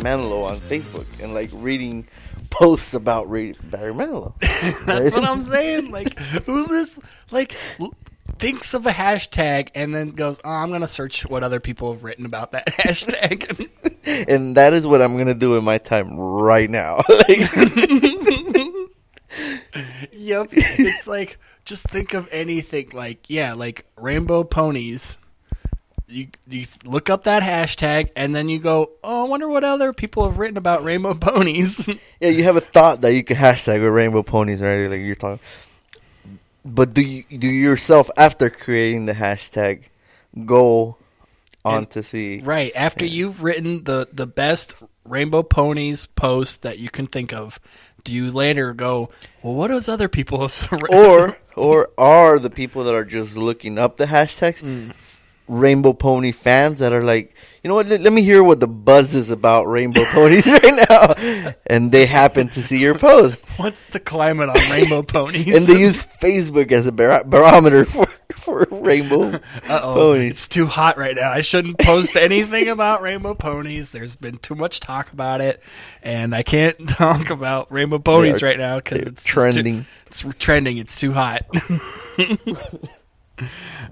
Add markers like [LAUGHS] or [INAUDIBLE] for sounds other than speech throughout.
Manilow on Facebook and like reading posts about Ray- Barry Manilow. [LAUGHS] That's what I'm saying. Like, who this like thinks of a hashtag and then goes, "Oh, I'm gonna search what other people have written about that [LAUGHS] hashtag." [LAUGHS] and that is what I'm gonna do in my time right now. Like, yep. It's like just think of anything. Like, yeah, like rainbow ponies. You you look up that hashtag and then you go, "Oh, I wonder what other people have written about rainbow [LAUGHS] ponies." yeah, you have a thought that you could hashtag with rainbow ponies, right? Like you're talking. But do you do yourself after creating the hashtag go on And- to see? Right after you've written the the best rainbow ponies post that you can think of, do you later go, well, what does other people have [LAUGHS] written? or [LAUGHS] or are the people that are just looking up the hashtags Mm. Rainbow pony fans that are like you know what let, let me hear what the buzz is about rainbow [LAUGHS] ponies right now and they happen to see your post [LAUGHS] what's the climate on rainbow ponies? and they use facebook as a bar- barometer for [LAUGHS] for rainbow Uh-oh, ponies it's too hot right now. I shouldn't post anything about rainbow ponies. There's been too much talk about it, and I can't talk about rainbow ponies are- right now because it's just too- trending. it's trending. It's too hot.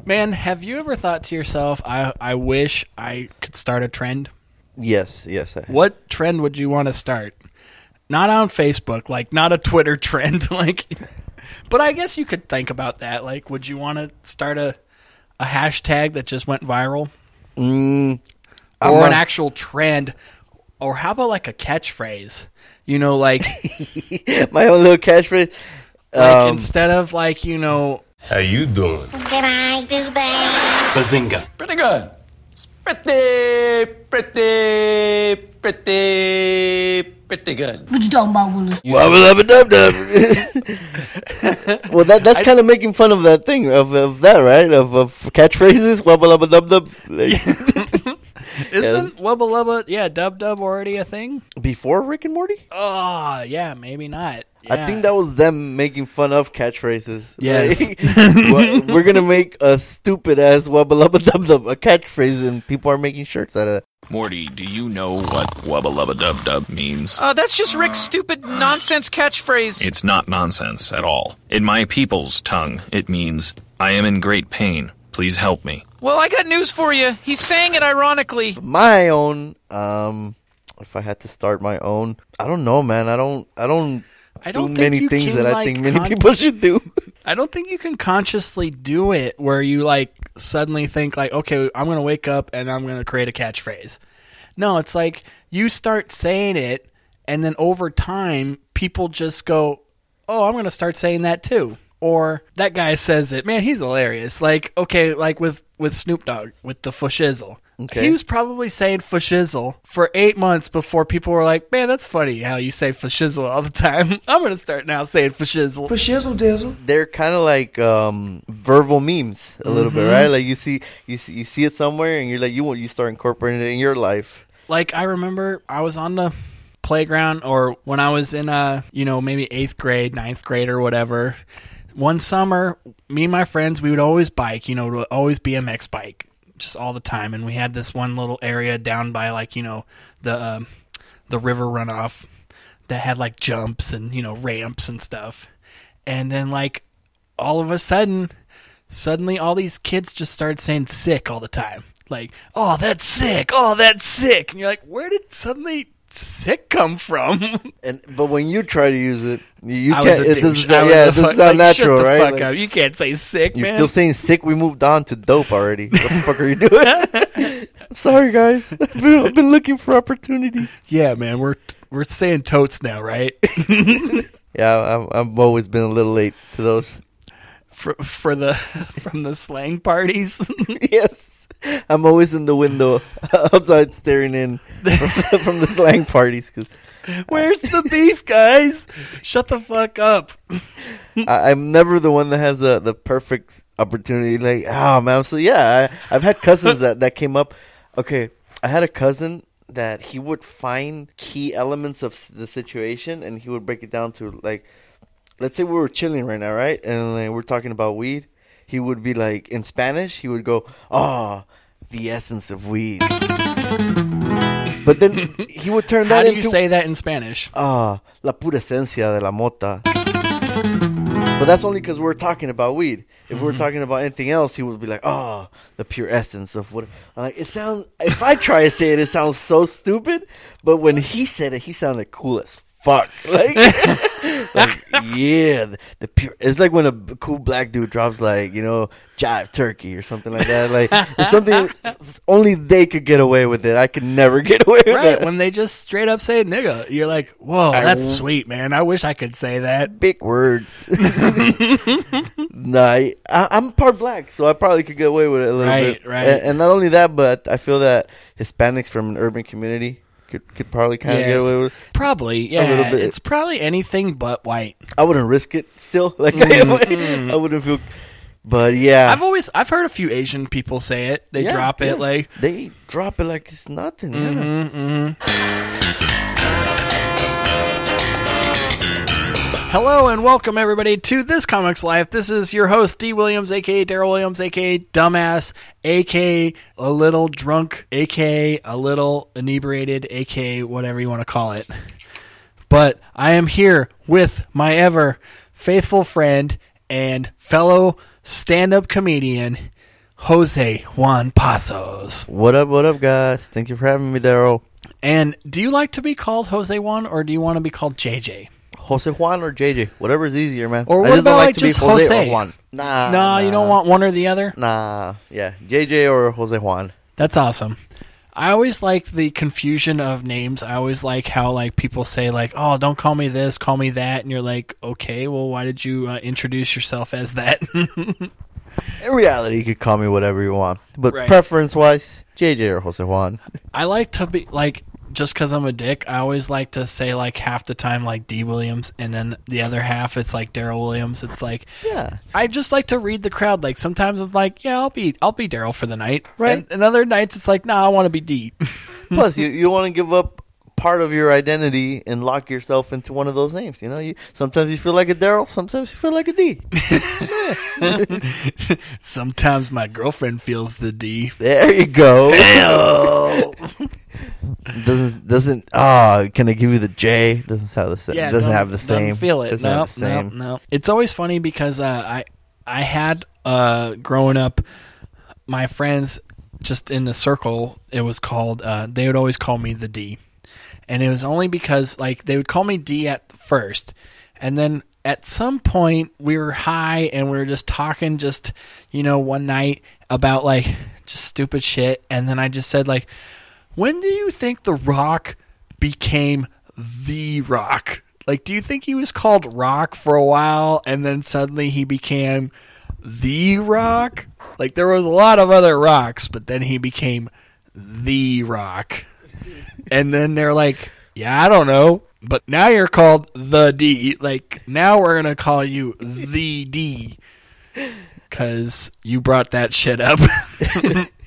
Man, have you ever thought to yourself, "I I wish I could start a trend"? yes yes I- What trend would you want to start? Not on Facebook, like not a Twitter [LAUGHS] trend, like. But I guess you could think about that. Like, would you want to start a a hashtag that just went viral, mm, or an actual trend, or how about like a catchphrase? You know, like [LAUGHS] my own little catchphrase like um, instead of like you know How you doing? Can I do that? Bazinga. Pretty good. It's pretty, pretty, pretty, pretty good. What you talking about, Willis? Wubba-lubba-dub-dub. [LAUGHS] well, that that's kind of making fun of that thing of, of that, right? Of, of catchphrases. Wubba lubba dub dub. Like, [LAUGHS] isn't Wubba Lubba yeah Dub Dub already a thing? before Rick and Morty, Oh yeah, maybe not. I think that was them making fun of catchphrases. Yes. [LAUGHS] Like, we're gonna make a stupid ass wubba lubba dub dub a catchphrase, and people are making shirts out of it. Morty, do you know what wubba lubba dub dub means? Uh, that's just Rick's stupid nonsense catchphrase. It's not nonsense at all. In my people's tongue, it means, I am in great pain. Please help me. Well, I got news for you. He's saying it ironically. My own, um, if I had to start my own, I don't know, man. I don't, I don't. I don't do think many you things can, that I like, think many con- people should do. I don't think you can consciously do it where you like suddenly think like, okay, I'm gonna wake up and I'm gonna create a catchphrase. No, it's like you start saying it, and then over time, people just go, "Oh, I'm gonna start saying that too." Or that guy says it. Man, he's hilarious. Like, okay, like with with Snoop Dogg with the fashizzle. Okay. He was probably saying fashizzle for eight months before people were like, "Man, that's funny how you say fashizzle all the time." [LAUGHS] I'm gonna start now saying fashizzle. Fashizzle dizzle. They're kind of like um, verbal memes a little bit, right? Like you see, you see, you see it somewhere, and you're like, you want you start incorporating it in your life. like I remember I was on the playground or when I was in a, you know maybe eighth grade, ninth grade or whatever. One summer, me and my friends we would always bike, you know, to always BMX bike, just all the time. And we had this one little area down by like you know the um the river runoff that had like jumps and you know ramps and stuff. And then like all of a sudden, suddenly all these kids just started saying sick all the time. Like, oh, that's sick. Oh, that's sick. And you're like, where did suddenly sick come from? [LAUGHS] And but when you try to use it, you I can't. It douche. doesn't I yeah, doesn't fuck- sound like, shut natural, the right? Fuck Like, up. You can't say sick, you're man. still saying sick. We moved on to dope already. What the fuck are you doing? [LAUGHS] I'm sorry, guys. [LAUGHS] I've been, I've been looking for opportunities. yeah, man. We're we're saying totes now, right? Yeah, I've, I've always been a little late to those. For for the [LAUGHS] from the slang parties. [LAUGHS] yes, I'm always in the window [LAUGHS] outside staring in from, from the slang parties. Cause uh, Where's the beef, guys? Shut the fuck up. I, I'm never the one that has the the perfect opportunity. Like, oh man, so yeah, I, I've had cousins that that came up. Okay, I had a cousin that he would find key elements of the situation and he would break it down to like, let's say we were chilling right now, right, and like, we're talking about weed. He would be like in Spanish. He would go, "Oh, the essence of weed." But then [LAUGHS] he would turn that How do into you say that in Spanish? ah la pura esencia de la mota. But that's only because we're talking about weed. If we are mm-hmm. talking about anything else, he would be like, "Oh, the pure essence of what." I'm like it sounds. If I try to say it, it sounds so stupid. But when he said it, he sounded cool as fuck. [LAUGHS] Like, [LAUGHS] like yeah, the, the pure. It's like when a cool black dude drops like you know jive turkey or something like that. Like it's something [LAUGHS] only they could get away with it. I could never get away with Right, it. when they just straight up say nigga, you're like, whoa, I that's w- sweet, man. I wish I could say that. big words. nah, I, I'm part black, so I probably could get away with it a little Right, bit. right. And, and not only that, but I feel that Hispanics from an urban community could could probably kind of get away with. it. Probably, yeah. little bit. It's probably anything but white. I wouldn't risk it. Still, [LAUGHS] like I, wouldn't feel. But yeah, I've always I've heard a few Asian people say it. They Yeah, drop yeah. it like they drop it like it's nothing. yeah. Mm-hmm. Hello and welcome everybody to this Comics Life. This is your host D Williams, aka Daryl Williams, aka Dumbass, aka a little drunk, aka a little inebriated, aka whatever you want to call it. But I am here with my ever faithful friend and fellow stand-up comedian, Jose Juan Pasos. What up? What up, guys? Thank you for having me, Daryl. And do you like to be called Jose Juan or do you want to be called JJ? Jose Juan or JJ, whatever is easier, man. Or I what just don't about, like like, to be Jose, Jose? or Juan. Nah, nah, you don't want one or the other? Nah, yeah, JJ or Jose Juan. That's awesome. I always like the confusion of names. I always like how like people say like, "Oh, don't call me this, call me that," and you're like, "Okay, well, why did you uh, introduce yourself as that?" [LAUGHS] In reality, you could call me whatever you want, but Right. preference wise, JJ or Jose Juan. I like to be like just because I'm a dick. I always like to say like half the time like D Williams, and then the other half it's like Daryl Williams. It's like Yeah, I just like to read the crowd. Like sometimes I'm like, yeah, I'll be I'll be Daryl for the night, Right. And, and other nights it's like, nah, I want to be D. [LAUGHS] Plus, you you want to give up part of your identity and lock yourself into one of those names. You know, you sometimes you feel like a Daryl, sometimes you feel like a D. [LAUGHS] sometimes my girlfriend feels the D. There you go. [LAUGHS] doesn't doesn't ah? can I give you the J? Doesn't sound the same. Yeah, doesn't have the same. Feel it? No, the same. no, no. It's always funny because uh, I I had uh, growing up, my friends just in the circle. It was called. Uh, they would always call me the D, and it was only because like they would call me D at first, and then at some point we were high and we were just talking, just you know, one night about like just stupid shit, and then I just said like. When do you think The Rock became The Rock? Like, do you think he was called Rock for a while and then suddenly he became The Rock? Like, there was a lot of other rocks, but then he became The Rock. And then they're like, yeah, I don't know. But now you're called The D. Like, now we're going to call you The D. Because you brought that shit up. [LAUGHS]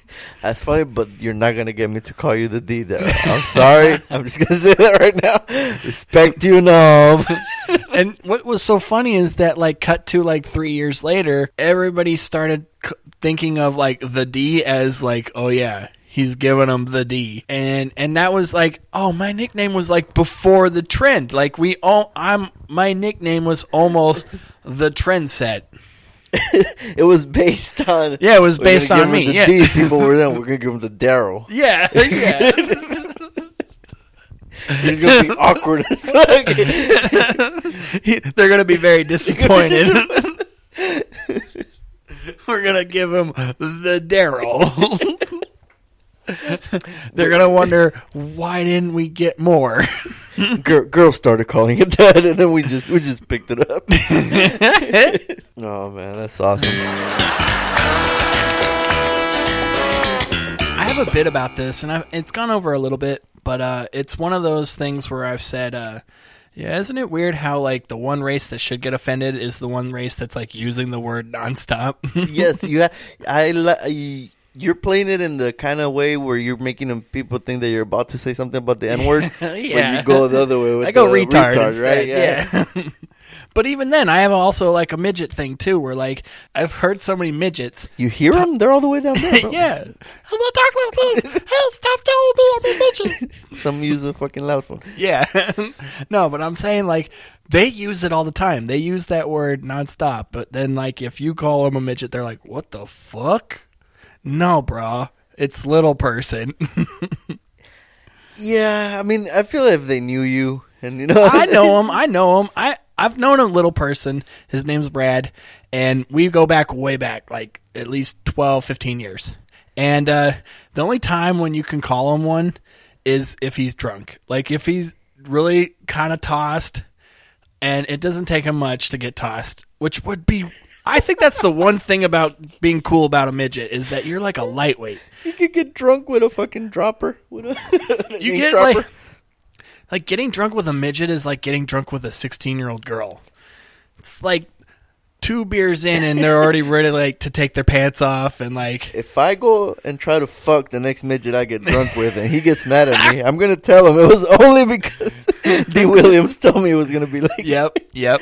That's funny, but you're not gonna get me to call you the D. There, I'm sorry. [LAUGHS] I'm just gonna say that right now. Respect you, no. [LAUGHS] and what was so funny is that like cut to like three years later everybody started c- thinking of like the d as like oh yeah he's giving him the d and and that was like oh my nickname was like before the trend like we all i'm my nickname was almost the trend set [LAUGHS] it was based on. Yeah, it was based on me, The yeah. D. People were then we're gonna give him the Daryl. [LAUGHS] yeah yeah [LAUGHS] He's gonna be awkward as fuck. they're gonna be very disappointed we're gonna give him the daryl [LAUGHS] they're gonna wonder why didn't we get more [LAUGHS] Girl, girls started calling it that, and then we just we just picked it up. [LAUGHS] oh man, that's awesome. I have a bit about this, and i it's gone over a little bit, but uh, it's one of those things where I've said, uh, yeah, isn't it weird how like the one race that should get offended is the one race that's like using the word nonstop? yes, you. Ha- I. I you're playing it in the kind of way where you're making them people think that you're about to say something about the N word. [LAUGHS] Yeah. you go the other way [LAUGHS] with I go the retard, retard right? Yeah. [LAUGHS] But even then, I have also like a midget thing too, where like I've heard so many midgets. You hear them? They're all the way down there. Yeah, talking like this. Hey, stop telling me I'm a midget. Some use a fucking loud phone. Yeah, no, but I'm saying like they use it all the time. They use that word nonstop. But then like if you call them a midget, they're like, "What the fuck?" No, bro, it's little person. [LAUGHS] Yeah, I mean, I feel like if they knew you, and you know, I know him. [LAUGHS] I know him. I I've known a little person. His name's Brad, and we go back way back, like at least 12, 15 years. And uh, the only time when you can call him one is if he's drunk. Like if he's really kind of tossed, and it doesn't take him much to get tossed, which would be. I think that's the one thing about being cool about a midget is that you're like a lightweight. you could get drunk with a fucking dropper. With a [LAUGHS] You get dropper. like like getting drunk with a midget is like getting drunk with a 16 year old girl. It's like two beers in and they're already ready like to take their pants off and like If I go and try to fuck the next midget I get drunk with, and he gets mad at me, I'm gonna tell him it was only because [LAUGHS] D. Williams told me it was gonna be like. yep yep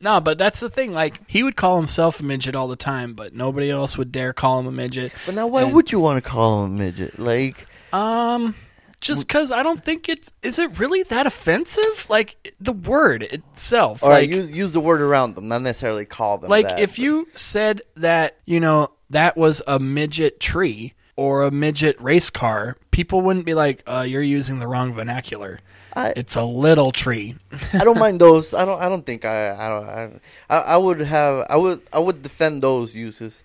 no but that's the thing like he would call himself a midget all the time but nobody else would dare call him a midget But now, why And- would you want to call him a midget? Like, um just because i don't think it is it really that offensive like the word itself all right, like use use the word around them, not necessarily call them. like that, if but- you said that you know that was a midget tree or a midget race car people wouldn't be like uh, you're using the wrong vernacular I- it's a little tree I don't mind those. I don't. I don't think I. I don't. I, I, would have. I would. I would defend those uses.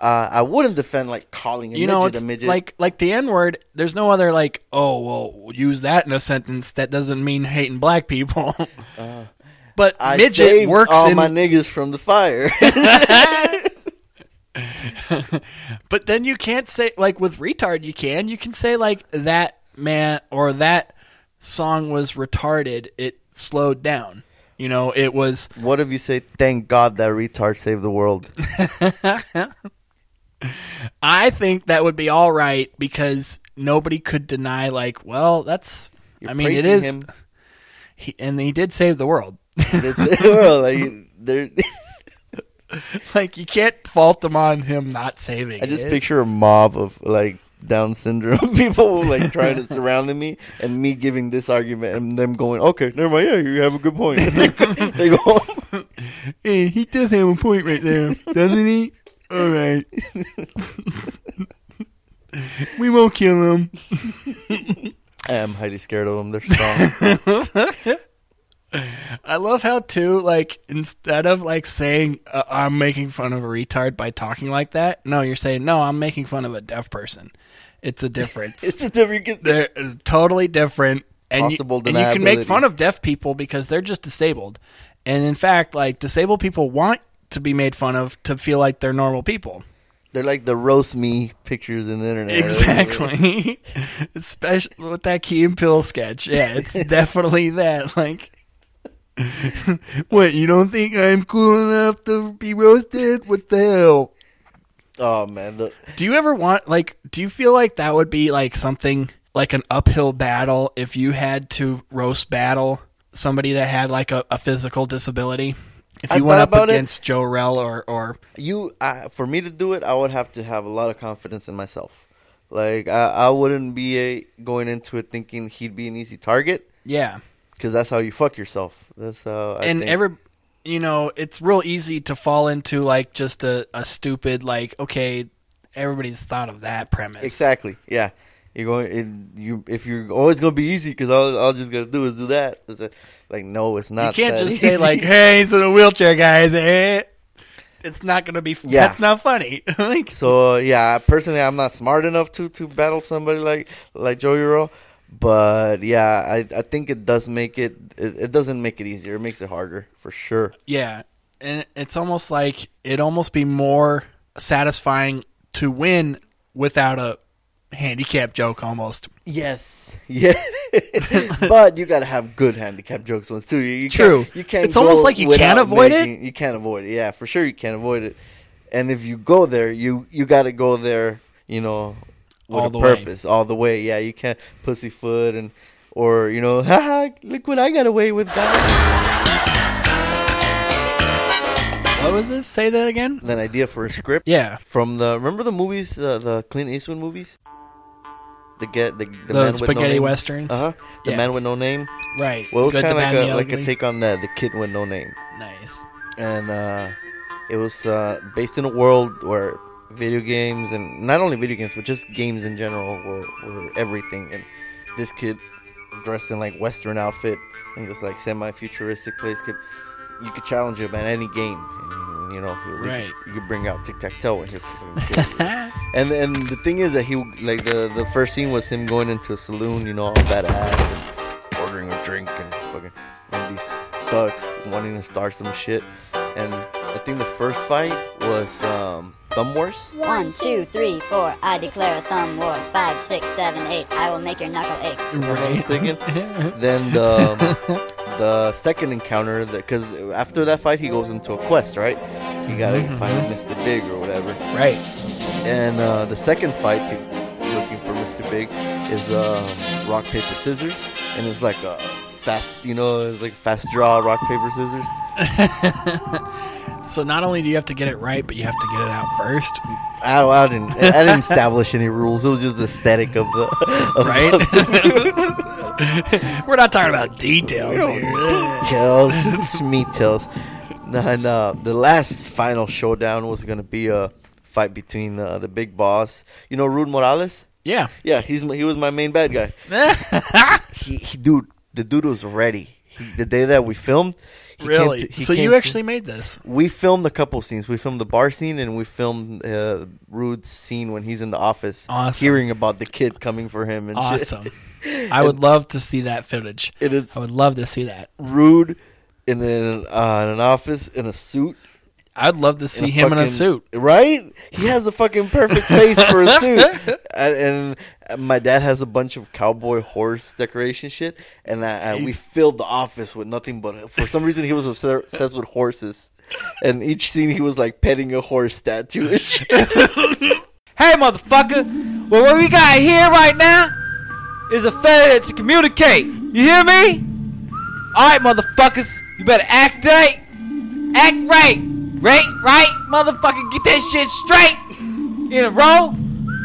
Uh, I wouldn't defend like calling a you midget know a it's midget. like like the n word there's no other like oh well use that in a sentence that doesn't mean hating black people but Uh, I midget works all in my niggas from the fire. [LAUGHS] But then you can't say like with retard you can. You can say like that man or that song was retarded. It slowed down. You know, it was what if you say, "Thank God that retard saved the world"? [LAUGHS] I think that would be all right because nobody could deny like, well, that's You're I mean it is. him. he, and he did save the world. It's the world. Like, there- [LAUGHS] like you can't fault them on him not saving I just it. picture a mob of like Down syndrome [LAUGHS] people like trying to surround me, and me giving this argument, and them going, "Okay, never mind. Yeah, you have a good point." [LAUGHS] they go, [LAUGHS] Hey, he does have a point right there, doesn't he? All right. we won't kill him. I am highly scared of them. They're strong. I love how too like instead of like saying uh, I'm making fun of a retard by talking like that, no, you're saying no, I'm making fun of a deaf person. It's a difference. [LAUGHS] it's a different. they're uh, totally different, and you, and you can make fun of deaf people because they're just disabled. And in fact, like disabled people want to be made fun of to feel like they're normal people. They're like the roast me pictures in the internet. [LAUGHS] Exactly. [LAUGHS] Especially with that Key and Peele sketch. Yeah, it's definitely that. Like, what, you don't think I'm cool enough to be roasted? What the hell? Oh man, the, Do you ever want, like, do you feel like that would be like something like an uphill battle if you had to roast battle somebody that had like a, a physical disability? If I you went up about it. against Joe Rell or, or you uh, for me to do it, I would have to have a lot of confidence in myself. Like I, I wouldn't be a, going into it thinking he'd be an easy target yeah. because that's how you fuck yourself. That's how. I and think. every you know it's real easy to fall into like just a, a stupid like okay everybody's thought of that premise exactly, yeah. You're going. You if you're always gonna be easy because all all just gotta do is do that. A, like no, it's not. you can't just say like [LAUGHS] hey he's in a wheelchair guys eh. it's not gonna be Yeah. that's not funny [LAUGHS] like So yeah, personally, I'm not smart enough to to battle somebody like like Joe Euro. But yeah, I I think it does make it, it it doesn't make it easier. It makes it harder for sure. yeah and it's almost like it'd almost be more satisfying to win without a handicap joke almost Yes. [LAUGHS] Yeah. [LAUGHS] but you gotta have good handicap jokes ones too. You, you True. Can't, you can't. It's almost like you can't avoid it. You can't avoid it. Yeah, for sure you can't avoid it. And if you go there, you you gotta go there. You know, with All a the way. purpose, all the way. Yeah, you can't pussyfoot and or you know, [LAUGHS] haha, look what I got away with that. What was this? Say that again. an idea for a script. Yeah. From the remember the movies, uh, the Clint Eastwood movies. The get the, the, The man with spaghetti no name. westerns? Uh huh. The Yeah. man with no name. Right. Well, it was kind of like a like a take on that, the kid with no name, Nice. and uh, it was uh, based in a world where video games and not only video games but just games in general were, were everything. And this kid dressed in like Western outfit in this like semi-futuristic place could you could challenge him at any game. And, you know, you, Right. you could bring out tic tac toe and he'll fucking kill you. [LAUGHS] And and the thing is that he like the the first scene was him going into a saloon, you know, all badass, and ordering a drink and fucking and these thugs wanting to start some shit. And I think the first fight was um, Thumb Wars. One, two, three, four. I declare a thumb war. Five, six, seven, eight. I will make your knuckle ache. What I'm Right. thinking? [LAUGHS] then the the second encounter, because after that fight, he goes into a quest, right? He gotta find Mr. Big or whatever. Right. And uh, the second fight to looking for Mr. Big is um, rock paper scissors, and it's like a fast, you know, it's like fast draw rock paper scissors. [LAUGHS] So not only do you have to get it right, but you have to get it out first. I, I didn't, I didn't establish any rules. It was just aesthetic of the, of Right? the [LAUGHS] We're not talking about details here. details, smeet tails. And uh, the last final showdown was gonna be a fight between uh, the big boss. You know, Rude Morales. Yeah. Yeah, he's my, he was my main bad guy. [LAUGHS] he, he dude, the dude was ready. He, the day that we filmed, Really? to- so you to- actually made this? we filmed a couple scenes. We filmed the bar scene and we filmed uh, Rude's scene when he's in the office, Awesome. hearing about the kid coming for him and shit. Awesome. [LAUGHS] I would love to see that footage. It is I would love to see that. Rude in an, uh, in an office in a suit. I'd love to in see him in a suit. right? He has a fucking perfect face for a [LAUGHS] suit, and, and uh, my dad has a bunch of cowboy horse decoration shit, and I, I, we filled the office with nothing but. For some reason, he was obsessed obsessed with horses, and each scene he was like petting a horse statue and shit. [LAUGHS] Hey, motherfucker! Well, what we got here right now is a failure to communicate. You hear me? Alright, motherfuckers. You better act right. Act right. Right, right, motherfucker. Get that shit straight. In a row.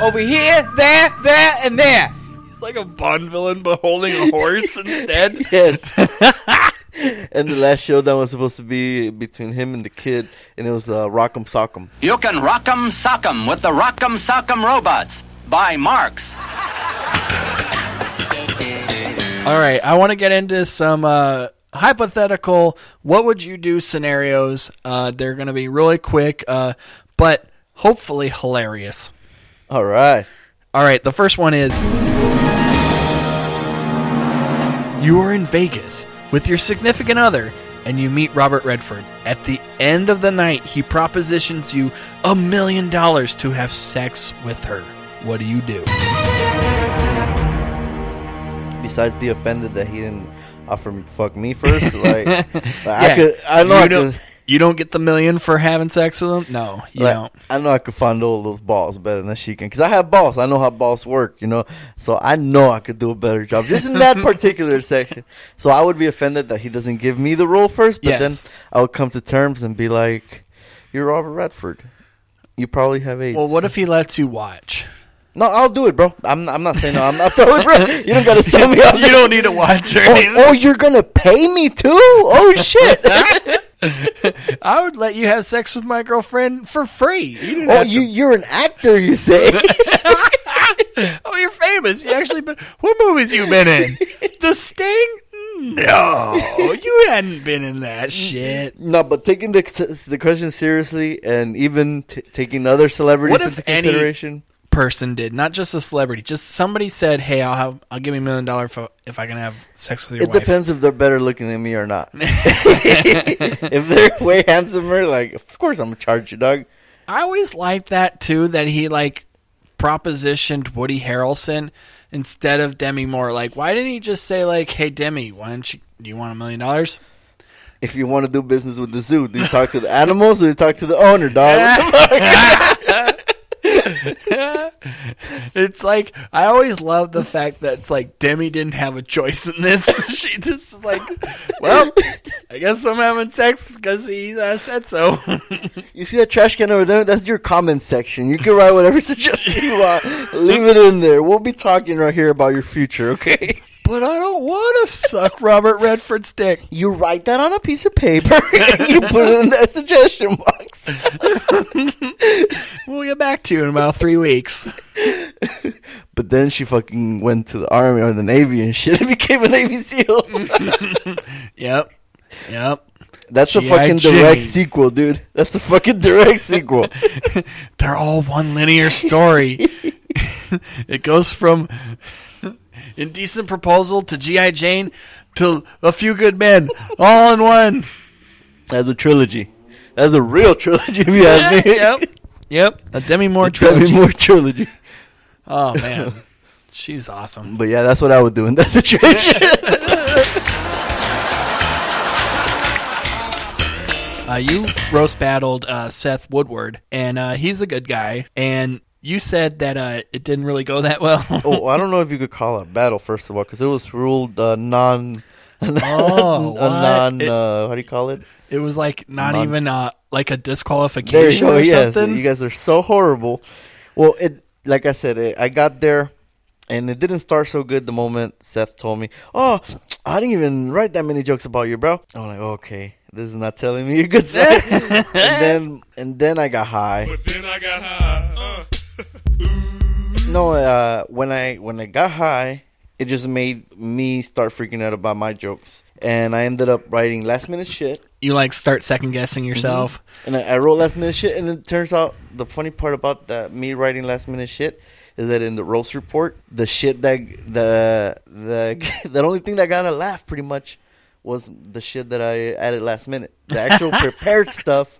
Over here, there, there, and there. He's like a Bond villain, but holding a horse instead. [LAUGHS] yes. [LAUGHS] and the last showdown was supposed to be between him and the kid, and it was uh, Rock'em Sock'em. You can rock 'em sock 'em with the Rock'em Sock'em robots by Marx. All right, I want to get into some uh, hypothetical what would you do scenarios. Uh, they're going to be really quick, uh, but hopefully hilarious. All right. All right, the first one is You are in Vegas with your significant other and you meet Robert Redford. At the end of the night, he propositions you a million dollars to have sex with her. What do you do? Besides, be offended that he didn't Uh, offer me fuck me first. [LAUGHS] Like, like, I could, I know you I don't, could. you don't get the million for having sex with them. No, you like, don't. I know I could fondle those balls better than she can because I have balls. I know how balls work, you know. So I know I could do a better job just in that [LAUGHS] particular section. So I would be offended that he doesn't give me the role first, but Yes. then I would come to terms and be like, "You're Robert Redford. You probably have AIDS." Well, what if he lets you watch? No, I'll do it, bro. I'm I'm not saying no. I'm not [LAUGHS] totally bro. You don't gotta [LAUGHS] sell me out. You don't need to watch or anything. Oh, oh, you're gonna pay me too? Oh [LAUGHS] shit! I would let you have sex with my girlfriend for free. You oh, have to- you you're an actor, you say? oh, you're famous. You actually been. What movies you been in? The Sting? No, you hadn't been in that shit. no, but taking the the question seriously, and even t- taking other celebrities What if into any- consideration. Person did not just a celebrity. Just somebody said, "Hey, I'll have. I'll give you a million dollars if, if I can have sex with your It wife." depends if they're better looking than me or not. [LAUGHS] [LAUGHS] if they're way handsomer, like of course I'm gonna charge you, dog. I always liked that too. That he like propositioned Woody Harrelson instead of Demi Moore. Like, why didn't he just say like, "Hey, Demi, why don't you? Do you want a million dollars?" If you want to do business with the zoo, do you talk to the animals or do you talk to the owner, dog? [LAUGHS] [LAUGHS] It's like I always love the fact that it's like Demi didn't have a choice in this. [LAUGHS] she just like, well, I guess I'm having sex because he uh, said so. [LAUGHS] You see that trash can over there? That's your comment section. You can write whatever suggestion you want. Leave it in there. We'll be talking right here about your future, okay? but I don't want to suck Robert Redford's dick. You write that on a piece of paper. And you put it in that suggestion box. Back to in about three weeks. [LAUGHS] But then she fucking went to the army or the navy and shit and [LAUGHS] became a Navy SEAL. [LAUGHS] Yep. Yep. That's a fucking Jane. direct sequel, dude. That's a fucking direct sequel. They're all one linear story. it goes from indecent proposal to GI Jane to a few good men, all in one. That's a trilogy. That's a real trilogy, if you ask me. yep. Yep. A Demi Moore Demi trilogy. Moore trilogy. Oh man, she's awesome. But yeah, that's what I would do in that situation. [LAUGHS] Uh, you roast battled uh, Seth Woodward, and uh, he's a good guy. And you said that uh, it didn't really go that well. oh, I [LAUGHS] don't know if you could call it a battle, first of all, because it was ruled uh, non. Oh, a what? non. Uh, how do you call it? it was like not Non- even uh, like a There you disqualification go. or Yes, something. you guys are so horrible. Well, it like I said, it, I got there, and it didn't start so good. The moment Seth told me, "Oh, I didn't even write that many jokes about you, bro," I'm like, "Okay, this is not telling me a good [LAUGHS] sign." and then and then I got high. But then I got high. Uh. No, uh, when I when I got high, it just made me start freaking out about my jokes, and I ended up writing last minute shit. you like start second guessing mm-hmm. yourself. And I, I wrote last minute shit, and it turns out the funny part about that me writing last minute shit is that in the roast report, the shit that the the [LAUGHS] the only thing that got a laugh pretty much was the shit that I added last minute. The actual [LAUGHS] prepared stuff,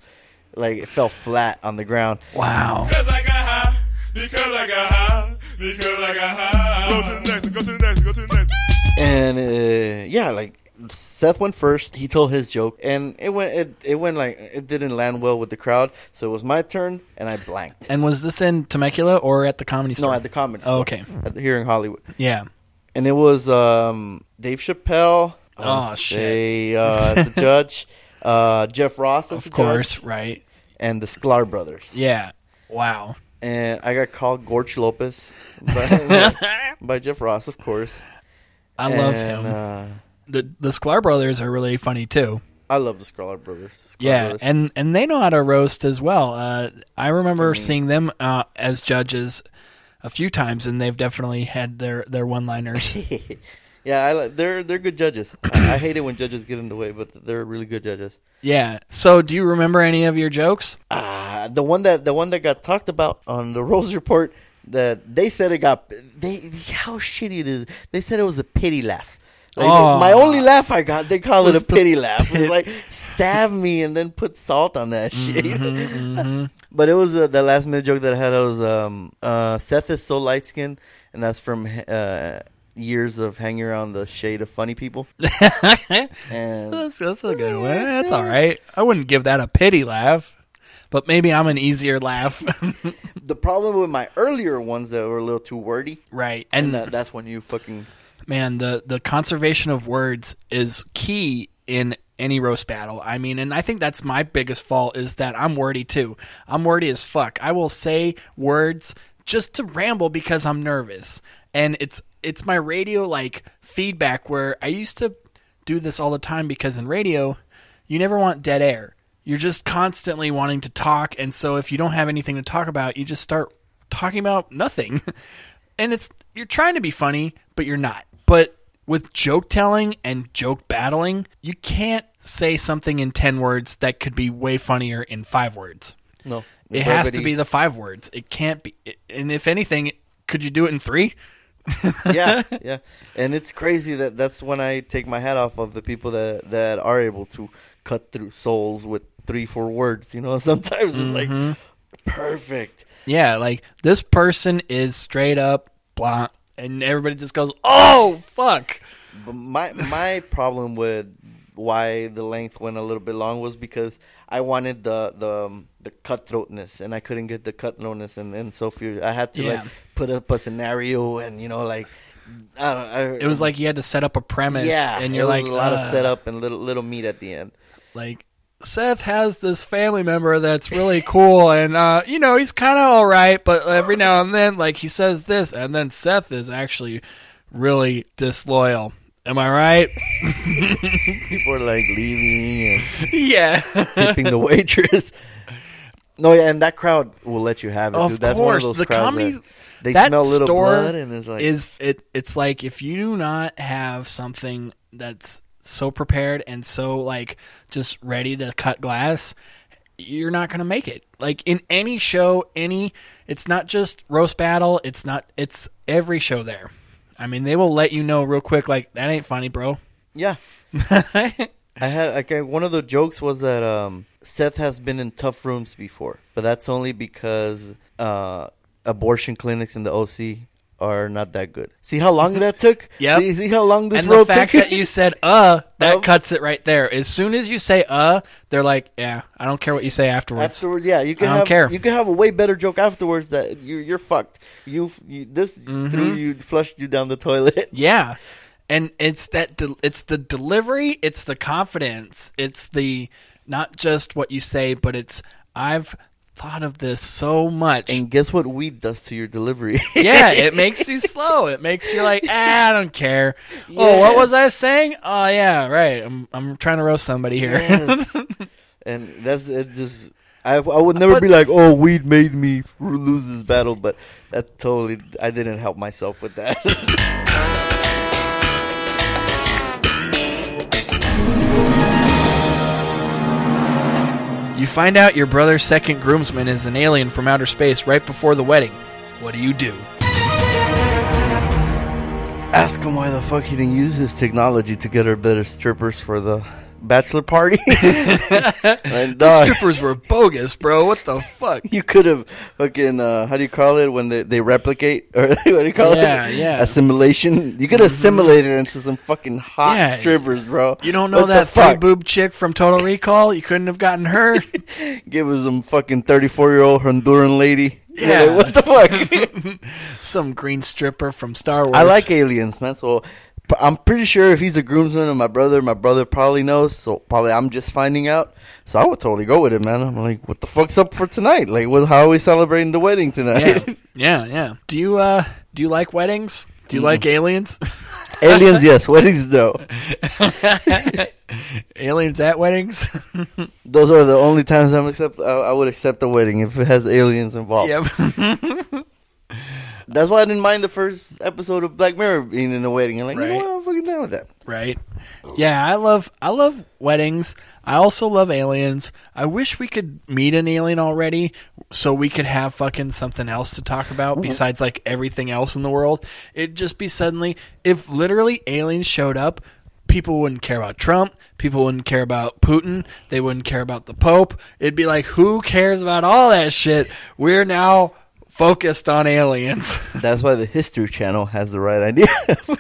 like it fell flat on the ground. Wow. Because I got high. Because I got high. Because I got high. Go to the next one. Go to the next one. Go to the next one. And uh, yeah, like Seth went first. He told his joke, and it went it it went like it didn't land well with the crowd. So it was my turn, and I blanked. And was this in Temecula or at the comedy store? No, at the comedy. Oh, store, okay. at the, here in Hollywood. Yeah. and it was um, Dave Chappelle. Oh, I'll shit. say, uh, as a [LAUGHS] judge, uh, Jeff Ross as Of a course, judge, right. and the Sklar brothers. Yeah. Wow. And I got called George Lopez by, [LAUGHS] by Jeff Ross, of course. I love him. Uh, the the Sklar brothers are really funny too. I love the Sklar brothers. Sklar Yeah, brothers. and and they know how to roast as well. Uh, I remember seeing them uh, as judges a few times, and they've definitely had their their one liners. [LAUGHS] yeah, I, they're they're good judges. I, I hate it when judges get in the way, but they're really good judges. Yeah. So, do you remember any of your jokes? Uh, the one that the one that got talked about on the [LAUGHS] Roast Report that they said it got they how shitty it is. They said it was a pity laugh. Like, Oh. my only laugh I got, they call it a pity laugh. It's pit- like stab me and then put salt on that shit. Mm-hmm, [LAUGHS] but it was uh, the last minute joke that I had. was um, uh, Seth is so light skinned, and that's from uh, years of hanging around the shade of funny people. [LAUGHS] and That's, that's a good one. That's all right. I wouldn't give that a pity laugh, but maybe I'm an easier laugh. [LAUGHS] the problem with my earlier ones that were a little too wordy, right. and And that, that's when you fucking man, the the conservation of words is key in any roast battle. I mean, and I think that's my biggest fault is that I'm wordy too. I'm wordy as fuck. I will say words just to ramble because I'm nervous. And it's it's my radio like feedback where I used to do this all the time because in radio you never want dead air. You're just constantly wanting to talk and so if you don't have anything to talk about, you just start talking about nothing. [LAUGHS] and it's you're trying to be funny, but you're not. But with joke telling and joke battling, you can't say something in 10 words that could be way funnier in 5 words. no. It has to be the 5 words. It can't be and if anything, could you do it in 3? [LAUGHS] yeah, yeah, and it's crazy that that's when I take my hat off of the people that that are able to cut through souls with three, four words. You know, [LAUGHS] sometimes it's Mm-hmm. like perfect. Yeah, like this person is straight up blah and everybody just goes, "Oh, fuck." But my my problem with why the length went a little bit long was because I wanted the the um, the cutthroatness, and I couldn't get the cutthroatness, and and Sophie, I had to Yeah. like put up a scenario, and you know, like I don't. I, It was like you had to set up a premise, yeah, and you're like a lot "Ugh." of setup and little little meat at the end. like Seth has this family member that's really [LAUGHS] cool, and uh, you know he's kind of all right, but every now and then, like he says this, and then Seth is actually really disloyal. Am I right? [LAUGHS] People are like leaving and yeah. tipping the waitress. No, yeah, and that crowd will let you have it, Of dude. That's course, one of those the crowds comedy that they that smell little store blood, and it's like is it. It's like if you do not have something that's so prepared and so like just ready to cut glass, you're not gonna make it. Like in any show, any it's not just roast battle. It's not. It's every show there. I mean, they will let you know real quick. Like that ain't funny, bro. Yeah. [LAUGHS] I had like I, one of the jokes was that um, Seth has been in tough rooms before, but that's only because uh, abortion clinics in the OC are not that good. See how long that took? [LAUGHS] yeah. See, see how long this and the fact took? that you said "uh," [LAUGHS] that Um, cuts it right there. As soon as you say "uh," they're like, "Yeah, I don't care what you say afterwards." Afterwards, yeah, you can I don't have care. you can have a way better joke afterwards that you you're fucked. You, you this Mm-hmm. threw you flushed you down the toilet. [LAUGHS] Yeah. And it's that de- it's the delivery, it's the confidence, it's the not just what you say, but it's I've thought of this so much. And guess what weed does to your delivery? [LAUGHS] yeah, it [LAUGHS] makes you slow. It makes you like, ah, I don't care. [LAUGHS] Oh, what was I saying? Oh, yeah, right. I'm I'm trying to roast somebody here. Yes. and that's it. Just I, I would never But- be like, oh, weed made me lose this battle, but that totally I didn't help myself with that. You find out your brother's second groomsman is an alien from outer space right before the wedding. What do you do? Ask him why the fuck he didn't use his technology to get her better strippers for the bachelor party. [LAUGHS] and The strippers were bogus, bro. What the fuck? you could have fucking uh, how do you call it when they, they replicate [LAUGHS] or what do you call Yeah, it? yeah. yeah. Assimilation. You could assimilate it into some fucking hot Yeah. strippers, bro. You don't know What that three fuck? boob chick from Total Recall? You couldn't have gotten her. [LAUGHS] Give us some fucking thirty four year old Honduran lady. Yeah. Like, what the fuck? Some green stripper from Star Wars. I like aliens, man. So I'm pretty sure if he's a groomsman of my brother, my brother probably knows. So probably I'm just finding out. So I would totally go with it, man. I'm like, what the fuck's up for tonight? Like, what, how are we celebrating the wedding tonight? Yeah, [LAUGHS] yeah, yeah. Do you uh do you like weddings? Do you Mm. like aliens? [LAUGHS] aliens, yes. Weddings, though. [LAUGHS] aliens at weddings? Those are the only times I'm accept. I, I would accept a wedding if it has aliens involved. yep. That's why I didn't mind the first episode of Black Mirror being in a wedding. I'm like, you know what? I'm fucking down with that. right. Yeah, I love I love weddings. I also love aliens. I wish we could meet an alien already so we could have fucking something else to talk about mm-hmm. besides like everything else in the world. It'd just be suddenly if literally aliens showed up, people wouldn't care about Trump, people wouldn't care about Putin, they wouldn't care about the Pope. It'd be like who cares about all that shit? We're now focused on aliens. [LAUGHS] That's why the History Channel has the right idea [LAUGHS] for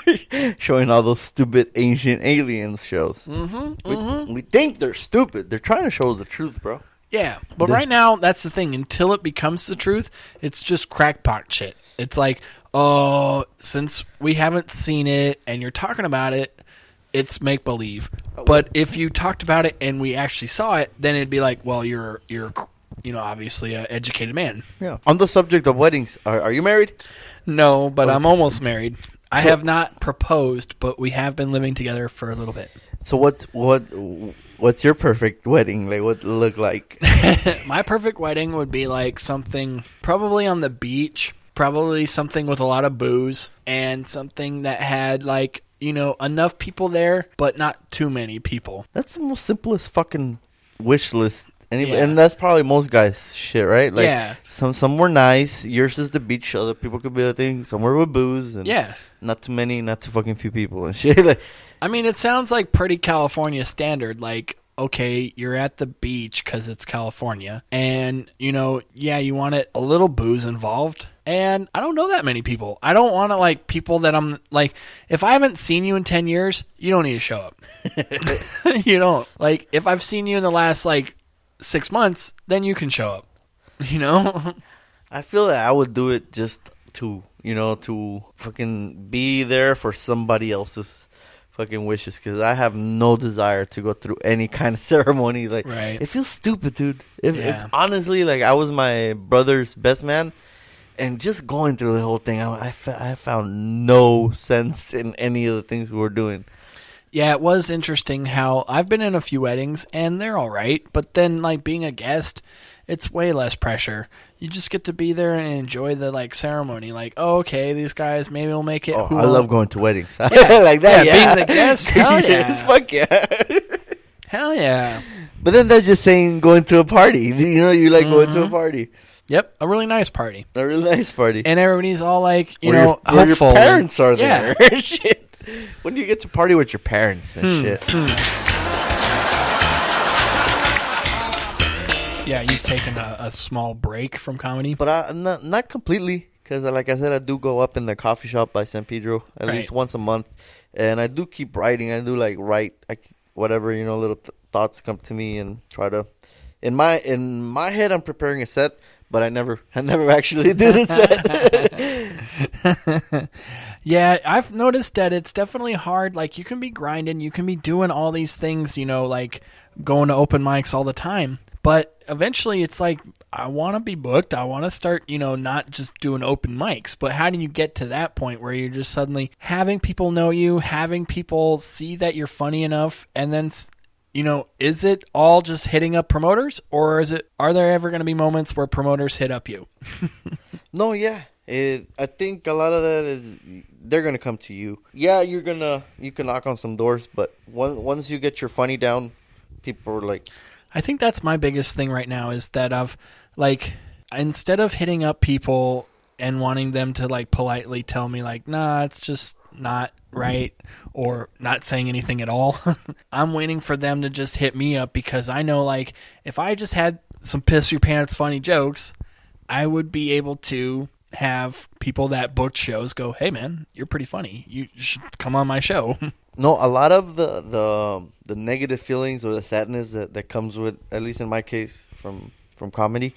showing all those stupid ancient aliens shows. Mm-hmm, we, we think they're stupid. They're trying to show us the truth, bro. Yeah, but right now that's the thing. Until it becomes the truth, it's just crackpot shit. It's like, oh, since we haven't seen it and you're talking about it, it's make believe. But if you talked about it and we actually saw it, then it'd be like, well, you're you're you know obviously an educated man. Yeah. On the subject of weddings, are, are you married? No, but I'm almost married. I So- have not proposed, but we have been living together for a little bit. So what's what? What's your perfect wedding? Like, what look like? [LAUGHS] My perfect wedding would be like something probably on the beach, probably something with a lot of booze, and something that had like, you know, enough people there, but not too many people. That's the most simplest fucking wish list. Any, Yeah. And that's probably most guys' shit, right? Like, Yeah. Some some were nice. Yours is the beach. Other people could be a thing. Somewhere with booze. And Yeah. Not too many. Not too fucking few people and [LAUGHS] shit. like, I mean, it sounds like pretty California standard. Like, okay, you're at the beach because it's California, and you know, yeah, you want it a little booze involved. And I don't know that many people. I don't want to like people that I'm like. If I haven't seen you in ten years, you don't need to show up. [LAUGHS] you don't like. If I've seen you in the last like six months, then you can show up. [LAUGHS] You know. I feel that I would do it just to, you know, to fucking be there for somebody else's fucking wishes because I have no desire to go through any kind of [LAUGHS] ceremony. Like, Right. it feels stupid, dude. If, if- Yeah. honestly, like, I was my brother's best man, and just going through the whole thing, I, I, fe- I found no sense in any of the things we were doing. Yeah, it was interesting how I've been in a few weddings and they're all right, but then like being a guest, it's way less pressure. You just get to be there and enjoy the like ceremony. Like, oh, okay, these guys maybe we'll make it. Oh, Who I love going to weddings [LAUGHS] like that. yeah, Yeah, being the guest, [LAUGHS] hell yeah. fuck yeah. [LAUGHS] Hell yeah. But then that's just saying going to a party. You know, you like going Mm-hmm. to a party, Yep, a really nice party, a really nice party. and everybody's all like, you where know, your, where your parents are Yeah. there. When do you get to party with your parents and Hmm, shit? Yeah, you've taken a, a small break from comedy. But I not not completely because, like I said, I do go up in the coffee shop by San Pedro at Right. least once a month, and I do keep writing. I do like write I, whatever you know, little th- thoughts come to me and try to. In my in my head, I'm preparing a set, but I never [LAUGHS] I never actually do the set. [LAUGHS] Yeah, I've noticed that it's definitely hard. Like you can be grinding, you can be doing all these things, you know, like going to open mics all the time. But eventually it's like I want to be booked. I want to start, you know, not just doing open mics, but how do you get to that point where you're just suddenly having people know you, having people see that you're funny enough and then you know, is it all just hitting up promoters or is it are there ever going to be moments where promoters hit up you? [LAUGHS] No, yeah. It, I think a lot of that is they're gonna come to you. Yeah, you're gonna you can knock on some doors, but once once you get your funny down, people are like, I think that's my biggest thing right now is that I've like instead of hitting up people and wanting them to like politely tell me like nah it's just not right? Or not saying anything at all. [LAUGHS] I'm waiting for them to just hit me up because i know like if i just had some piss your pants funny jokes i would be able to have people that booked shows go hey man you're pretty funny. You should come on my show. [LAUGHS] No, a lot of the the the negative feelings or the sadness that, that comes with, at least in my case, from from comedy,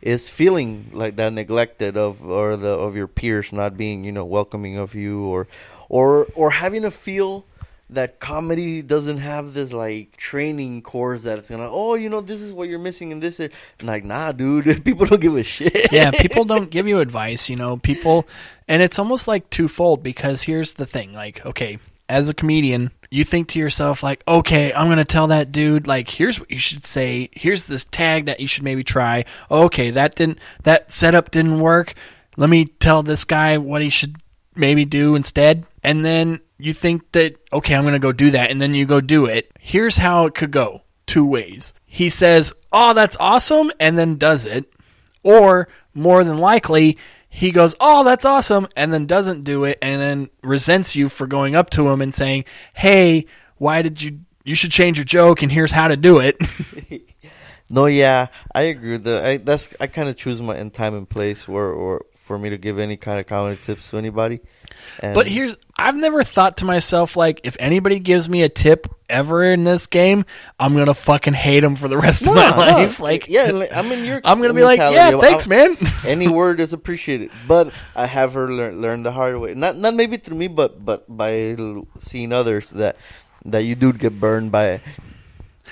is feeling like that neglected of or the of your peers not being you know welcoming of you or or or having a feel that comedy doesn't have this like training course that it's gonna oh you know this is what you're missing and this is and like nah dude [LAUGHS] people don't give a shit yeah, people [LAUGHS] don't give you advice, you know, people and it's almost like twofold because here's the thing, like, okay, as a comedian, you think to yourself like, okay, I'm going to tell that dude like here's what you should say, here's this tag that you should maybe try. Okay, that didn't that setup didn't work. Let me tell this guy what he should maybe do instead. And then you think that okay, I'm going to go do that and then you go do it. Here's how it could go. Two ways. He says, "Oh, that's awesome," and then does it. Or more than likely, he goes, "Oh, that's awesome," and then doesn't do it, and then resents you for going up to him and saying, "Hey, why did you? You should change your joke, and here's how to do it." [LAUGHS] No, yeah, I agree with that. I, that's I kind of choose my in time and place where or for me to give any kind of comedy tips to anybody. And but here's, I've never thought to myself like, if anybody gives me a tip ever in this game, I'm gonna fucking hate him for the rest of my No, no. life. Like, yeah, I'm in your. I'm gonna be like, yeah, thanks, man. [LAUGHS] any word is appreciated, but I have her learn, learn the hard way. Not not maybe through me, but but by seeing others that that you do get burned by.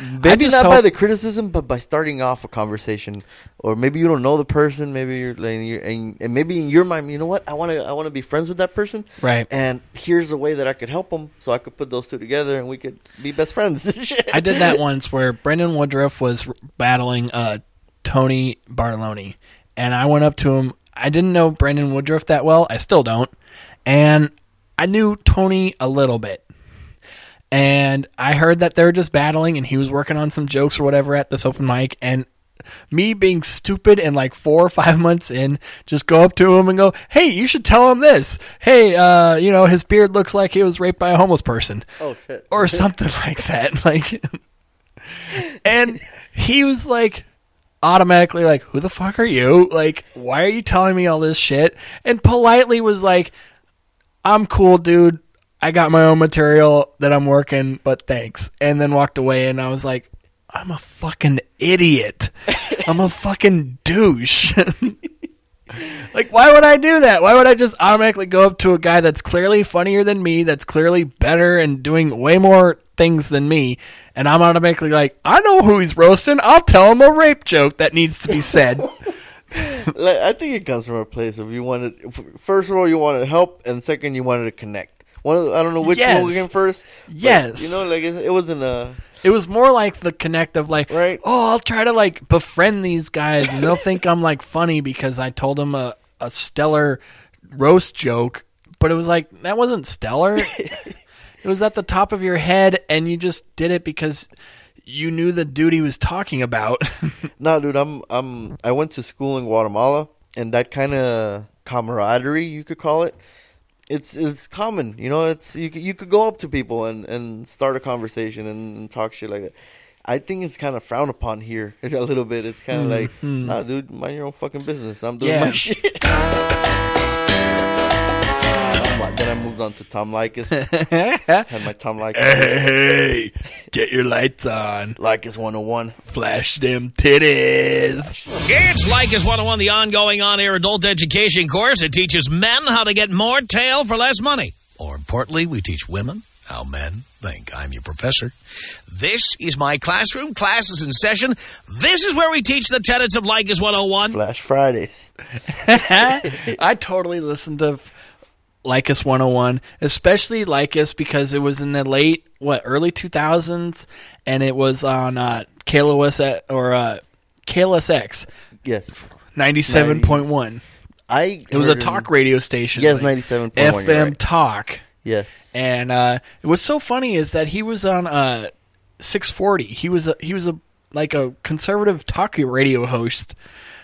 Maybe not by the criticism, but by starting off a conversation, or maybe you don't know the person. Maybe you're, like, you're and, and maybe in your mind, you know what? I want to I want to be friends with that person, Right. And here's a way that I could help them, so I could put those two together, and we could be best friends. [LAUGHS] I did that once where Brendan Woodruff was battling uh, Tony Bartoloni, and I went up to him. I didn't know Brendan Woodruff that well. I still don't, and I knew Tony a little bit. And I heard that they were just battling, and he was working on some jokes or whatever at this open mic, and me being stupid and like four or five [LAUGHS] months in, just go up to him and go, "Hey, you should tell him this. Hey, uh, you know, his beard looks like he was raped by a homeless person, Oh shit! or [LAUGHS] something like that." [LAUGHS] Like, and he was like automatically like, "Who the fuck are you? Like, why are you telling me all this shit?" And politely was like, "I'm cool, dude. I got my own material that I'm working, but thanks." And then walked away, and I was like, "I'm a fucking idiot. [LAUGHS] I'm a fucking douche." [LAUGHS] Like, why would I do that? Why would I just automatically go up to a guy that's clearly funnier than me, that's clearly better and doing way more things than me, and I'm automatically like, I know who he's roasting. I'll tell him a rape joke that needs to be said. [LAUGHS] like, I think it comes from a place of you wanted. First of all, you wanted help, and second, you wanted to connect. One, of the- I don't know which Yes. one came first. Yes. you know, like it, it wasn't a. It was more like the connect of like, Right. oh, I'll try to like befriend these guys, and they'll think I'm like funny because I told them a, a stellar roast joke. But it was like that wasn't stellar. [LAUGHS] it was at the top of your head, and you just did it because you knew the dude he was talking about. [LAUGHS] No, dude, I'm I'm I went to school in Guatemala, and that kind of camaraderie, you could call it. It's it's common, you know. It's you could, you could go up to people and, and start a conversation and, and talk shit like that. I think it's kind of frowned upon here [LAUGHS] a little bit. It's kind of hmm, like, hmm. nah, dude, mind your own fucking business. I'm doing Yeah. my [LAUGHS] shit. I'm then I moved on to Tom Leykis. [LAUGHS] Had my Tom Leykis. hey, get your lights on, Leykis 101. flash them titties. It's Leykis 101, the ongoing on-air adult education course. It teaches men how to get more tail for less money. More importantly, we teach women how men think. I'm your professor. This is my classroom. Class is in session. This is where we teach the tenets of Leykis 101. Flash Fridays. [LAUGHS] [LAUGHS] I totally listened to Leykis 101, especially Leykis because it was in the late, what, early 2000s, and it was on uh, KLOS or uh, KLSX Yes. 97.1. I It was a talk radio station. Yes, like 97.1, you're FM right. Talk. Yes. And uh, what's so funny is that he was on uh, 640. He was a, he was a like a conservative talk radio host.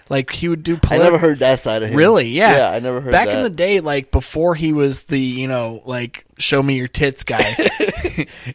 Like he would do. I never heard that side of him. Really? Yeah. Yeah, I never heard Back that. in the day, like before he was the you know like show me your tits guy. [LAUGHS]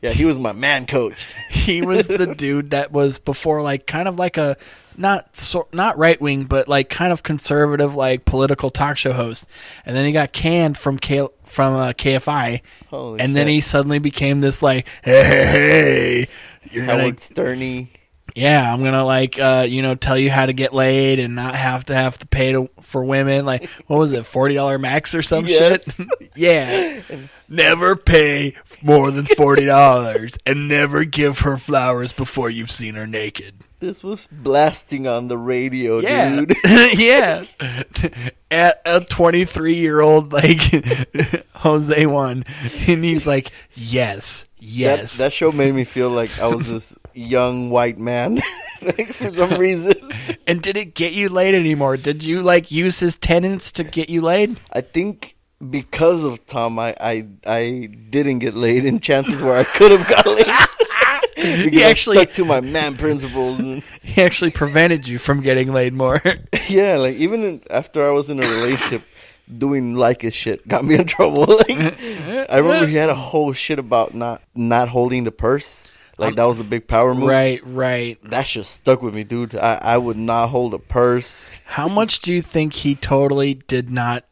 Yeah, he was my man coach. [LAUGHS] he was the [LAUGHS] dude that was before like kind of like a not so, not right wing but like kind of conservative like political talk show host and then he got canned from K, from uh, KFI Holy and then he suddenly became this like hey hey, hey you're gonna Howard Sterney. Yeah i'm gonna like uh you know tell you how to get laid and not have to have to pay to, for women like what was it $40 max or some Yes. shit? [LAUGHS] Yeah. Never pay more than $40 [LAUGHS] and never give her flowers before you've seen her naked. This was blasting on the radio, yeah. dude. [LAUGHS] yeah. At a 23 year old like jose one and he's like yes yes. That, that show made me feel like I was this young white man like, [LAUGHS] for some reason. and did it get you laid anymore did you like use his tenants to get you laid I think because of Tom, I, I I didn't get laid, and chances were I could have got laid. [LAUGHS] because He I actually- stuck to my man principles. And, [LAUGHS] he actually prevented you from getting laid more yeah, like even in, after I was in a relationship, doing like his shit got me in trouble. Like I remember he had a whole shit about not not holding the purse. Like that was a big power move. right right That shit stuck with me, dude. I, I would not hold a purse. how much do you think he totally did not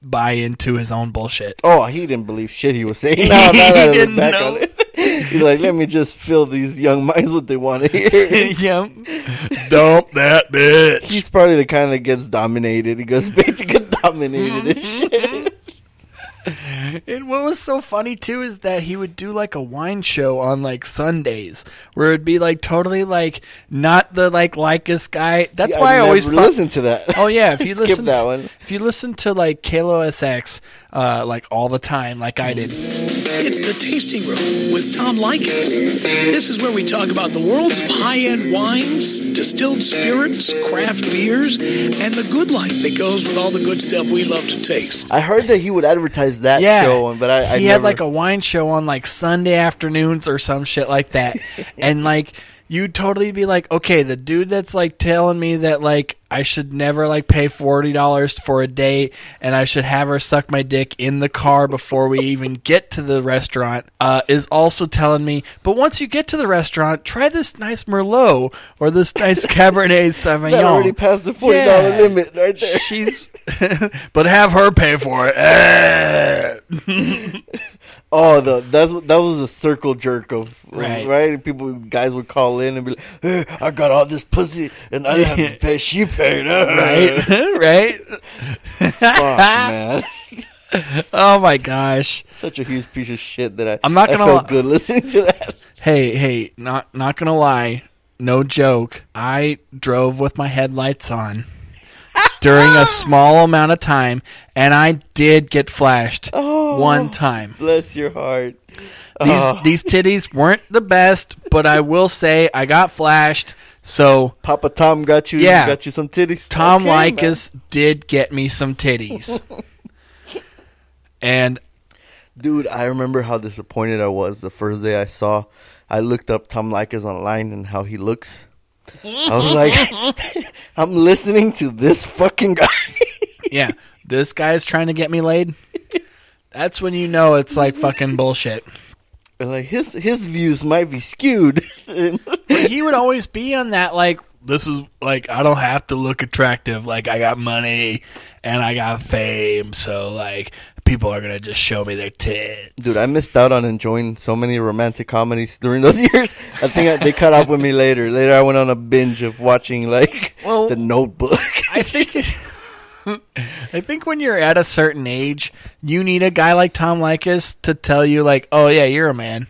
buy into his own bullshit Oh, he didn't believe shit he was saying. No, now that I look didn't back know. on it. He's like, let me just fill these young minds what they want to hear. [LAUGHS] yep dump that bitch He's probably the kind that gets dominated. He goes [LAUGHS] back to get dominated and mm-hmm. shit. And what was so funny too is that he would do like a wine show on like Sundays, where it'd be like totally like not the like Leykis guy. That's See, why I, never always thought. listened to that. Oh yeah, if [LAUGHS] you listen that one. if you listen to like KLSX uh, like all the time, like I did. It's the Tasting Room with Tom Leykis. This is where we talk about the worlds of high-end wines, distilled spirits, craft beers, and the good life that goes with all the good stuff we love to taste. I heard that he would advertise that Yeah, show, but I, I he never, had like a wine show on like Sunday afternoons or some shit like that, [LAUGHS] and like you'd totally be like, okay, the dude that's like telling me that like I should never like pay forty dollars for a date, and I should have her suck my dick in the car before we even get to the restaurant. Uh, is also telling me, but once you get to the restaurant, try this nice Merlot or this nice [LAUGHS] Cabernet Sauvignon. That already passed the $40 limit right there. She's, [LAUGHS] but have her pay for it. [LAUGHS] Oh, the that's that was a circle jerk of Right. right. People, guys would call in and be like, hey, "I got all this pussy and I didn't have to pay. She paid, right, [LAUGHS] [LAUGHS] right. Fuck, man, [LAUGHS] Oh my gosh. such a huge piece of shit that I. I'm not gonna felt li- good listening to that. Hey, hey, not not gonna lie, no joke. I drove with my headlights on during a [GASPS] small amount of time, and I did get flashed Oh. one time. Bless your heart. These Oh. these titties weren't the best, but I will say I got flashed. So Papa Tom got you. Yeah. got you some titties. Tom Okay, Leykis did get me some titties, and Dude, I remember how disappointed I was the first day I saw. I looked up Tom Leykis online and how he looks. I was like, [LAUGHS] I'm listening to this fucking guy. [LAUGHS] yeah, this guy's trying to get me laid. That's when you know it's like fucking bullshit. Like his his views might be skewed. [LAUGHS] But he would always be on that like this is like I don't have to look attractive like I got money and I got fame so like people are gonna just show me their tits. Dude, I missed out on enjoying so many romantic comedies during those [LAUGHS] years. I think I, they caught up with me later. Later, I went on a binge of watching like Well- The Notebook. I [LAUGHS] think [LAUGHS] I think when you're at a certain age, you need a guy like Tom Leykis to tell you like, "Oh yeah, you're a man."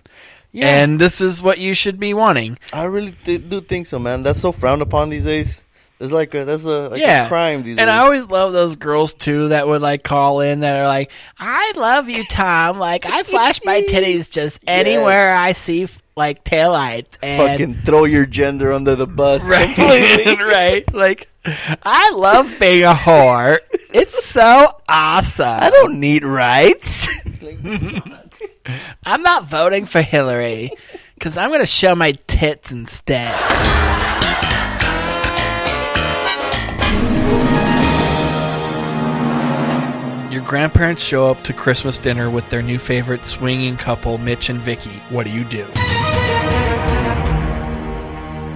Yeah. And this is what you should be wanting. I really th- do think so, man. That's so frowned upon these days. There's like a that's a like yeah, a crime these and days. I always love those girls too that would like call in that are like, "I love you, Tom. Like I flash my titties just [LAUGHS] anywhere I see like taillights and Fucking throw your gender under the bus right, completely. [LAUGHS] right. Like I love being a whore. It's so awesome. I don't need rights. [LAUGHS] I'm not voting for Hillary because I'm going to show my tits instead. Grandparents show up to Christmas dinner with their new favorite swinging couple, Mitch and Vicky. What do you do?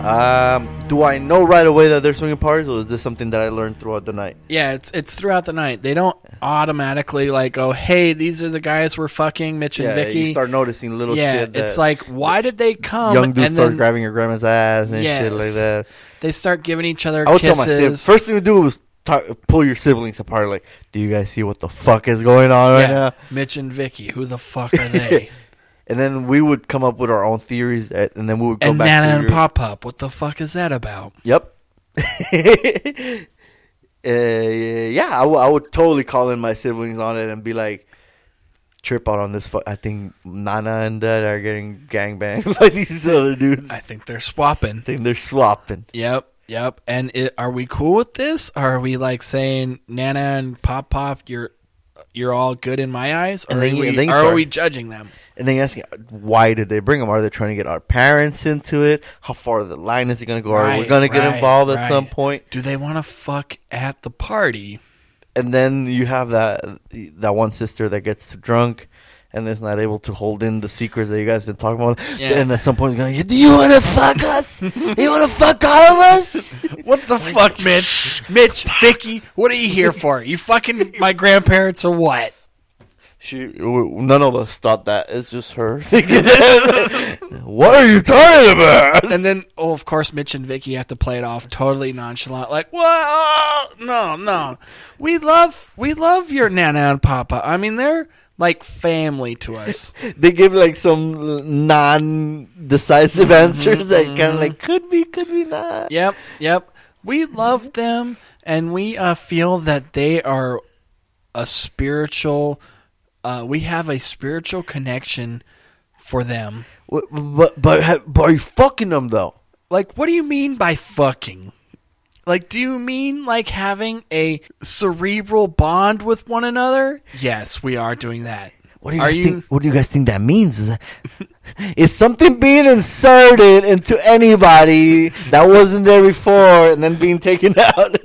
Um, do I know right away that they're swinging parties, or is this something that I learned throughout the night? Yeah, it's it's throughout the night. They don't automatically like oh, "Hey, these are the guys we're fucking, Mitch and yeah, Vicky." you start noticing little yeah, shit. It's like, why did they come? young dudes and start then grabbing your grandma's ass and shit like that. They start giving each other I would tell my kisses. First thing to do was talk, pull your siblings apart. Like, do you guys see what the fuck is going on right yeah, now? Mitch and Vicky. Who the fuck are [LAUGHS] they? And then we would come up with our own theories, uh, and then we would go and back Nana and Pop Pop, What the fuck is that about? Yep. [LAUGHS] uh, yeah, I, w- I would totally call in my siblings on it and be like, trip out on this. Fu- I think Nana and Dad are getting gangbanged [LAUGHS] by these other dudes. I think they're swapping. I think they're swapping. Yep, yep. And it, are we cool with this? Are we like saying Nana and Pop Pop, you're you're all good in my eyes, or are, then you- we, and then you are start- we judging them? And then you asking, why did they bring them? Are they trying to get our parents into it? How far the line is it going to go? are we Right, going to get right, involved at right. some point? Do they want to fuck at the party? And then you have that that one sister that gets drunk and is not able to hold in the secrets that you guys been talking about. Yeah. And at some point, he's going, "Do you want to fuck us? you want to fuck all of us?" [LAUGHS] What the fuck, [LAUGHS] Mitch? Mitch, Vicky, what are you here for? You fucking my grandparents or what? She, none of us thought that. It's just her [LAUGHS] thinking. what are you talking about? And then, oh, of course, Mitch and Vicky have to play it off totally nonchalant, like, "Well, no, no, we love, we love your Nana and Papa. I mean, they're like family to us." [LAUGHS] They give like some non-decisive answers that kind of like could be, could be not. Yep, yep. We love them, and we uh, feel that they are a spiritual. Uh, we have a spiritual connection for them. But but, but, but are you fucking them though? Like, what do you mean by fucking? Like, do you mean like having a cerebral bond with one another? Yes, we are doing that. What do you are guys you? think? What do you guys think that means? Is, that, [LAUGHS] is something being inserted into anybody that wasn't there before and then being taken [LAUGHS] out?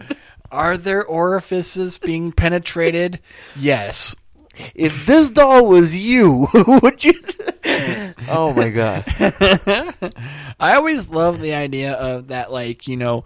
Are there orifices being penetrated? Yes. If this doll was you, [LAUGHS] would you? oh my god! I always love the idea of that, like, you know,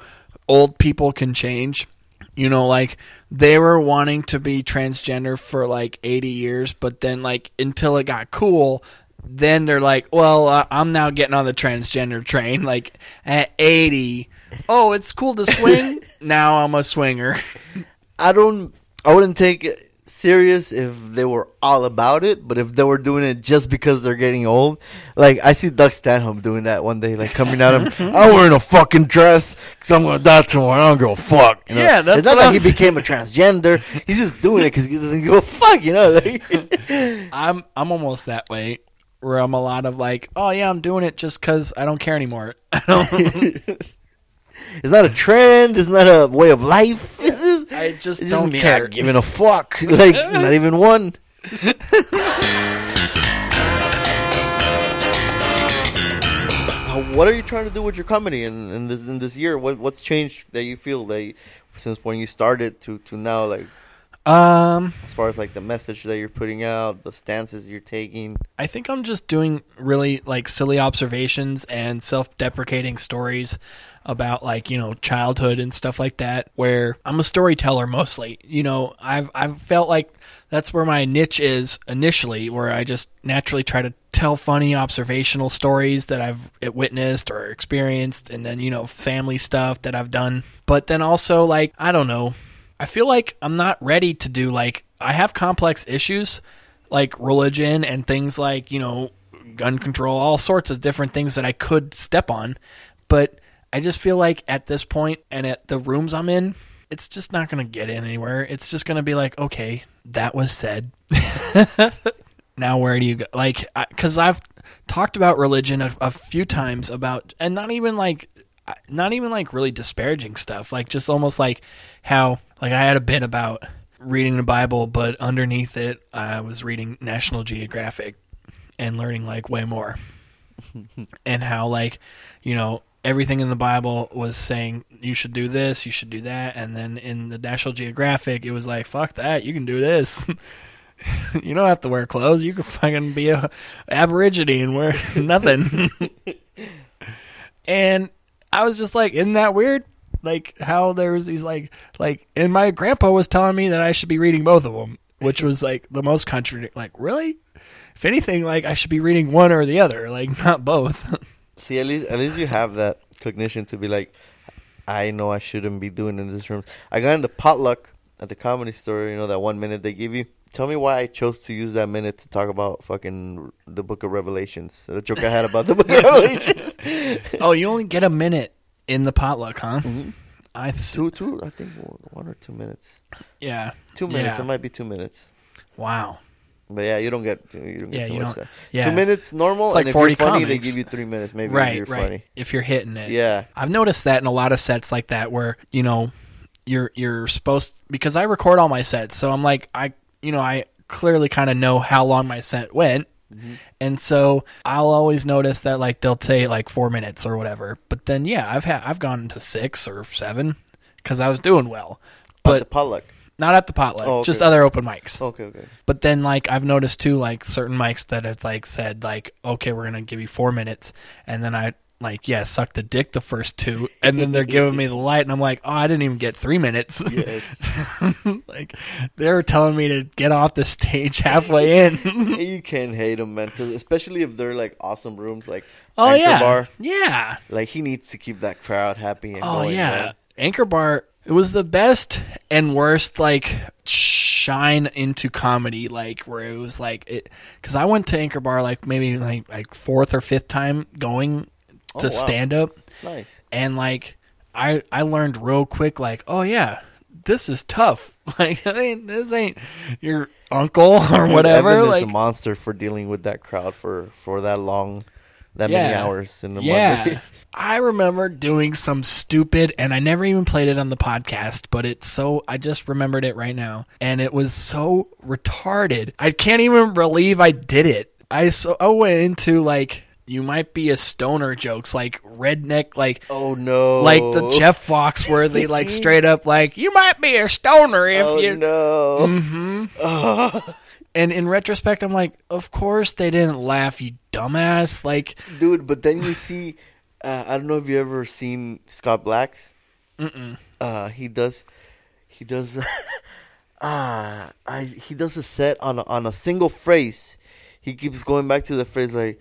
old people can change. You know, like, they were wanting to be transgender for like 80 years, but then, like, until it got cool, then they're like, well, uh, I'm now getting on the transgender train. [LAUGHS] Like, at 80, oh, it's cool to swing. [LAUGHS] now I'm a swinger. I don't. I wouldn't take it serious if they were all about it, but if they were doing it just because they're getting old, like I see Doug Stanhope doing that one day, like coming out of [LAUGHS] I'm wearing a fucking dress because I'm gonna die tomorrow. I don't give a fuck. You know? Yeah, that's it's not like he became a [LAUGHS] transgender. He's just doing it because he doesn't give a fuck. You know, like, [LAUGHS] I'm I'm almost that way where I'm a lot of like, oh yeah, I'm doing it just because I don't care anymore. it's not a trend. It's not a way of life. It's just, I just don't just care. not giving a fuck. [LAUGHS] Like not even one. [LAUGHS] Uh, what are you trying to do with your comedy in, in this in this year? What what's changed that you feel that you, since when you started to to now like Um, as far as like the message that you're putting out, the stances you're taking. I think I'm just doing really like silly observations and self-deprecating stories about like, you know, childhood and stuff like that where I'm a storyteller mostly. You know, I've I've felt like that's where my niche is initially where I just naturally try to tell funny observational stories that I've witnessed or experienced and then, you know, family stuff that I've done. But then also like, I don't know, I feel like I'm not ready to do like I have complex issues like religion and things like, you know, gun control, all sorts of different things that I could step on, but I just feel like at this point and at the rooms I'm in, it's just not going to get in anywhere. It's just going to be like, okay, that was said. [LAUGHS] now where do you go? Like, because I've talked about religion a, a few times about, and not even like, not even like really disparaging stuff. Like just almost like how, like I had a bit about reading the Bible, but underneath it, I was reading National Geographic and learning like way more, [LAUGHS] and how like, you know. Everything in the Bible was saying you should do this, you should do that, and then in the National Geographic, it was like, "Fuck that, you can do this." [LAUGHS] you don't have to wear clothes. You can fucking be a aborigine and wear [LAUGHS] nothing. [LAUGHS] and I was just like, isn't that weird? Like how there was these like like, and my grandpa was telling me that I should be reading both of them, which was like the most contradict. Like really, if anything, like I should be reading one or the other, like not both. See, at least at least you have that cognition to be like, I know I shouldn't be doing in this room. I got into potluck at the comedy store. You know that one minute they give you. Tell me why I chose to use that minute to talk about fucking the Book of Revelations. The joke I had about the Book of [LAUGHS] Revelations. oh, you only get a minute in the potluck, huh? Mm-hmm. I two, two. I think one or two minutes. Yeah, two minutes. Yeah. It might be two minutes. Wow. But yeah, you don't get you don't get Yeah, too much. don't- yeah. Two minutes normal. It's like and if 40 you're funny, they give you three minutes. Maybe right, you're right. funny. If you're hitting it, Yeah. I've noticed that in a lot of sets like that where you know you're you're supposed because I record all my sets, so I'm like I you know I clearly kind of know how long my set went. Mm-hmm. And so I'll always notice that like they'll say like four minutes or whatever, but then yeah, I've had I've gone to six or seven because I was doing well, but the potluck. Not at the potluck, Oh, okay. just other open mics. Okay, okay. But then, like, I've noticed too, like, certain mics that have, like, said, like, okay, we're going to give you four minutes. And then I, like, yeah, suck the dick the first two. And then they're giving me the [LAUGHS] light. And I'm like, oh, I didn't even get three minutes. [LAUGHS] Yes. [LAUGHS] like, they were telling me to get off the stage halfway in. you can't hate them, man. 'cause especially if they're like awesome rooms, like Oh, Anchor yeah. Bar. Yeah. Like he needs to keep that crowd happy. And Oh going, yeah, man. Anchor Bar. It was the best and worst like shine into comedy, like where it was like it. Because I went to Anchor Bar like maybe like like fourth or fifth time going Oh, to wow. stand up, Nice. and like I I learned real quick like oh yeah. This is tough. [LAUGHS] Like, I mean, this ain't your uncle [LAUGHS] or whatever. Evan is like, a monster for dealing with that crowd for for that long, that many hours in the yeah. month. [LAUGHS] I remember doing some stupid, and I never even played it on the podcast, but it's so, I just remembered it right now. And it was so retarded. I can't even believe I did it. I, so, I went into like, you might be a stoner jokes like redneck like oh no like the Jeff Fox where they like [LAUGHS] straight up like you might be a stoner if Oh, you no. [LAUGHS] Mhm. And in retrospect I'm like of course they didn't laugh you dumbass like dude. But then you see, uh, I don't know if you ever seen Scott Black's. Mm-mm. Uh, he does, he does, ah, [LAUGHS] I he does a set on a, on a single phrase. He keeps going back to the phrase like.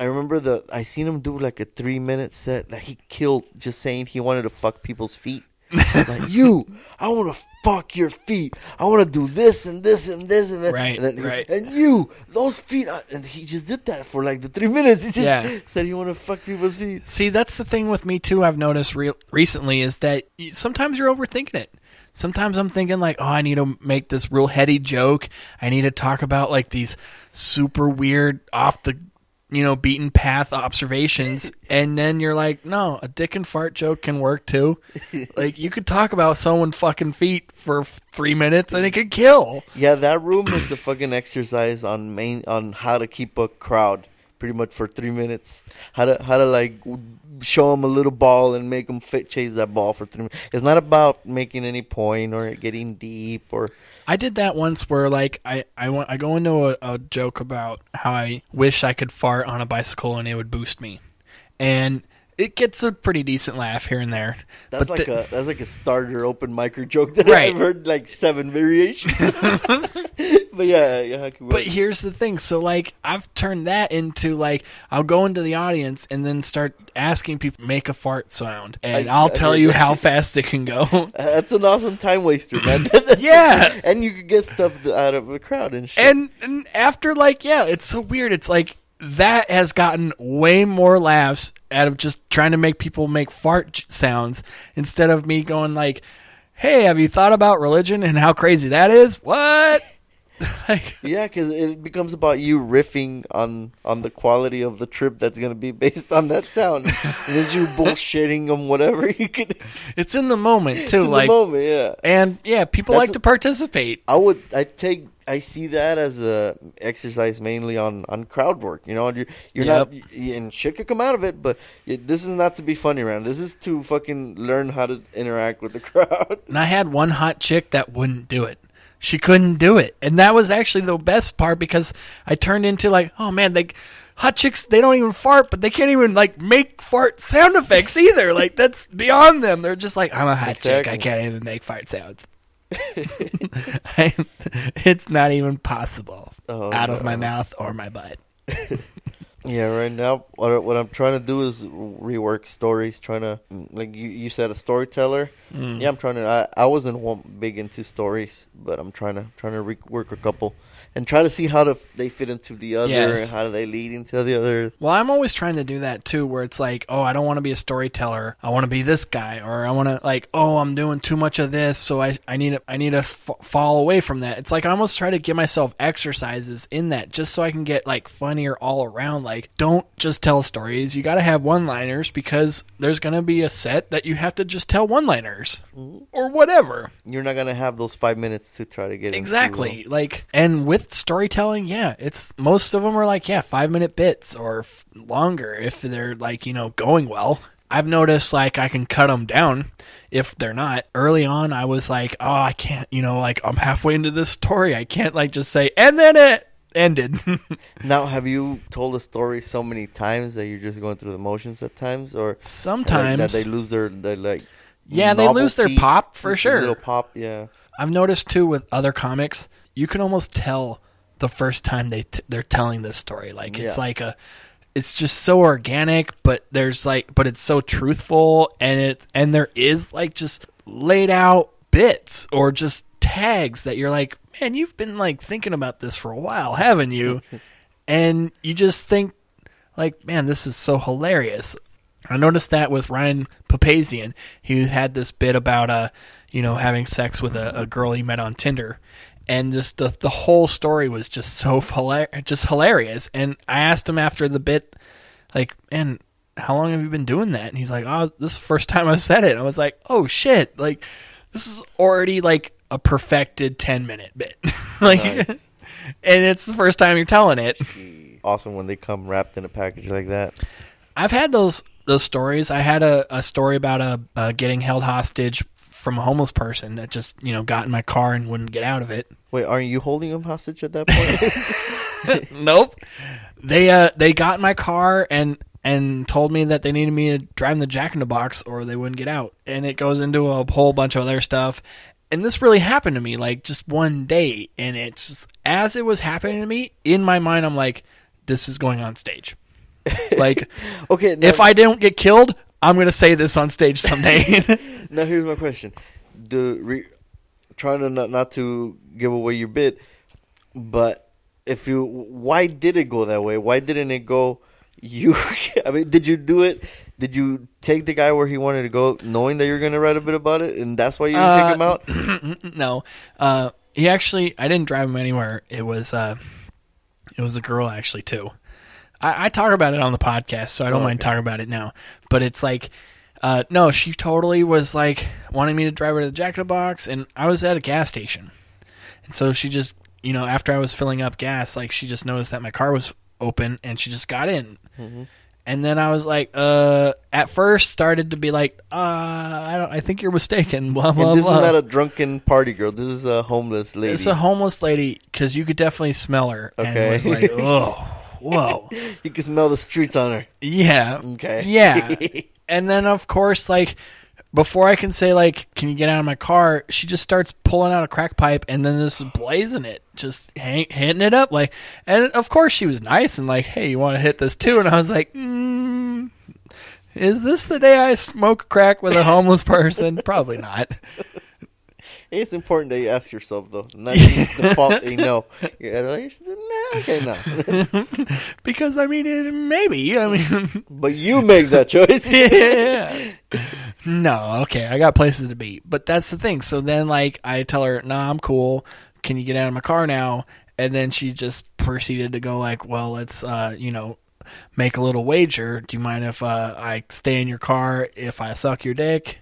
I remember the I seen him do like a three minute set that he killed just saying he wanted to fuck people's feet. Like you, I want to fuck your feet. I want to do this and this and this and that. Right, and then, right. And you, those feet, uh, and he just did that for like the three minutes. He just Yeah. [LAUGHS] said he want to fuck people's feet. See, that's the thing with me too. I've noticed re- recently is that sometimes you're overthinking it. Sometimes I'm thinking like, oh, I need to make this real heady joke. I need to talk about like these super weird, off the you know beaten path observations, [LAUGHS] and then you're like, no, a dick and fart joke can work too. [LAUGHS] like you could talk about someone fucking feet for three minutes and it could kill. Yeah, that room is a fucking exercise on main on how to keep a crowd pretty much for three minutes. How to how to like show them a little ball and make them fit chase that ball for three minutes. It's not about making any point or getting deep or I did that once where like I I, went, I go into a, a joke about how I wish I could fart on a bicycle and it would boost me, and it gets a pretty decent laugh here and there. that's but like the- a that's like a starter open micro joke that Right. I've heard like seven variations. [LAUGHS] [LAUGHS] but yeah, yeah. But here's the thing. So like I've turned that into like I'll go into the audience and then start asking people make a fart sound and I- will tell you how [LAUGHS] fast it can go. Uh, that's an awesome time waster, man. [LAUGHS] [LAUGHS] Yeah. and you could get stuff out of the crowd and shit. and and after like yeah, it's so weird. It's like that has gotten way more laughs out of just trying to make people make fart sounds instead of me going like, "Hey, have you thought about religion and how crazy that is?" What? [LAUGHS] like, Yeah, because it becomes about you riffing on on the quality of the trip that's gonna be based on that sound. [LAUGHS] and as you bullshitting them, whatever you could. it's in the moment too. in like, the moment, yeah. and yeah, people That's like a- to participate. I would. I take. I see that as a exercise mainly on on crowd work. You know, you're, you're not, Yep. y- and shit could come out of it. But y this is not to be funny around. This is to fucking learn how to interact with the [LAUGHS] crowd. And I had one hot chick that wouldn't do it. She couldn't do it. And that was actually the best part because I turned into like, oh man, they hot chicks they don't even fart, but they can't even like make fart sound effects either. like that's beyond them. They're just like, I'm a hot chick. I can't even make fart sounds. I, [LAUGHS] [LAUGHS] it's not even possible Oh, out of my mouth or my butt. [LAUGHS] Yeah, right now what what I'm trying to do is rework stories. Trying to like you, you said a storyteller. Mm. Yeah, I'm trying to. I, I wasn't one big into stories, but I'm trying to trying to rework a couple and try to see how to they fit into the other Yes. and how do they lead into the other. Well, I'm always trying to do that too, where it's like, oh, I don't want to be a storyteller. I want to be this guy, or I want to like, oh, I'm doing too much of this, so I I need to I need to f- fall away from that. It's like I almost try to give myself exercises in that, just so I can get like funnier all around. Like, don't just tell stories. You got to have one-liners because there's gonna be a set that you have to just tell one-liners mm-hmm. or whatever. You're not gonna have those five minutes to try to get into, Exactly. Like, and with storytelling, yeah, it's most of them are like, yeah, five minute bits or f- longer if they're like, you know, going well. I've noticed like I can cut them down if they're not. Early on, I was like, oh, I can't, you know, like I'm halfway into this story. I can't like just say, and then it ended. [LAUGHS] Now, have you told a story so many times that you're just going through the motions at times, or Sometimes. that they lose their, their like Yeah, they lose their pop, for sure. Little pop, yeah. I've noticed too with other comics, you can almost tell the first time they t- they're telling this story. Like it's Yeah. like a, it's just so organic, but there's like, but it's so truthful, and it and there is like just laid out bits or just tags that you're like, man, you've been like thinking about this for a while, haven't you? [LAUGHS] and you just think like, man, this is so hilarious. I noticed that with Ryan Papazian. He had this bit about uh, you know, having sex with a, a girl he met on Tinder. And just the the whole story was just so [LAUGHS] hilar- just hilarious. And I asked him after the bit, like, man, how long have you been doing that? And he's like, oh, this is the first time I said it. I was like, oh shit, like this is already like a perfected ten minute bit, [LAUGHS] like, Nice. [LAUGHS] and it's the first time you're telling it. awesome when they come wrapped in a package like that. I've had those those stories. I had a, a story about a uh, getting held hostage from a homeless person that just you know got in my car and wouldn't get out of it. Wait, aren't you holding him hostage at that point? [LAUGHS] [LAUGHS] nope. They uh they got in my car and and told me that they needed me to drive the Jack in the Box or they wouldn't get out. And it goes into a whole bunch of other stuff. And this really happened to me like just one day. And it's just, as it was happening to me in my mind, I'm like, this is going on stage. [LAUGHS] Like, okay, if I don't get killed, I'm gonna say this on stage someday. [LAUGHS] [LAUGHS] now here's my question: the re- trying to not not to give away your bit, but if you, why did it go that way? Why didn't it go? You, I mean, did you do it? Did you take the guy where he wanted to go, knowing that you're going to write a bit about it, and that's why you didn't take him out? Uh, [CLEARS THROAT] no, uh, he actually. I didn't drive him anywhere. It was. Uh, it was a girl actually too. I, I talk about it on the podcast, so I don't Oh, mind okay. talking about it now. But it's like, uh, no, she totally was like wanting me to drive her to the Jack in the Box, and I was at a gas station, and so she just, you know, after I was filling up gas, like she just noticed that my car was open, and she just got in. Mhm. And then I was like, uh, at first started to be like, uh, I don't, I think you're mistaken. Blah blah and this blah. is not a drunken party girl. This is a homeless lady. It's a homeless lady because you could definitely smell her. Okay. And was like, [LAUGHS] oh, whoa. [LAUGHS] you can smell the streets on her. Yeah. Okay. Yeah. [LAUGHS] and then, of course, like, before I can say, like, can you get out of my car, she just starts pulling out a crack pipe and then just blazing it, just hang, hitting it up. Like, and of course, she was nice and like, hey, you want to hit this too? And I was like, mm, is this the day I smoke crack with a homeless person? Probably not. [LAUGHS] It's important that you ask yourself though, not just [LAUGHS] the fault that you know. You're like, nah, okay, no. [LAUGHS] because I mean, it, maybe. I mean, [LAUGHS] but you make that choice. yeah. No, okay, I got places to be, but that's the thing. So then, like, I tell her, "Nah, I'm cool. Can you get out of my car now?" And then she just proceeded to go like, "Well, let's, uh, you know." Make a little wager. Do you mind if uh, I stay in your car if I suck your dick?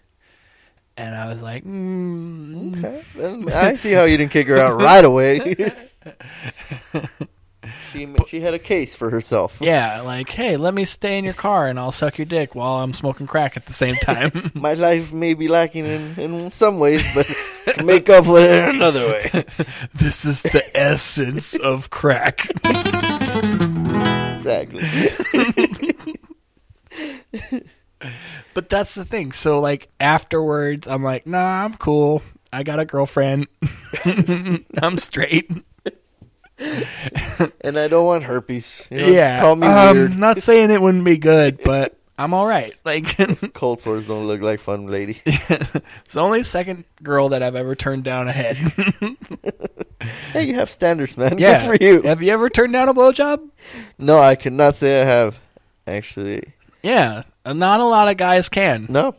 And I was like, mm. Okay. I see how you didn't kick her out right away. [LAUGHS] she she had a case for herself. Yeah, like, hey, let me stay in your car and I'll suck your dick while I'm smoking crack at the same time. [LAUGHS] My life may be lacking in, in some ways, but [LAUGHS] make up with it in another way. this is the essence of crack. Exactly. But that's the thing. So, like, afterwards, I'm like, nah, I'm cool. I got a girlfriend. [LAUGHS] I'm straight. and I don't want herpes. You know, yeah. Call me um, weird. Not saying it wouldn't be good, but I'm all right. Like, Cold sores don't look like fun, lady. [LAUGHS] it's only the second girl that I've ever turned down a head. [LAUGHS] hey, you have standards, man. yeah. Good for you. Have you ever turned down a blowjob? No, I cannot say I have. Actually, Yeah. Not a lot of guys can. no.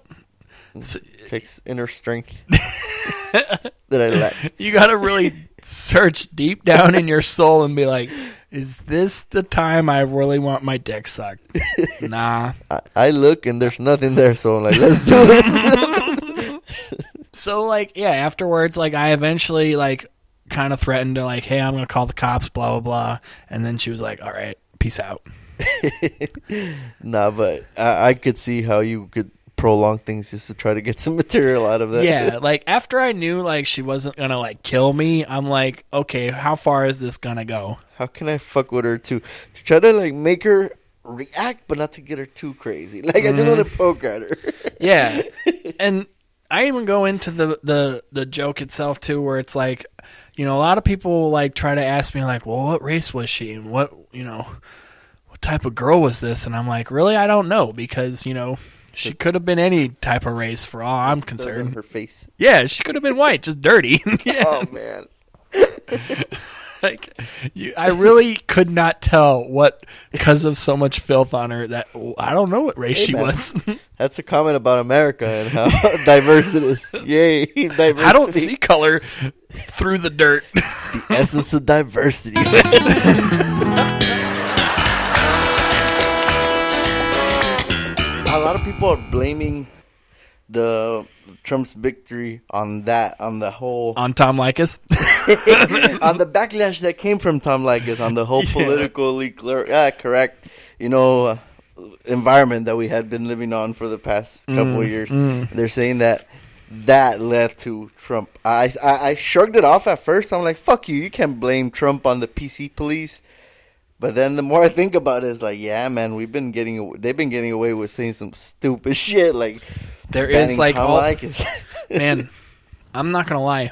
It takes inner strength [LAUGHS] that I lack. You got to really search deep down in your soul and be like, is this the time I really want my dick sucked? [LAUGHS] nah. I, I look and there's nothing there, so I'm like, let's do this. [LAUGHS] So like, yeah, afterwards, like I eventually like kind of threatened to like, hey, I'm gonna call the cops, blah blah blah, and then she was like, all right, peace out. [LAUGHS] nah, but I, I could see how you could prolong things just to try to get [LAUGHS] some material out of that. yeah, like after I knew like she wasn't gonna like kill me, I'm like, okay, how far is this gonna go? How can I fuck with her to to try to like make her react, but not to get her too crazy? [LAUGHS] Like I just mm-hmm. want to poke at her. Yeah, and I even go into the the the joke itself too, where it's like, you know, a lot of people like try to ask me like, well, what race was she, and what you know, type of girl was this, and I'm like, really, I don't know because you know. She could have been any type of race for all I'm concerned. her face. Yeah, she could have been white, just dirty. [LAUGHS] [LAUGHS] yeah. Oh man. [LAUGHS] like you, I really could not tell what because of so much filth on her that I don't know what race Hey, she man. was. That's a comment about America and how diverse it is. Yay, diversity. I don't see color through the dirt. the essence of diversity. A lot of people are blaming the Trump's victory on that, on the whole on Tom Leykis. [LAUGHS] on the backlash that came from Tom Leykis on the whole [LAUGHS] politically clear, uh, correct, you know, uh, environment that we had been living on for the past couple of Mm, years. mm. They're saying that that led to Trump. I, I I shrugged it off at first. I'm like, fuck you. You can't blame Trump on the PC police. But then the more I think about it, it's like, yeah, man, we've been getting they've been getting away with saying some stupid [LAUGHS] shit like There is like all, [LAUGHS] man. I'm not gonna lie,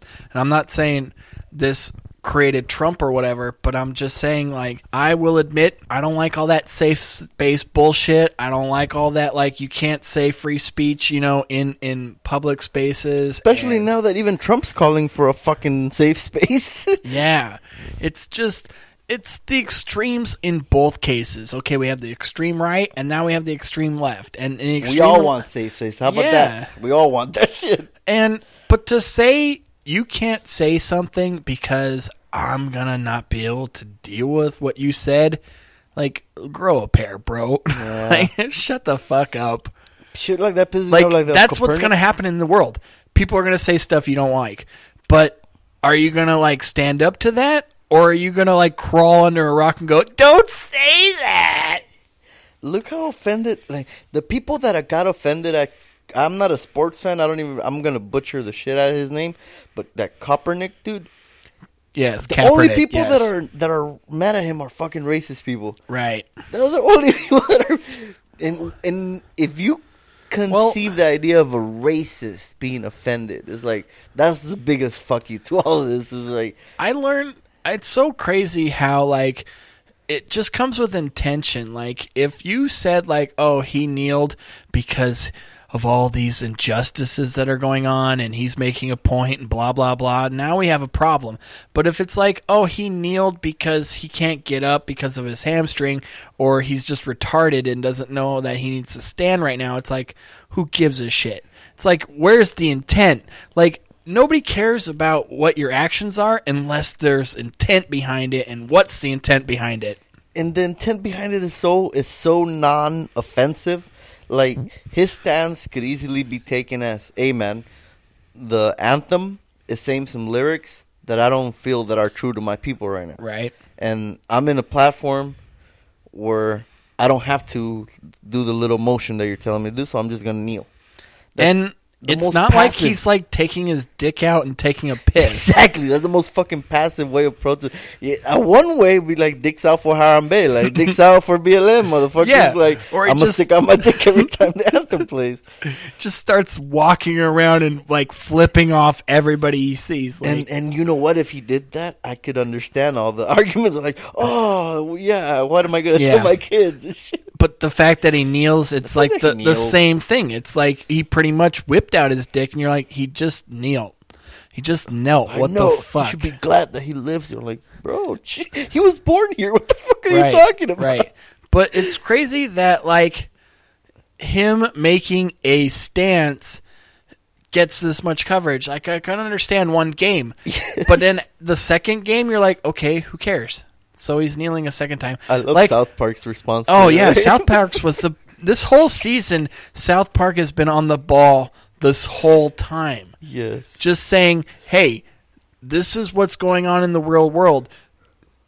and I'm not saying this created Trump or whatever, but I'm just saying like I will admit I don't like all that safe space bullshit. I don't like all that like you can't say free speech, you know, in in public spaces. Especially now that even Trump's calling for a fucking safe space. [LAUGHS] Yeah. It's just it's the extremes in both cases. Okay, we have the extreme right and now we have the extreme left. And we extreme all want safe space. How about Yeah. that? We all want that [LAUGHS] shit. And but to say you can't say something because I'm gonna not be able to deal with what you said, like grow a pair, bro. [LAUGHS] like, shut the fuck up. Shit like that pisses Like like that. that's what's gonna happen in the world. People are gonna say stuff you don't like, but are you gonna like stand up to that, or are you gonna like crawl under a rock and go, "Don't say that"? Look how offended like the people that I got offended at I'm not a sports fan. I don't even I'm gonna butcher the shit out of his name, but that Kopernik dude. Yeah, it's the only people yes. that are that are mad at him are fucking racist people. Right. Those are the only [LAUGHS] people that are and and if you conceive the idea of a racist being offended, it's like that's the biggest fuck you to all of this. Is like I learned it's so crazy how like it just comes with intention. Like if you said like, "Oh, he kneeled because of all these injustices that are going on and he's making a point and blah blah blah." Now we have a problem. But if it's like, "Oh, he kneeled because he can't get up because of his hamstring or he's just retarded and doesn't know that he needs to stand right now." It's like, "Who gives a shit?" It's like, "Where's the intent?" Like nobody cares about what your actions are unless there's intent behind it and what's the intent behind it and the intent behind it is so is so non-offensive. Like his stance could easily be taken as, amen the anthem is saying some lyrics that I don't feel that are true to my people right now." Right. And I'm in a platform where I don't have to do the little motion that you're telling me to do, so I'm just gonna kneel. That's and the it's not like he's like taking his dick out and taking a piss Exactly, that's the most fucking passive way of protest. Yeah, uh, one way be like dicks out for Harambe, like [LAUGHS] dicks out for BLM, motherfuckers. Yeah, like or he I'm gonna just- stick out my dick every time the anthem plays. [LAUGHS] just starts walking around and like flipping off everybody he sees like And and you know what? If he did that, I could understand all the [LAUGHS] arguments. Like, oh yeah, what am I gonna Yeah. tell my kids? but the fact that he kneels it's like the, he the same thing it's like he pretty much whipped out his dick and you're like he just kneeled he just knelt I what know, the fuck? You should be glad that he lives here. Like, bro, [LAUGHS] gee, he was born here. What the fuck are right, you talking about? Right. But it's crazy that like him making a stance gets this much coverage. Like I can understand one game, [LAUGHS] but then the second game, you're like, okay, who cares? So he's kneeling a second time. I love like, South Park's response. Oh yeah. [LAUGHS] South Park's was the this whole season. South Park has been on the ball this whole time. Yes. Just saying, hey, this is what's going on in the real world.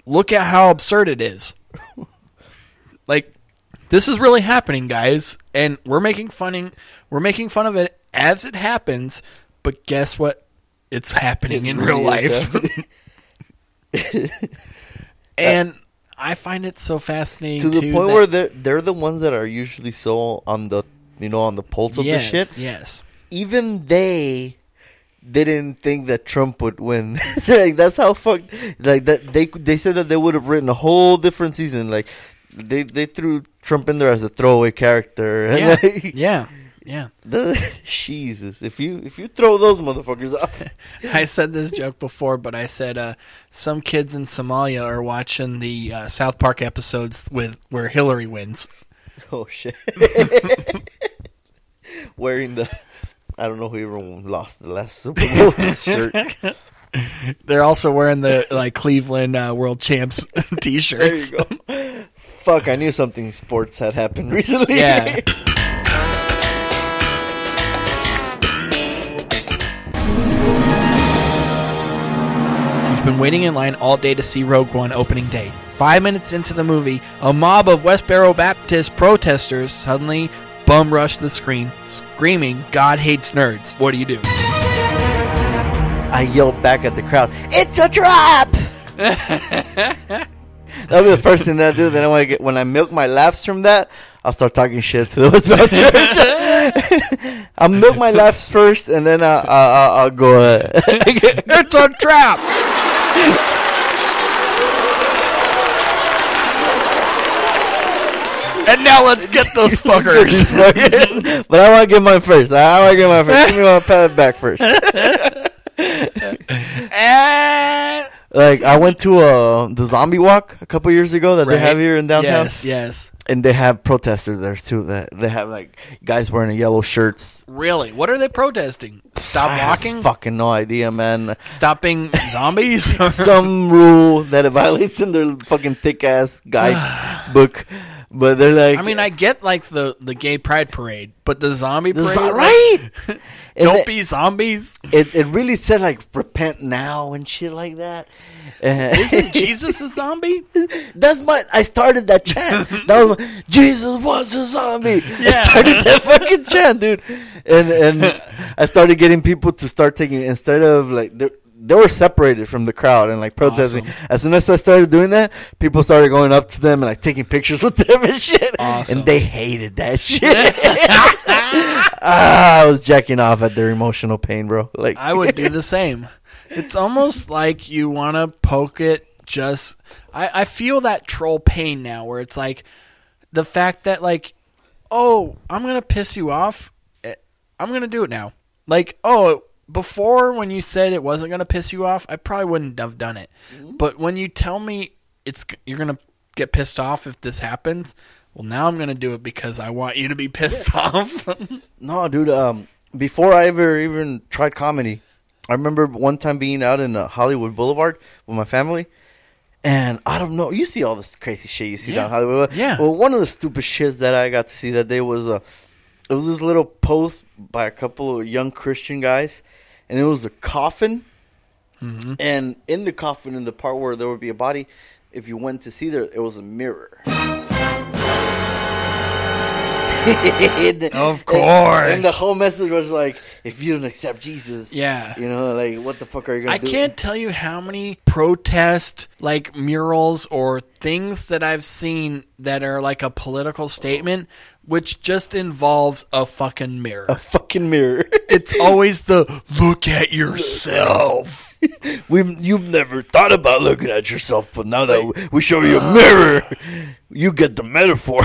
Look at how absurd it is. [LAUGHS] like this is really happening, guys, and we're making funning we're making fun of it as it happens, but guess what? It's happening It in real life. [LAUGHS] Uh, and I find it so fascinating to the point where they're they're the ones that are usually so on the you know on the pulse of Yes, the shit. yes. Even they didn't think that Trump would win. [LAUGHS] like that's how fucked. Like that they they said that they would have written a whole different season. Like they they threw Trump in there as a throwaway character. [LAUGHS] Yeah, like- yeah, yeah. The, Jesus, if you if you throw those motherfuckers off, [LAUGHS] I said this joke before, but I said uh, some kids in Somalia are watching the uh, South Park episodes with where Hillary wins. oh shit, wearing the. I don't know who even lost the last Super [LAUGHS] Bowl shirt. [LAUGHS] They're also wearing the like Cleveland uh, World Champs [LAUGHS] T-shirts. you go. Fuck, I knew something sports had happened recently. Yeah. You've been waiting in line all day to see Rogue One opening day. Five minutes into the movie, a mob of Westboro Baptist protesters suddenly bum rush the screen, screaming, God hates nerds. What do you do? I yelled back at the crowd, "It's a trap!" That'll be the first thing that I do. Then I want to get when I milk my laughs from that, I'll start talking shit to the Westbound Church. [LAUGHS] I'll milk my laughs first, and then I'll, I'll, I'll go. Uh, [LAUGHS] it's a trap. And now let's get [LAUGHS] those fuckers. [LAUGHS] but I want to get mine first. I want to get mine first. Give me my pat back first. [LAUGHS] and Like I went to uh, the zombie walk a couple years ago that they have here in downtown. Yes, yes. And they have protesters there too. That they have like guys wearing yellow shirts. Really? What are they protesting? Stop I have walking? fucking no idea, man. Stopping zombies? Some rule that it violates in their fucking thick ass guide [SIGHS] book. But they're like, I mean, I get like the the gay pride parade, but the zombie parade, zo- right? [LAUGHS] And don't be zombies. it it really said like repent now and shit like that. [LAUGHS] Isn't Jesus a zombie? [LAUGHS] That's my. I started that chant. That was my, Jesus was a zombie. Yeah. I started that fucking chant, dude. And and I started getting people to start taking instead of like they, were separated from the crowd and like protesting. As soon as I started doing that, people started going up to them and like taking pictures with them and shit. Awesome. And they hated that [LAUGHS] shit. [LAUGHS] ah, I was jacking off at their emotional pain, bro. Like I would do [LAUGHS] the same. It's almost like you want to poke it just. I, I feel that troll pain now where it's like the fact that, like, oh, I'm going to piss you off. eh, I'm going to do it now. Like, oh, before when you said it wasn't going to piss you off, I probably wouldn't have done it. But when you tell me it's you're going to get pissed off if this happens, well, now I'm going to do it because I want you to be pissed off. [LAUGHS] No, dude. Um, before I ever even tried comedy, I remember one time being out in uh, Hollywood Boulevard with my family, and I don't know. You see all this crazy shit you see Yeah. down Hollywood. Yeah. Well, one of the stupid shits that I got to see that day was uh, it was this little post by a couple of young Christian guys, and it was a coffin, Mm-hmm. and in the coffin, in the part where there would be a body, if you went to see there, it was a mirror. [LAUGHS] Of [LAUGHS] course. And, the whole message was like, if you don't accept Jesus, Yeah. you know, like what the fuck are you gonna do? I do? can't tell you how many protest like murals or things that I've seen that are like a political statement which just involves a fucking mirror. A fucking mirror. [LAUGHS] it's always the look at yourself. [LAUGHS] We've you've never thought about looking at yourself, but now that we show you a mirror, [LAUGHS] you get the metaphor.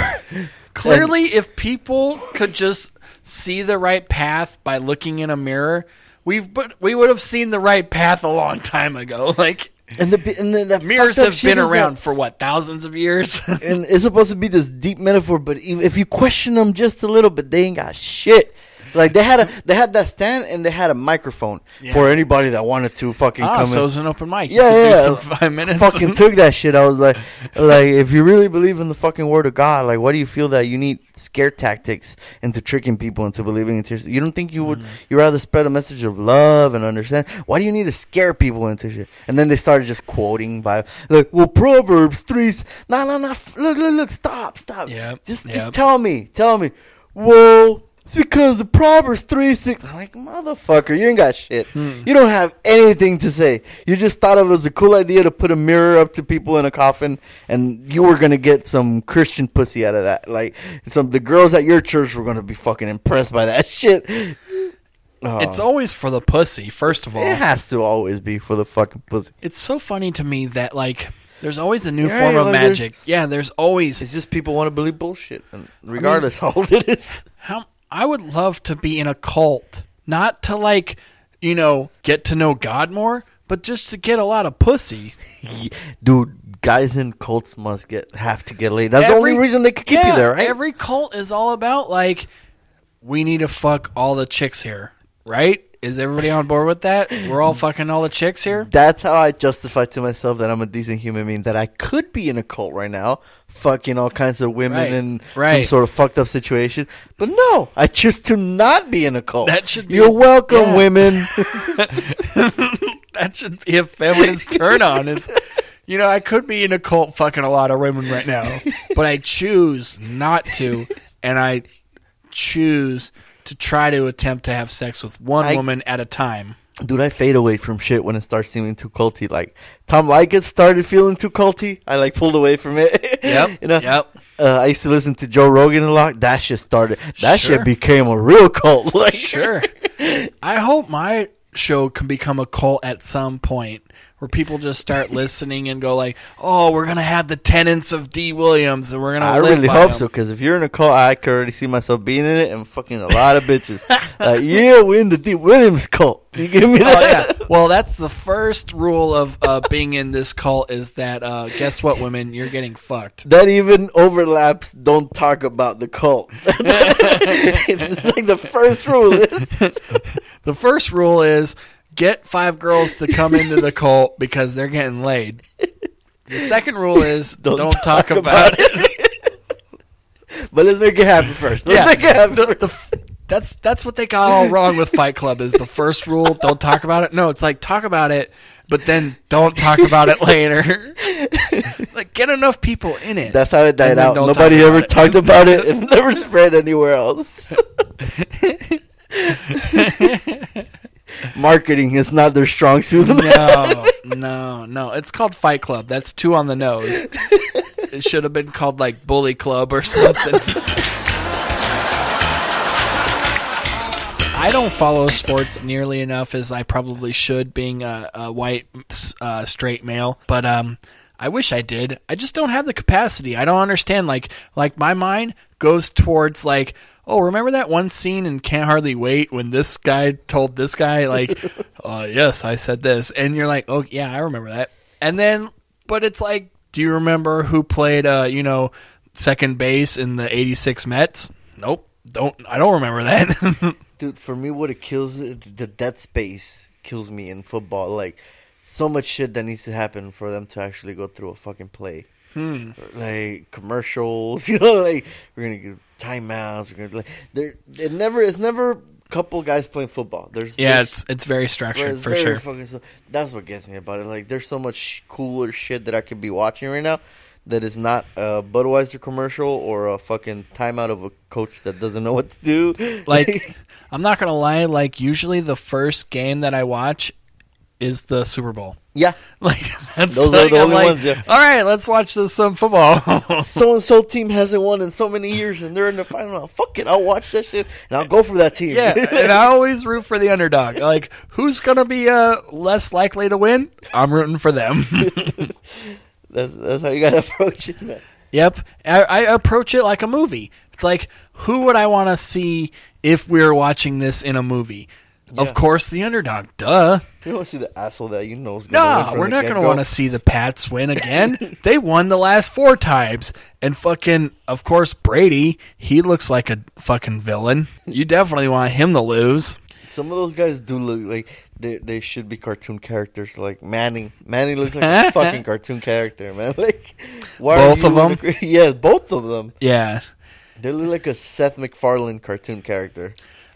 Clearly if people could just see the right path by looking in a mirror, we've but we would have seen the right path a long time ago. Like And the and the, the [LAUGHS] mirrors have been around that- for what thousands of years. [LAUGHS] and it's supposed to be this deep metaphor, but if if you question them just a little bit, they ain't got shit. Like they had a they had that stand and they had a microphone for anybody that wanted to fucking Ah, come. so in. it was an open mic. Yeah, yeah. [LAUGHS] five minutes. Fucking took that shit. I was like, [LAUGHS] like if you really believe in the fucking word of God, like why do you feel that you need scare tactics into tricking people into believing into yourself? You don't think you would? You rather spread a message of love and understand. Why do you need to scare people into shit? And then they started just quoting by like, well, Proverbs three. No, no, no. Look, look, look. Stop, stop. Yeah. Just, yep. just tell me, tell me. Well, it's because the Proverbs 3 6. I'm like, motherfucker, you ain't got shit. Hmm. You don't have anything to say. You just thought it was a cool idea to put a mirror up to people in a coffin, and you were going to get some Christian pussy out of that. Like, some the girls at your church were going to be fucking impressed by that [LAUGHS] shit. Oh. It's always for the pussy, first of all. It has to always be for the fucking pussy. It's so funny to me that like there's always a new Yeah, form of like, magic. Yeah, there's always It's just people want to believe bullshit, and regardless how old it is. how I would love to be in a cult, not to like, you know, get to know God more, but just to get a lot of pussy. [LAUGHS] Dude, guys in cults must get have to get laid. That's the only reason they could keep yeah, you there, right? Every cult is all about like we need to fuck all the chicks here, right? Is everybody on board with that? We're all fucking all the chicks here. That's how I justify to myself that I'm a decent human being. That I could be in a cult right now, fucking all kinds of women Right, in some sort of fucked up situation. But no, I choose to not be in a cult. That should be- You're welcome, yeah. women. [LAUGHS] that should be a feminist turn on. Is you know, I could be in a cult fucking a lot of women right now, but I choose not to, and I choose to try to attempt to have sex with one I- woman at a time. Dude, I fade away from shit when it starts feeling too culty. Like Tom Leykis started feeling too culty. I like pulled away from it. [LAUGHS] Yep, you know. yep. Uh, I used to listen to Joe Rogan a lot. That shit started. That Sure. shit became a real cult. [LAUGHS] Like, Sure. [LAUGHS] I hope my show can become a cult at some point where people just start [LAUGHS] listening and go like, "Oh, we're gonna have the tenets of D. Williams, and we're gonna." I really hope them." so because if you're in a cult, I could already see myself being in it and fucking a lot of bitches. [LAUGHS] like, yeah, we're in the D. Williams cult. You give me Oh that? yeah. Well, that's the first rule of uh, being in this cult is that uh, guess what, women, you're getting fucked. That even overlaps. Don't talk about the cult. [LAUGHS] it's like the first rule is The first rule is get five girls to come into the cult because they're getting laid. The second rule is [LAUGHS] don't, talk, about, it. [LAUGHS] But let's make it happen first. Let's Yeah. make it happen. The- the that's that's what they got all wrong with Fight Club. Is the first rule don't talk about it? No, it's like talk about it, but then don't talk about it later. [LAUGHS] like get enough people in it. That's how it died out. Nobody talk ever about it. talked about it and never spread anywhere else. Marketing is not their strong suit. no, [LAUGHS] no, no. It's called Fight Club. That's two on the nose. It should have been called like Bully Club or something. I don't follow sports nearly enough as I probably should, being a, a white uh, straight male. But um, I wish I did. I just don't have the capacity. I don't understand. Like, like my mind goes towards like, oh, remember that one scene in Can't Hardly Wait when this guy told this guy like, [LAUGHS] uh, yes, I said this, and you're like, oh yeah, I remember that. And then, but it's like, do you remember who played, uh, you know, second base in the '86 Mets? Nope. Don't I don't remember that. [LAUGHS] Dude, for me, what it kills the dead space kills me in football. Like so much shit that needs to happen for them to actually go through a fucking play. Hmm. Like commercials, [LAUGHS] you know, like we're gonna give timeouts. We're gonna like there. It never. It's never a couple guys playing football. There's Yeah, there's- it's- it's very structured, it's for very sure. fucking so- that's what gets me about it. Like there's so much cooler shit that I could be watching right now. That is not a Budweiser commercial or a fucking timeout of a coach that doesn't know what to do. like [LAUGHS] I'm not gonna lie, like usually the first game that I watch is the Super Bowl. Yeah, [LAUGHS] like that's Those like, are the only like, ones, yeah. All right, let's watch this some football. so and so team hasn't won in so many years, and they're in the final. Fuck it, I'll watch that shit and I'll go for that team. yeah, [LAUGHS] and I always root for the underdog. Like, who's gonna be uh less likely to win? I'm rooting for them. [LAUGHS] that's that's how you gotta approach it. Man. Yep, I, I approach it like a movie. It's like, who would I want to see if we were watching this in a movie? Yeah. Of course, the underdog. Duh. You don't want to see the asshole that you know is gonna win No, we're not going to want to see the Pats win again. [LAUGHS] they won the last four times, and fucking, of course, Brady. He looks like a fucking villain. You definitely want him to lose. Some of those guys do look like they they should be cartoon characters. Like Manning, Manning looks like a [LAUGHS] fucking cartoon character, man. [LAUGHS] Like why are Both of them? the- yeah, both of them. Yeah. They look like a Seth MacFarlane cartoon character.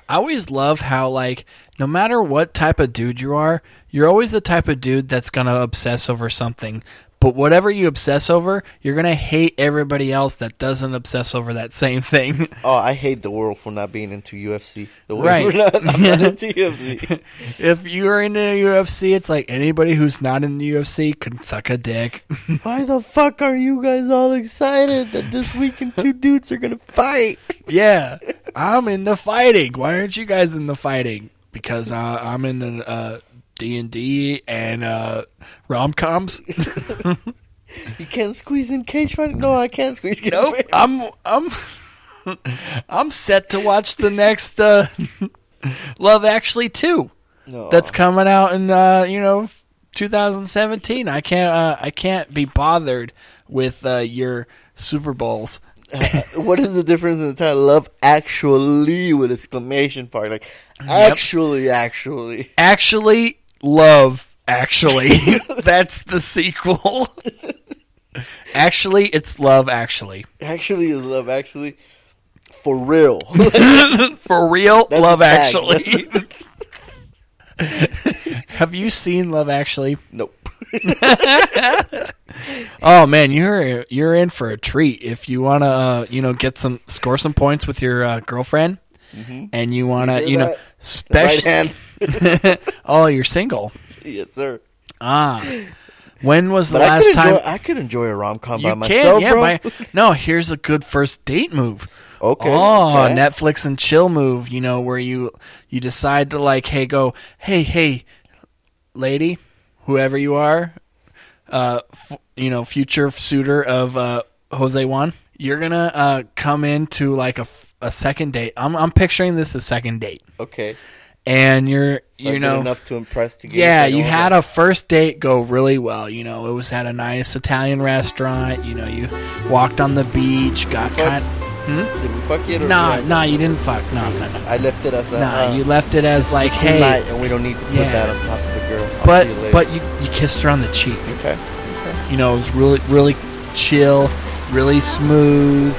I always love how like no matter what type of dude you are, you're always the type of dude that's gonna obsess over something. But whatever you obsess over, you're gonna hate everybody else that doesn't obsess over that same thing. [LAUGHS] Oh, I hate the world for not being into UFC. The way Right. not, I'm not [LAUGHS] into UFC. [LAUGHS] if you're into UFC, it's like anybody who's not in the UFC can suck a dick. Why the fuck are you guys all excited that this weekend two dudes are gonna fight? yeah, I'm in the fighting. Why aren't you guys in the fighting? Because uh, I'm in the uh, D and D and uh, rom coms. [LAUGHS] You can't squeeze in cage fighting. No, I can't squeeze. in Nope. cage- I'm I'm [LAUGHS] I'm set to watch the next uh, [LAUGHS] Love Actually two. No. That's coming out in uh, you know 2017. I can't uh, I can't be bothered with uh, your Super Bowls. [LAUGHS] What is the difference in the title? Love Actually with exclamation part. Like actually, actually. Actually, Love Actually. [LAUGHS] [LAUGHS] That's the sequel. actually, it's Love Actually. Actually is love. Actually, for real. For real, That's Love. Actually. Have you seen Love Actually? Nope. [LAUGHS] oh man, you're you're in for a treat if you want to, uh, you know, get some score some points with your uh, girlfriend, Mhm. and you want to, hear you know, special. Right [LAUGHS] oh, you're single. yes, sir. Ah, when was the But I last time enjoy, I could enjoy a rom com by you myself. Yeah, bro. by, [LAUGHS] no. Here's a good first date move. Okay, Oh, okay. Netflix and chill move. You know where you you decide to like, hey, go, hey, hey, lady, whoever you are, uh, f- you know, future suitor of uh, Jose Juan. You're gonna uh, come into like a, f- a second date. I'm I'm picturing this as second date, Okay. and you're So you know enough to impress to get yeah, you had that. a first date go really well. You know, it was at a nice Italian restaurant. You know, you walked on the beach, got kind. Hmm? Did we fuck yet? Nah, nah, you didn't fuck. No, no, no. I left it as a. Nah, uh, you left it as like, hey, night, and we don't need to put Yeah. that on top of the girl. I'll but you but you you kissed her on the cheek. okay, You know, it was really really chill, really smooth.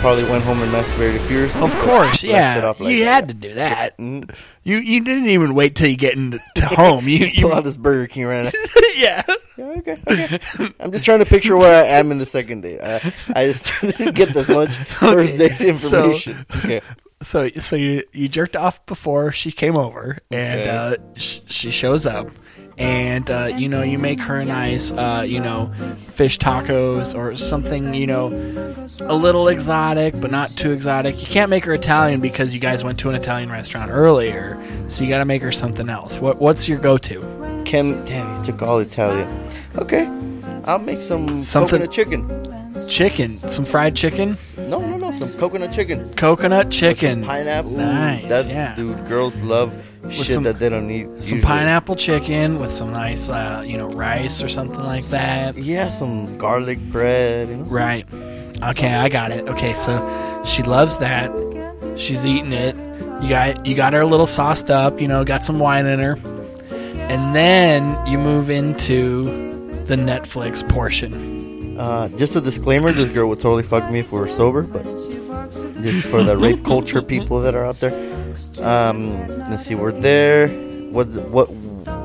probably went home and masturbated furiously. Of course, yeah. like you that. had to do that. You you didn't even wait till you get into [LAUGHS] home. You Pull out this Burger King right now. [LAUGHS] yeah. Yeah, okay, okay. I'm just trying to picture where I am in the second date. I, I just [LAUGHS] didn't get this much first Okay, date so- information. okay. So so you you jerked off before she came over, and Okay. uh, sh- she shows up, and uh, you know you make her a nice uh, you know fish tacos or something you know a little exotic but not too exotic. You can't make her Italian because you guys went to an Italian restaurant earlier, so you got to make her something else. What what's your go to? kim damn, you took all Italian. Okay, I'll make some Something- coconut chicken. Chicken, some fried chicken, No, no, no, some coconut chicken. coconut chicken, Pineapple. Nice, That, yeah. dude, girls love shit some- that they don't need. some usually. pineapple chicken with some nice uh, you know rice or something like that. Yeah, some garlic bread. You know. Right. Okay, I got it. Okay, so she loves that. She's eating it. You got you got her a little sauced up, you know, got some wine in her. And then you move into the Netflix portion. Uh, just a disclaimer: this girl would totally fuck me if we were sober, but this is for the rape culture people that are out there. Um, let's see, we're there. What's what?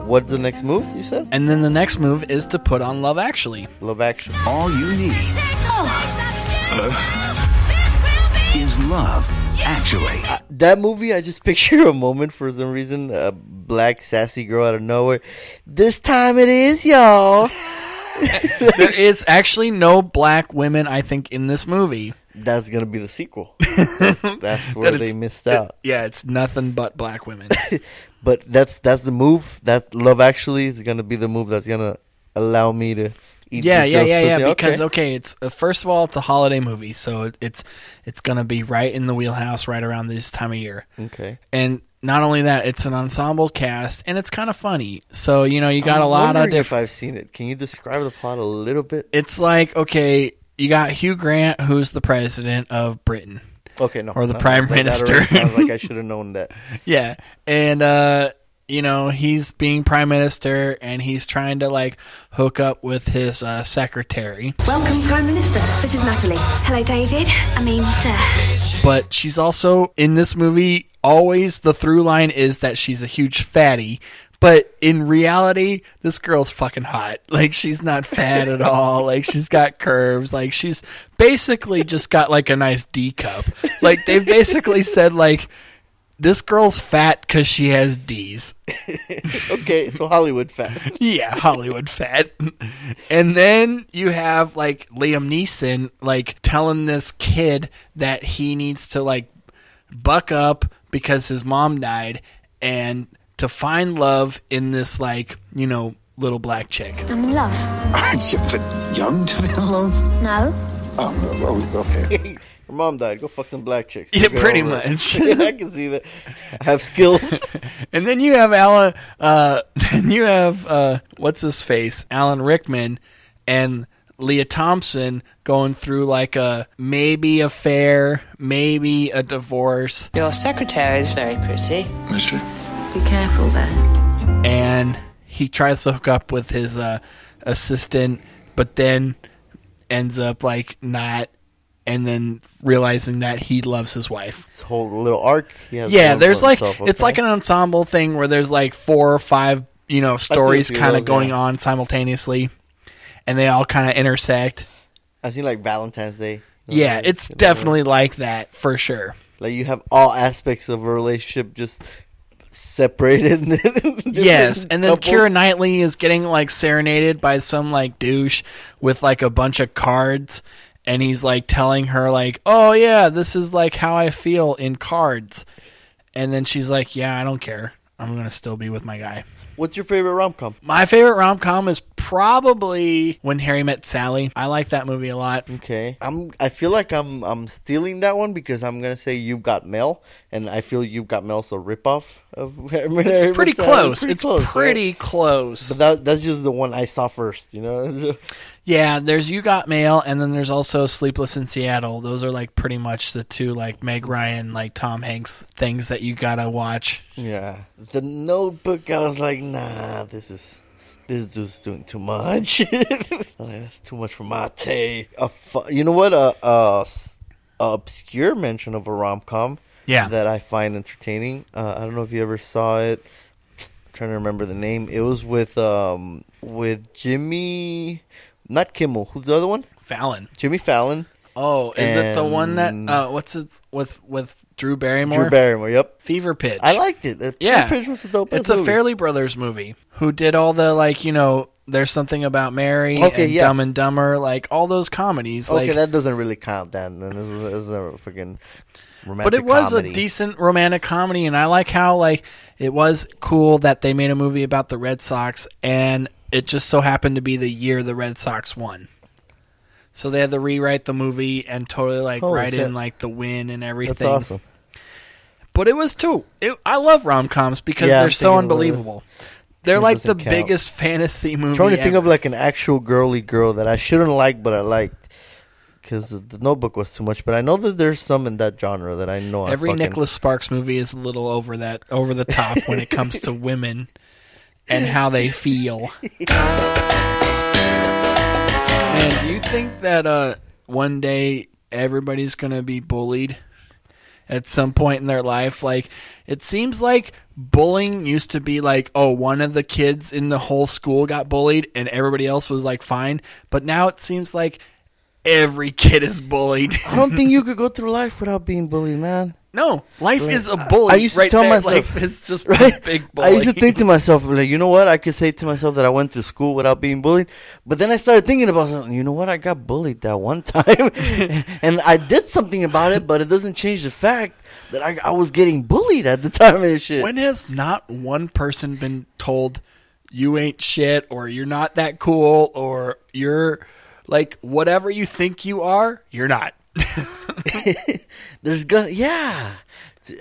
What's the next move? You said And then the next move is to put on Love Actually. Love Actually. All you need is love, actually. Uh, that movie, I just [LAUGHS] picture a moment for some reason. A black sassy girl out of nowhere. This time it is, y'all. [LAUGHS] there is actually no black women, I think, in this movie. That's gonna be the sequel. [LAUGHS] That's, that's where That they missed out. Yeah, it's nothing but black women. [LAUGHS] But that's that's the move. That Love Actually is gonna be the move that's gonna allow me to eat. yeah, yeah, yeah, yeah. Because okay. okay, it's uh, first of all, it's a holiday movie, so it- it's it's gonna be right in the wheelhouse right around this time of year. Okay. And not only that, it's an ensemble cast, and it's kind of funny. So you know, you got I'm a lot of different. If I've seen it, can you describe the plot a little bit? It's like okay, you got Hugh Grant, who's the president of Britain. Okay, no, or the no, prime that- that minister. already sounds like I [LAUGHS] should have known that. Yeah, and uh, you know he's being prime minister, and he's trying to like hook up with his uh, secretary. Welcome, Prime Minister. This is Natalie. Hello, David. I mean, sir. But she's also in this movie. Always the through line is that she's a huge fatty. But in reality, this girl's fucking hot. [LAUGHS] Like she's not fat at all. Like she's got curves. Like she's basically just got like a nice D cup. Like they've basically said like this girl's fat because she has D's. [LAUGHS] okay, so Hollywood fat. yeah, Hollywood fat. And then you have like Liam Neeson like telling this kid that he needs to like buck up because his mom died and to find love in this like, you know, little black chick. I'm in love. Aren't you a bit young to be in love? No. Oh, oh, okay. [LAUGHS] Your mom died. Go fuck some black chicks. Yeah, Get pretty much. [LAUGHS] I can see that. I have skills. [LAUGHS] and then you have Alan uh then you have uh what's his face? Alan Rickman and Leah Thompson going through like a maybe affair, maybe a divorce. Your secretary is very pretty. Mister? Be careful there. and he tries to hook up with his uh, assistant, but then ends up like not and then realizing that he loves his wife. His whole little arc. He has Yeah, there's like himself, it's like an ensemble thing where there's like four or five, you know, stories kind of going yeah. on simultaneously, and they all kind of intersect. I see like Valentine's Day. Yeah, it's definitely like that for sure. like you have all aspects of a relationship just separated. [LAUGHS] Yes, and then couples. Keira Knightley is getting like serenaded by some like douche with like a bunch of cards, and he's like telling her like, "Oh yeah, this is like how I feel in cards," and then she's like, "Yeah, I don't care. I'm gonna still be with my guy." What's your favorite rom com? My favorite rom com is probably When Harry Met Sally. I like that movie a lot. Okay, I'm. I feel like I'm. I'm stealing that one because I'm gonna say You've Got Mail, and I feel You've Got Mail's a ripoff of. It's pretty close. It's pretty right? close. But that, that's just the one I saw first. You know. [LAUGHS] Yeah, there's You Got Mail, and then there's also Sleepless in Seattle. Those are like pretty much the two like Meg Ryan, like Tom Hanks things that you gotta watch. Yeah, the Notebook. I was like, nah, this is this dude's doing too much. [LAUGHS] Like, that's too much for my taste. A fu- you know what? A, s- a obscure mention of a rom com. Yeah. that I find entertaining. Uh, I don't know if you ever saw it. I'm trying to remember the name. It was with um with Jimmy, not Kimmel. Who's the other one? Fallon. Jimmy Fallon. Oh, is it the one that uh, what's it with with Drew Barrymore? Drew Barrymore. Yep. Fever Pitch. I liked it. That Yeah, Fever Pitch was a dope It's a movie. Farrelly Brothers movie. Who did all the like you know? There's something about Mary Okay, and yeah. Dumb and Dumber, like all those comedies. Okay, like, that doesn't really count. Then and this is, this is a freaking romantic. but it was comedy. a decent romantic comedy, and I like how like it was cool that they made a movie about the Red Sox, and it just so happened to be the year the Red Sox won. So they had to rewrite the movie and totally like Holy write shit. in like the win and everything. That's awesome. But it was too. It, I love rom coms because Yeah, they're so unbelievable. They're like the count. biggest [LAUGHS] fantasy movie. I'm trying to think of like an actual girly girl that I shouldn't like, but I liked because the Notebook was too much. But I know that there's some in that genre that I know. Every fucking- Nicholas Sparks movie is a little over that over the top when it comes to women and how they feel. [LAUGHS] Man, do you think that uh, one day everybody's gonna be bullied at some point in their life? Like, it seems like bullying used to be like, oh, one of the kids in the whole school got bullied and everybody else was like fine. But now it seems like every kid is bullied. I don't think you [LAUGHS] could go through life without being bullied, man. No, life Like, is a I- bully. I used to right tell there. [LAUGHS] myself, life is just [LAUGHS] right? a big bully. I used to think to myself, like, you know what? I could say to myself that I went to school without being bullied, but then I started thinking about, something, you know what? I got bullied that one time, and I did something about it, but it doesn't change the fact that I, I was getting bullied at the time and shit. when has not one person been told you ain't shit or you're not that cool or you're like whatever you think you are, you're not. [LAUGHS] There's gonna, yeah.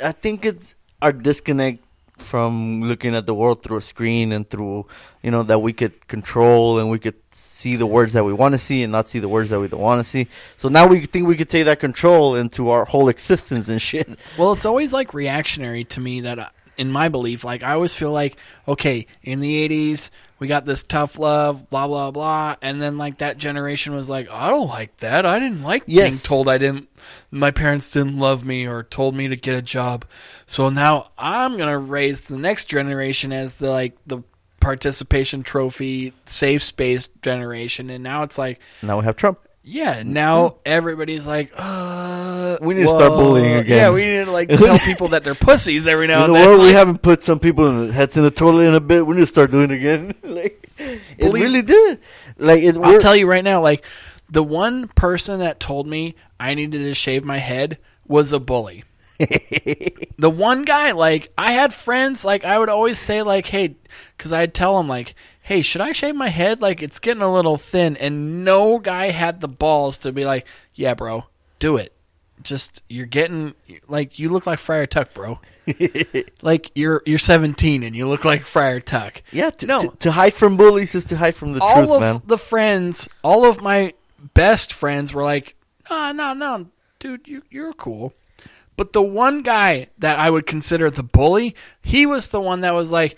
I think it's our disconnect from looking at the world through a screen and through, you know, that we could control and we could see the words that we want to see and not see the words that we don't want to see. So now we think we could take that control into our whole existence and shit. Well, it's always like reactionary to me that, uh, in my belief, like I always feel like, okay, in the 80s, we got this tough love, blah, blah, blah. And then like that generation was like, I don't like that. I didn't like being told I didn't, my parents didn't love me or told me to get a job. So now I'm going to raise the next generation as the like the participation trophy, safe space generation. And now it's like, Now we have Trump. Yeah, now everybody's like, uh, We need to start bullying again. Yeah, we need to like tell [LAUGHS] people that they're pussies every now You and know then. what? We like- haven't put some people in the heads in the toilet in a bit. We need to start doing it again. [LAUGHS] like, it Believe- really did. Like, it, I'll tell you right now, like the one person that told me I needed to shave my head was a bully. [LAUGHS] the one guy, like I had friends, like I would always say, like, hey, because I'd tell him, like, hey, should I shave my head? Like it's getting a little thin, and no guy had the balls to be like, yeah, bro, do it. Just you're getting like you look like Friar Tuck, bro. [LAUGHS] like you're you're 17 and you look like Friar Tuck. yeah, to, no, to, to hide from bullies is to hide from the truth. all truth, of man. the friends, all of my best friends were like, "No, no, no, dude, you you're cool." But the one guy that I would consider the bully, he was the one that was like,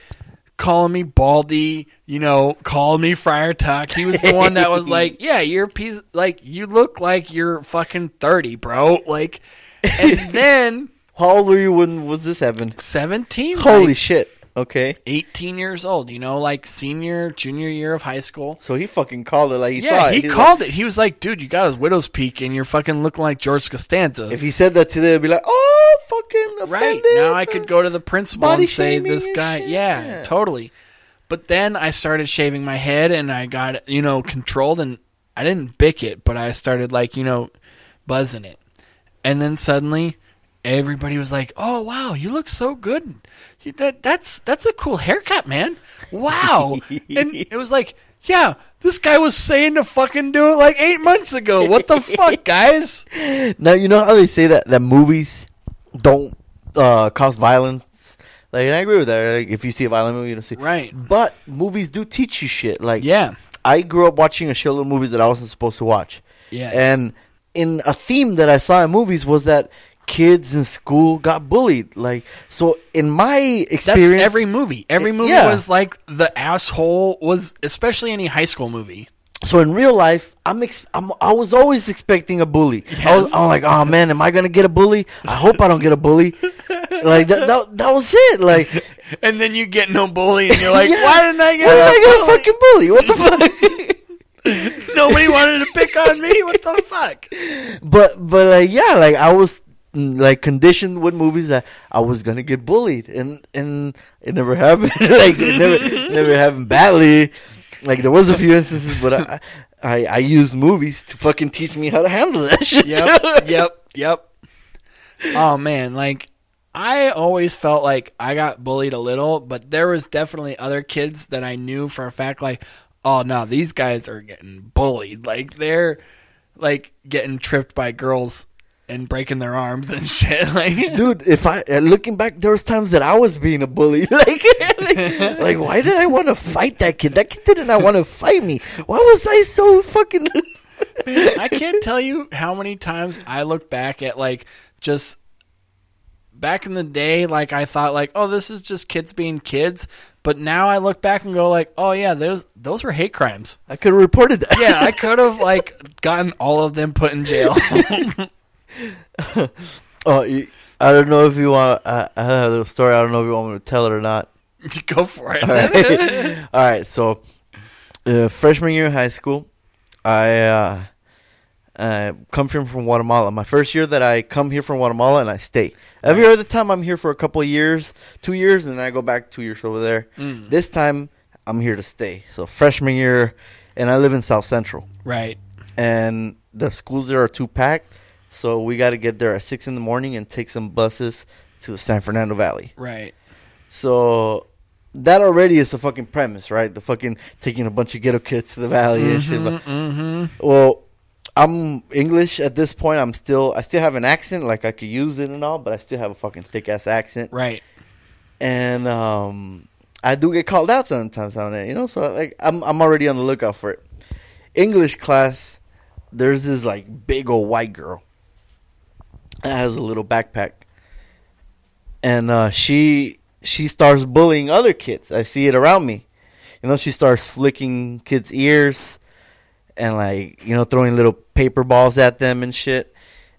calling me baldy, you know, calling me Friar Tuck. He was the one that was [LAUGHS] like, "Yeah, you're a piece. Like you look like you're fucking thirty, bro." Like, and [LAUGHS] then How old were you when was this happened? seventeen. Holy like, shit. Okay. 18 years old, you know, like senior, junior year of high school. So he fucking called it like he saw yeah, it. he He's called it. He was like, dude, you got his widow's peak and you're fucking looking like George Costanza. if he said that today, I'd be like, oh, fucking right. Now I could go to the principal Body and say, this guy, yeah, Yeah. totally. But then I started shaving my head and I got, you know, controlled and I didn't bick it, but I started like, you know, buzzing it. And then suddenly everybody was like, "Oh wow, you look so good. That that's that's a cool haircut, man. Wow." [LAUGHS] and it was like, "Yeah, this guy was saying to fucking do it like 8 months ago. What the fuck, [LAUGHS] guys?" Now you know how they say that that movies don't uh, cause violence. Like, and I agree with that. Like, if you see a violent movie, you don't see. Right. But movies do teach you shit. Like, Yeah. I grew up watching a shitload of movies that I wasn't supposed to watch. Yeah. And in a theme that I saw in movies was that kids in school got bullied. Like, so in my experience, That's every movie. Every movie Yeah. was like the asshole was especially any high school movie. So in real life, I'm, ex- I'm I was always expecting a bully. I was I'm like, oh man, am I gonna get a bully? I hope I don't get a bully. [LAUGHS] like that, that that was it. Like, And then you get no bully and you're like, [LAUGHS] Yeah. "Why didn't I get why did I get a fucking bully? What the fuck? [LAUGHS] Nobody wanted to pick on me. What the fuck?" but but like yeah, like I was like conditioned with movies that I was gonna get bullied, and and it never happened. [LAUGHS] like it never never happened badly. Like there was a few instances, but I I, I used movies to fucking teach me how to handle that [LAUGHS] shit. Yep, yep, yep. Oh man, like I always felt like I got bullied a little, but there was definitely other kids that I knew for a fact like, oh no, these guys are getting bullied. Like they're like getting tripped by girls and breaking their arms and [LAUGHS] shit. Like dude if i uh, looking back there was times that i was being a bully like [LAUGHS] like, like, why did i want to fight that kid that kid did not want to fight me why was i so fucking [LAUGHS] Man, I can't tell you how many times I look back at like just back in the day, like I thought like, oh, this is just kids being kids. But now I look back and go like, oh yeah, those those were hate crimes. i could have reported that Yeah, I could have like gotten all of them put in jail. [LAUGHS] oh you, i don't know if you want uh, i have a story i don't know if you want me to tell it or not [LAUGHS] go for it. all right, [LAUGHS] all right so uh, freshman year in high school i uh uh, come from from Guatemala. My first year that I come here from Guatemala and I stay. Every other time I'm here for a couple of years, two years, and then I go back two years over there. Mm. This time I'm here to stay. So freshman year, and I live in South Central, right. and the schools there are too packed. So we got to get there at six in the morning and take some buses to San Fernando Valley. Right. So that already is a fucking premise, right? The fucking taking a bunch of ghetto kids to the valley and shit. But, mhm. Well, I'm English at this point. I'm still, I still have an accent, like I could use it and all, but I still have a fucking thick ass accent. Right. And um, I do get called out sometimes on it, you know. So like, I'm I'm already on the lookout for it. English class, there's this like big old white girl that has a little backpack, and uh, she she starts bullying other kids. I see it around me. You know, she starts flicking kids' ears and like you know throwing little paper balls at them and shit.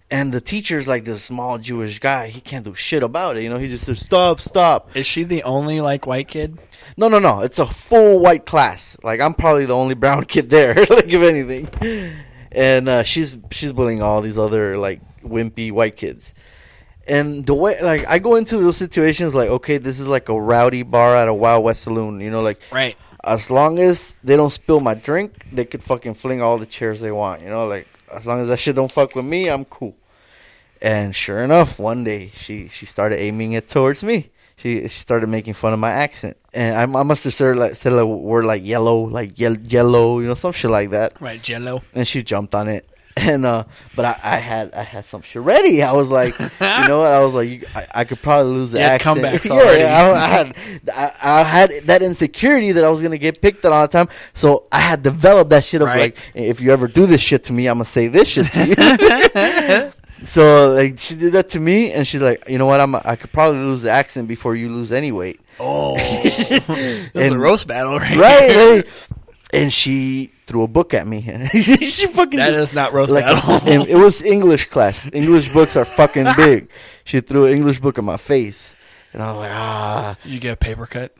And the teacher's like this small Jewish guy. He can't do shit about it. You know, he just says stop, stop. Is she the only like white kid? No, no, no. It's a full white class. Like I'm probably the only brown [LAUGHS] kid there. [LAUGHS] like if anything, and uh, she's she's bullying all these other like wimpy white kids. And the way like I go into those situations like okay, this is like a rowdy bar at a Wild West saloon. You know, like Right. as long as they don't spill my drink, they could fucking fling all the chairs they want. You know, like as long as that shit don't fuck with me, I'm cool. And sure enough, one day she she started aiming it towards me. She she started making fun of my accent, and I, I must have said like said a word like yellow, like ye- yellow, you know, some shit like that. Right, Jello. And she jumped on it. And uh, but I, I had I had some shit ready. I was like, [LAUGHS] you know what? I was like, you, I, I could probably lose the accent. comebacks [LAUGHS] already. yeah, I, I had I, had that insecurity that I was gonna get picked on all the time. So I had developed that shit of Right. like, if you ever do this shit to me, I'm gonna say this shit to you. [LAUGHS] So like she did that to me, and she's like, you know what? I'm I could probably lose the accent before you lose any weight. Oh, that's a roast battle, right? right, right. And she threw a book at me. [LAUGHS] she fucking That just- is not roast like, battle. and it was English class. English books are fucking [LAUGHS] big. She threw an English book in my face, and I was like, ah. You get a paper cut.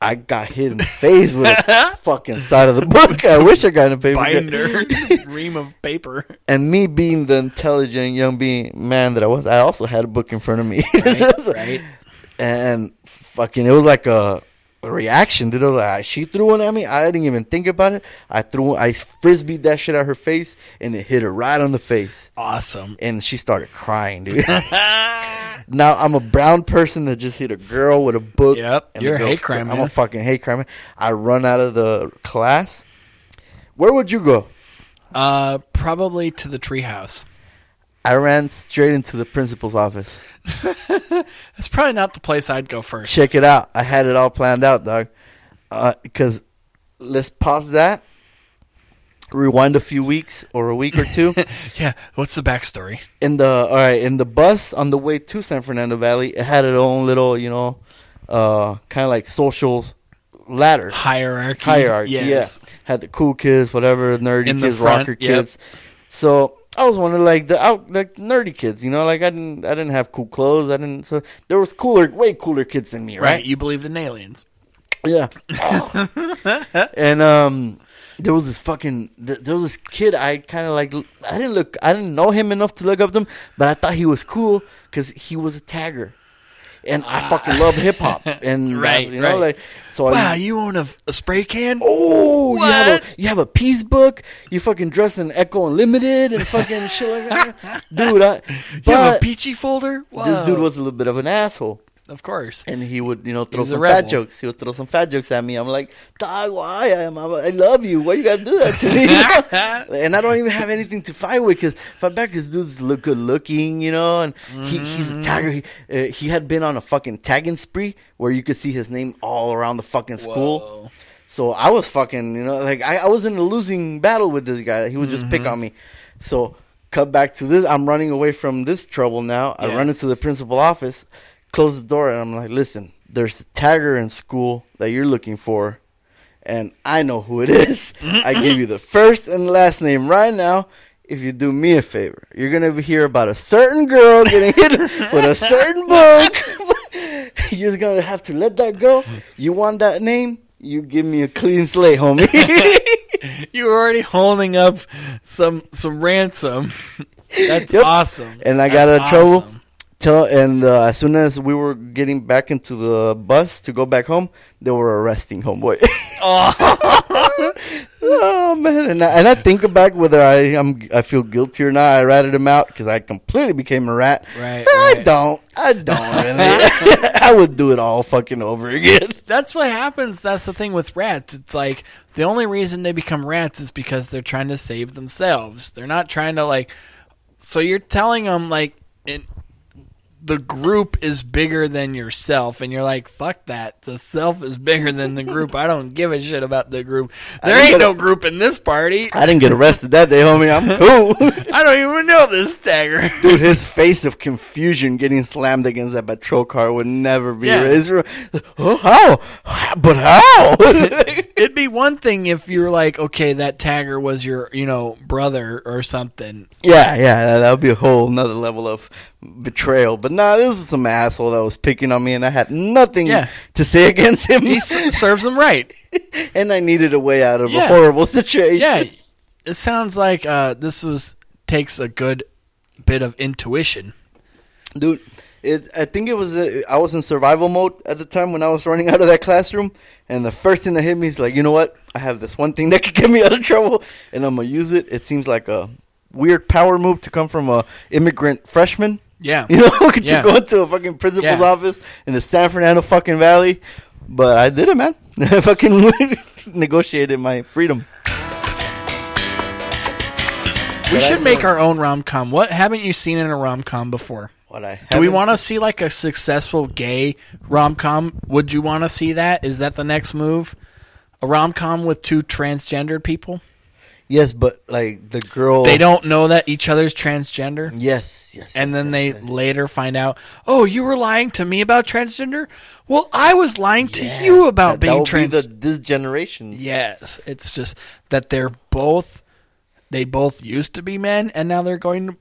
I got hit in the face with a [LAUGHS] fucking side of the book. I wish I got a paper cut. Binder, ream of paper. And me being the intelligent young being man that I was, I also had a book in front of me. So- right. And fucking, it was like a, a reaction. Dude. Like, she threw one at me. I didn't even think about it. I threw, I frisbeed that shit at her face, and it hit her right on the face. Awesome. And she started crying, dude. [LAUGHS] now I'm a brown person that just hit a girl with a book. Yep, and you're a hate crime I'm a fucking hate crime. I run out of the class. Where would you go? Uh, probably to the treehouse. I ran straight into the principal's office. [LAUGHS] That's probably not the place I'd go first. Check it out. I had it all planned out, dog. Because let's pause that. Rewind a few weeks or a week or two. [LAUGHS] yeah. What's the backstory? in the all right in the bus on the way to San Fernando Valley, it had its own little, you know, uh, kind of like social ladder Hierarchy. hierarchy. Yes. Yeah, had the cool kids, whatever, nerdy In kids, front, rocker yep. kids. So I was one of like the out like nerdy kids, you know, like I didn't I didn't have cool clothes. I didn't. So there was cooler, way cooler kids than me, Right. right? You believed in aliens. Yeah. [LAUGHS] and um, there was this fucking there was this kid I kind of like. I didn't look. I didn't know him enough to look up to him, but I thought he was cool because he was a tagger, and I fucking love hip hop. [LAUGHS] And Right, you know, right. like so. Wow, I, you own a, a spray can? Oh, you have a you have a piece book. You fucking dress in Ecko Unlimited and fucking shit like that, [LAUGHS] dude. I, You have a Pee-Chee folder? this dude was a little bit of an asshole. Of course. And he would, you know, throw some fat jokes. He would throw some fat jokes at me. I'm like, dog, why? I'm, I'm, I love you. Why you gotta do that to me? [LAUGHS] and I don't even have anything to fight with because fight back. This dude's look good looking, you know, and he, he's Mm-hmm. a tagger. He, uh, he had been on a fucking tagging spree where you could see his name all around the fucking school. Whoa. So I was fucking, you know, like I, I was in a losing battle with this guy. He would just pick Mm-hmm. on me. So cut back to this. I'm running away from this trouble now. I run into the principal office, close the door, and I'm like, listen, there's a tagger in school that you're looking for, and I know who it [LAUGHS] is. I give you the first and last name right now. If you do me a favor, you're gonna hear about a certain girl getting hit [LAUGHS] with a certain book. [LAUGHS] You're just gonna have to let that go. You want that name? You give me a clean slate, homie. You were already holding up some some ransom. That's Yep. awesome. and I got That's out of trouble. Tell and uh, as soon as we were getting back into the bus to go back home, they were arresting homeboy. [LAUGHS] [LAUGHS] oh man! And I, and I think back whether I am I feel guilty or not. I ratted him out because I completely became a rat. Right, I don't. I don't [LAUGHS] really. I would do it all fucking over again. That's what happens. That's the thing with rats. It's like the only reason they become rats is because they're trying to save themselves. They're not trying to like. So you're telling them like in, the group is bigger than yourself, and you're like, "Fuck that! The self is bigger than the group. I don't give a shit about the group. There ain't no a- group in this party. I didn't get arrested that day, homie. I'm [LAUGHS] cool. I don't even know this tagger." Dude, his face of confusion getting slammed against that patrol car would never be Yeah. raised. Oh, how? But how? [LAUGHS] It'd be one thing if you were like, okay, that tagger was your, you know, brother or something. Yeah, yeah, that, would be a whole another level of betrayal. But nah, this was some asshole that was picking on me, and I had nothing Yeah. to say [LAUGHS] against him. He serves him right. [LAUGHS] and I needed a way out of Yeah. a horrible situation. Yeah, it sounds like uh, this was takes a good bit of intuition. dude. It, I think it was uh, I was in survival mode at the time when I was running [LAUGHS] out of that classroom, and the first thing that hit me is like, you know what? I have this one thing [LAUGHS] that could get me out of trouble, and I'm gonna use it. It seems like a weird power move to come from a immigrant freshman. Yeah. [LAUGHS] You know, to Yeah. go into a fucking principal's Yeah. office in the San Fernando fucking Valley. But I did it, man. I fucking negotiated my freedom. We But should make our own rom com. What haven't you seen in a rom com before? What I Do we want to see like a successful gay rom com? Would you want to see that? Is that the next move? A rom com with two transgendered people? Yes, but like the girl, They don't know that each other's transgender. Yes, yes. And then they later find out, oh, you were lying to me about transgender. Well, I was lying to you about that, that being will trans. be the this generation. Yes, it's just that they're both they both used to be men and now they're going to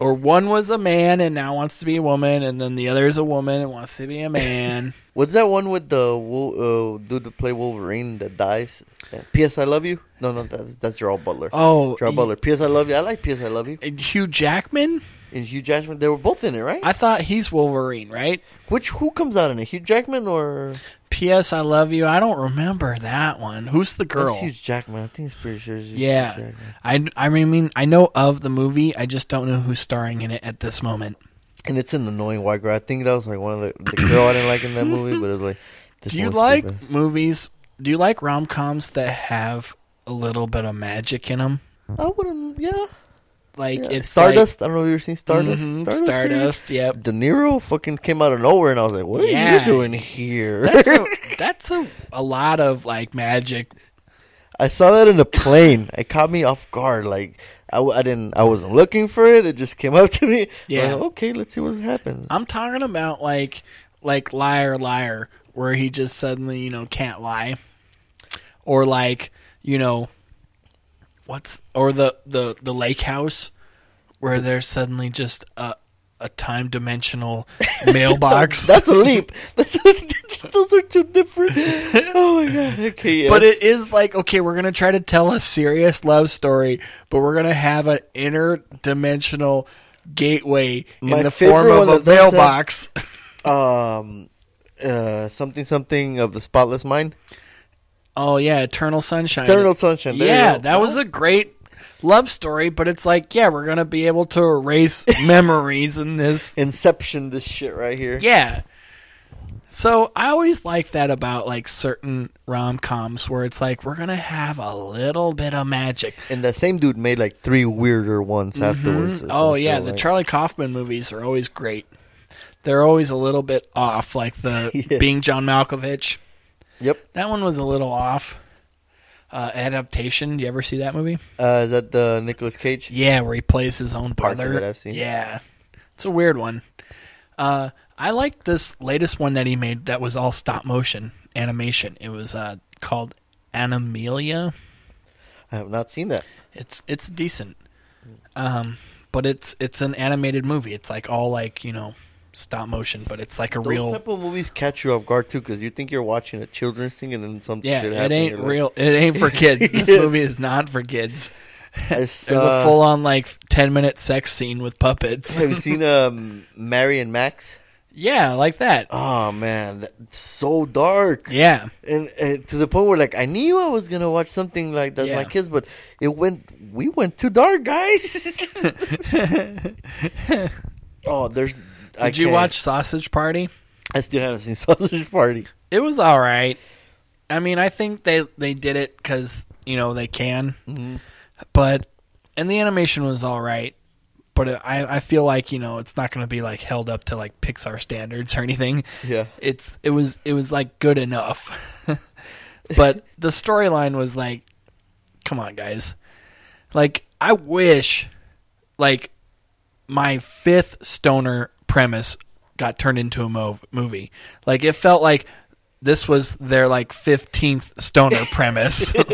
or one was a man and now wants to be a woman and then the other is a woman and wants to be a man. [LAUGHS] What's that one with the uh, dude to play Wolverine that dies? Yeah. P.S. I love you. No, no, that's that's Gerald Butler. Oh, Gerald Butler. P.S. I love you. I like P.S. I love you. And Hugh Jackman and Hugh Jackman. They were both in it, right? I thought he's Wolverine, right? Which who comes out in it? Hugh Jackman or P.S. I love you. I don't remember that one. Who's the girl? That's Hugh Jackman. I think it's pretty sure. It's yeah. I I mean I know of the movie. I just don't know who's starring in it at this moment. And it's an annoying white girl. I think that was like one of the the girl I didn't like in that movie, but it's like. [LAUGHS] This Do you like stupid. movies? Do you like rom coms that have a little bit of magic in them? I wouldn't. Yeah. Like Yeah. it's Stardust. I don't know if you've ever seen Stardust. Mhm, Stardust. Stardust, yep. De Niro fucking came out of nowhere, and I was like, "What are Yeah. you doing here?" That's a, [LAUGHS] that's a, a lot of like magic. I saw that in a plane. It caught me off guard. Like I, I didn't. I wasn't looking for it. It just came [LAUGHS] up to me. Yeah. Like, okay, let's see what happens. I'm talking about like like liar liar, where he just suddenly you know can't lie, or like you know what's or the the the lake house where there's suddenly just a a time dimensional [LAUGHS] mailbox. [LAUGHS] That's a leap. That's [LAUGHS] those are two different. Oh my god. Okay. Yes. But it is like okay, we're gonna try to tell a serious love story, but we're gonna have an interdimensional gateway My in the form of a does that- mailbox. um, uh, something something of the spotless mind. Oh yeah, Eternal Sunshine. Eternal Sunshine, there yeah, that was a great love story, but it's like, yeah, we're gonna be able to erase [LAUGHS] memories in this. Inception, this shit right here. Yeah. So I always like that about like certain rom coms where it's like we're gonna have a little bit of magic. And the same dude made like three weirder ones afterwards. Mhm. or Oh yeah, the like- Charlie Kaufman movies are always great. They're always a little bit off, like the [LAUGHS] Yes. being John Malkovich. Yep. That one was a little off. Uh, adaptation. Do you ever see that movie? Uh, is that the Nicolas Cage? Yeah, where he plays his own Parts of brother. it I've seen. Yeah, it's a weird one. Uh, I like this latest one that he made that was all stop motion animation. It was uh, called Anomalisa. I have not seen that. It's it's decent, um, but it's it's an animated movie. It's like all like you know stop motion, but it's like a Those real. type of movies catch you off guard too, because you think you're watching a children's thing, and then some Yeah, shit it ain't like- real. It ain't for [LAUGHS] kids. This Yes. movie is not for kids. [LAUGHS] [LAUGHS] There's a full on like ten minute sex scene with puppets. Have you seen um, Mary and Max? Yeah, like that. Oh man, that's so dark. Yeah. and uh, to the point where like I knew I was gonna watch something like that's Yeah. my kids, but it went. We went too dark, guys. oh, there's. Did I you can't- watch Sausage Party? I still haven't seen [LAUGHS] Sausage Party. It was all right. I mean, I think they they did it because you know they can, Mhm. but and the animation was all right. But it, I I feel like you know it's not going to be like held up to like Pixar standards or anything. Yeah. it's it was it was like good enough. [LAUGHS] but the storyline was like, come on, guys. Like I wish, like my fifth stoner premise got turned into a mov- movie. Like it felt like this was their like fifteenth stoner premise. [LAUGHS]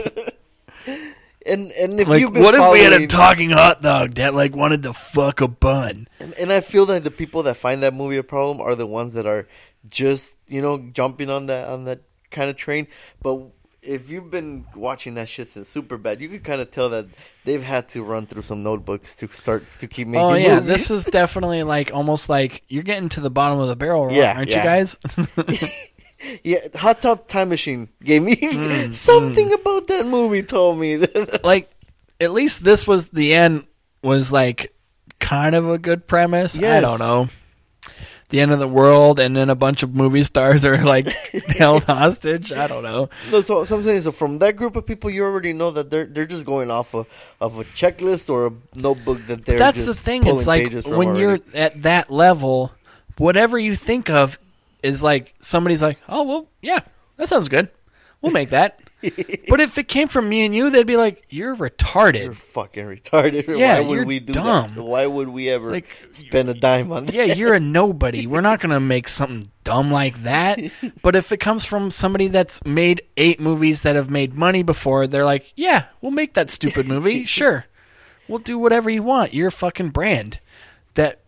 And and if like, you've been what if we had a talking hot dog that like wanted to fuck a bun? And, and I feel that the people that find that movie a problem are the ones that are just you know jumping on that on that kind of train. But if you've been watching that shit since super bad, you could kind of tell that they've had to run through some notebooks to start to keep making. Oh yeah, movies. this is definitely like almost like you're getting to the bottom of the barrel, Yeah, aren't yeah. you guys? [LAUGHS] yeah. Hot Tub Time Machine gave me [LAUGHS] Mm, something about that movie. Told me that [LAUGHS] like at least this was the end was like kind of a good premise. I don't know. The end of the world, and then a bunch of movie stars are like [LAUGHS] held hostage. I don't know. No, so, I'm saying so from that group of people, you already know that they're they're just going off a, of a checklist or a notebook that they're. That's just the thing. It's like when already. you're at that level, whatever you think of is like somebody's like, oh well, yeah, that sounds good. We'll make that. [LAUGHS] but if it came from me and you, they'd be like, "You're retarded." You're fucking retarded. [LAUGHS] Yeah, Why would you're we do dumb. that? Why would we ever Like, spend a dime on that? yeah, you're a [LAUGHS] nobody. We're not gonna make something dumb like that. But if it comes from somebody that's made eight movies that have made money before, they're like, "Yeah, we'll make that stupid movie. Sure, we'll do whatever you want. You're a fucking brand that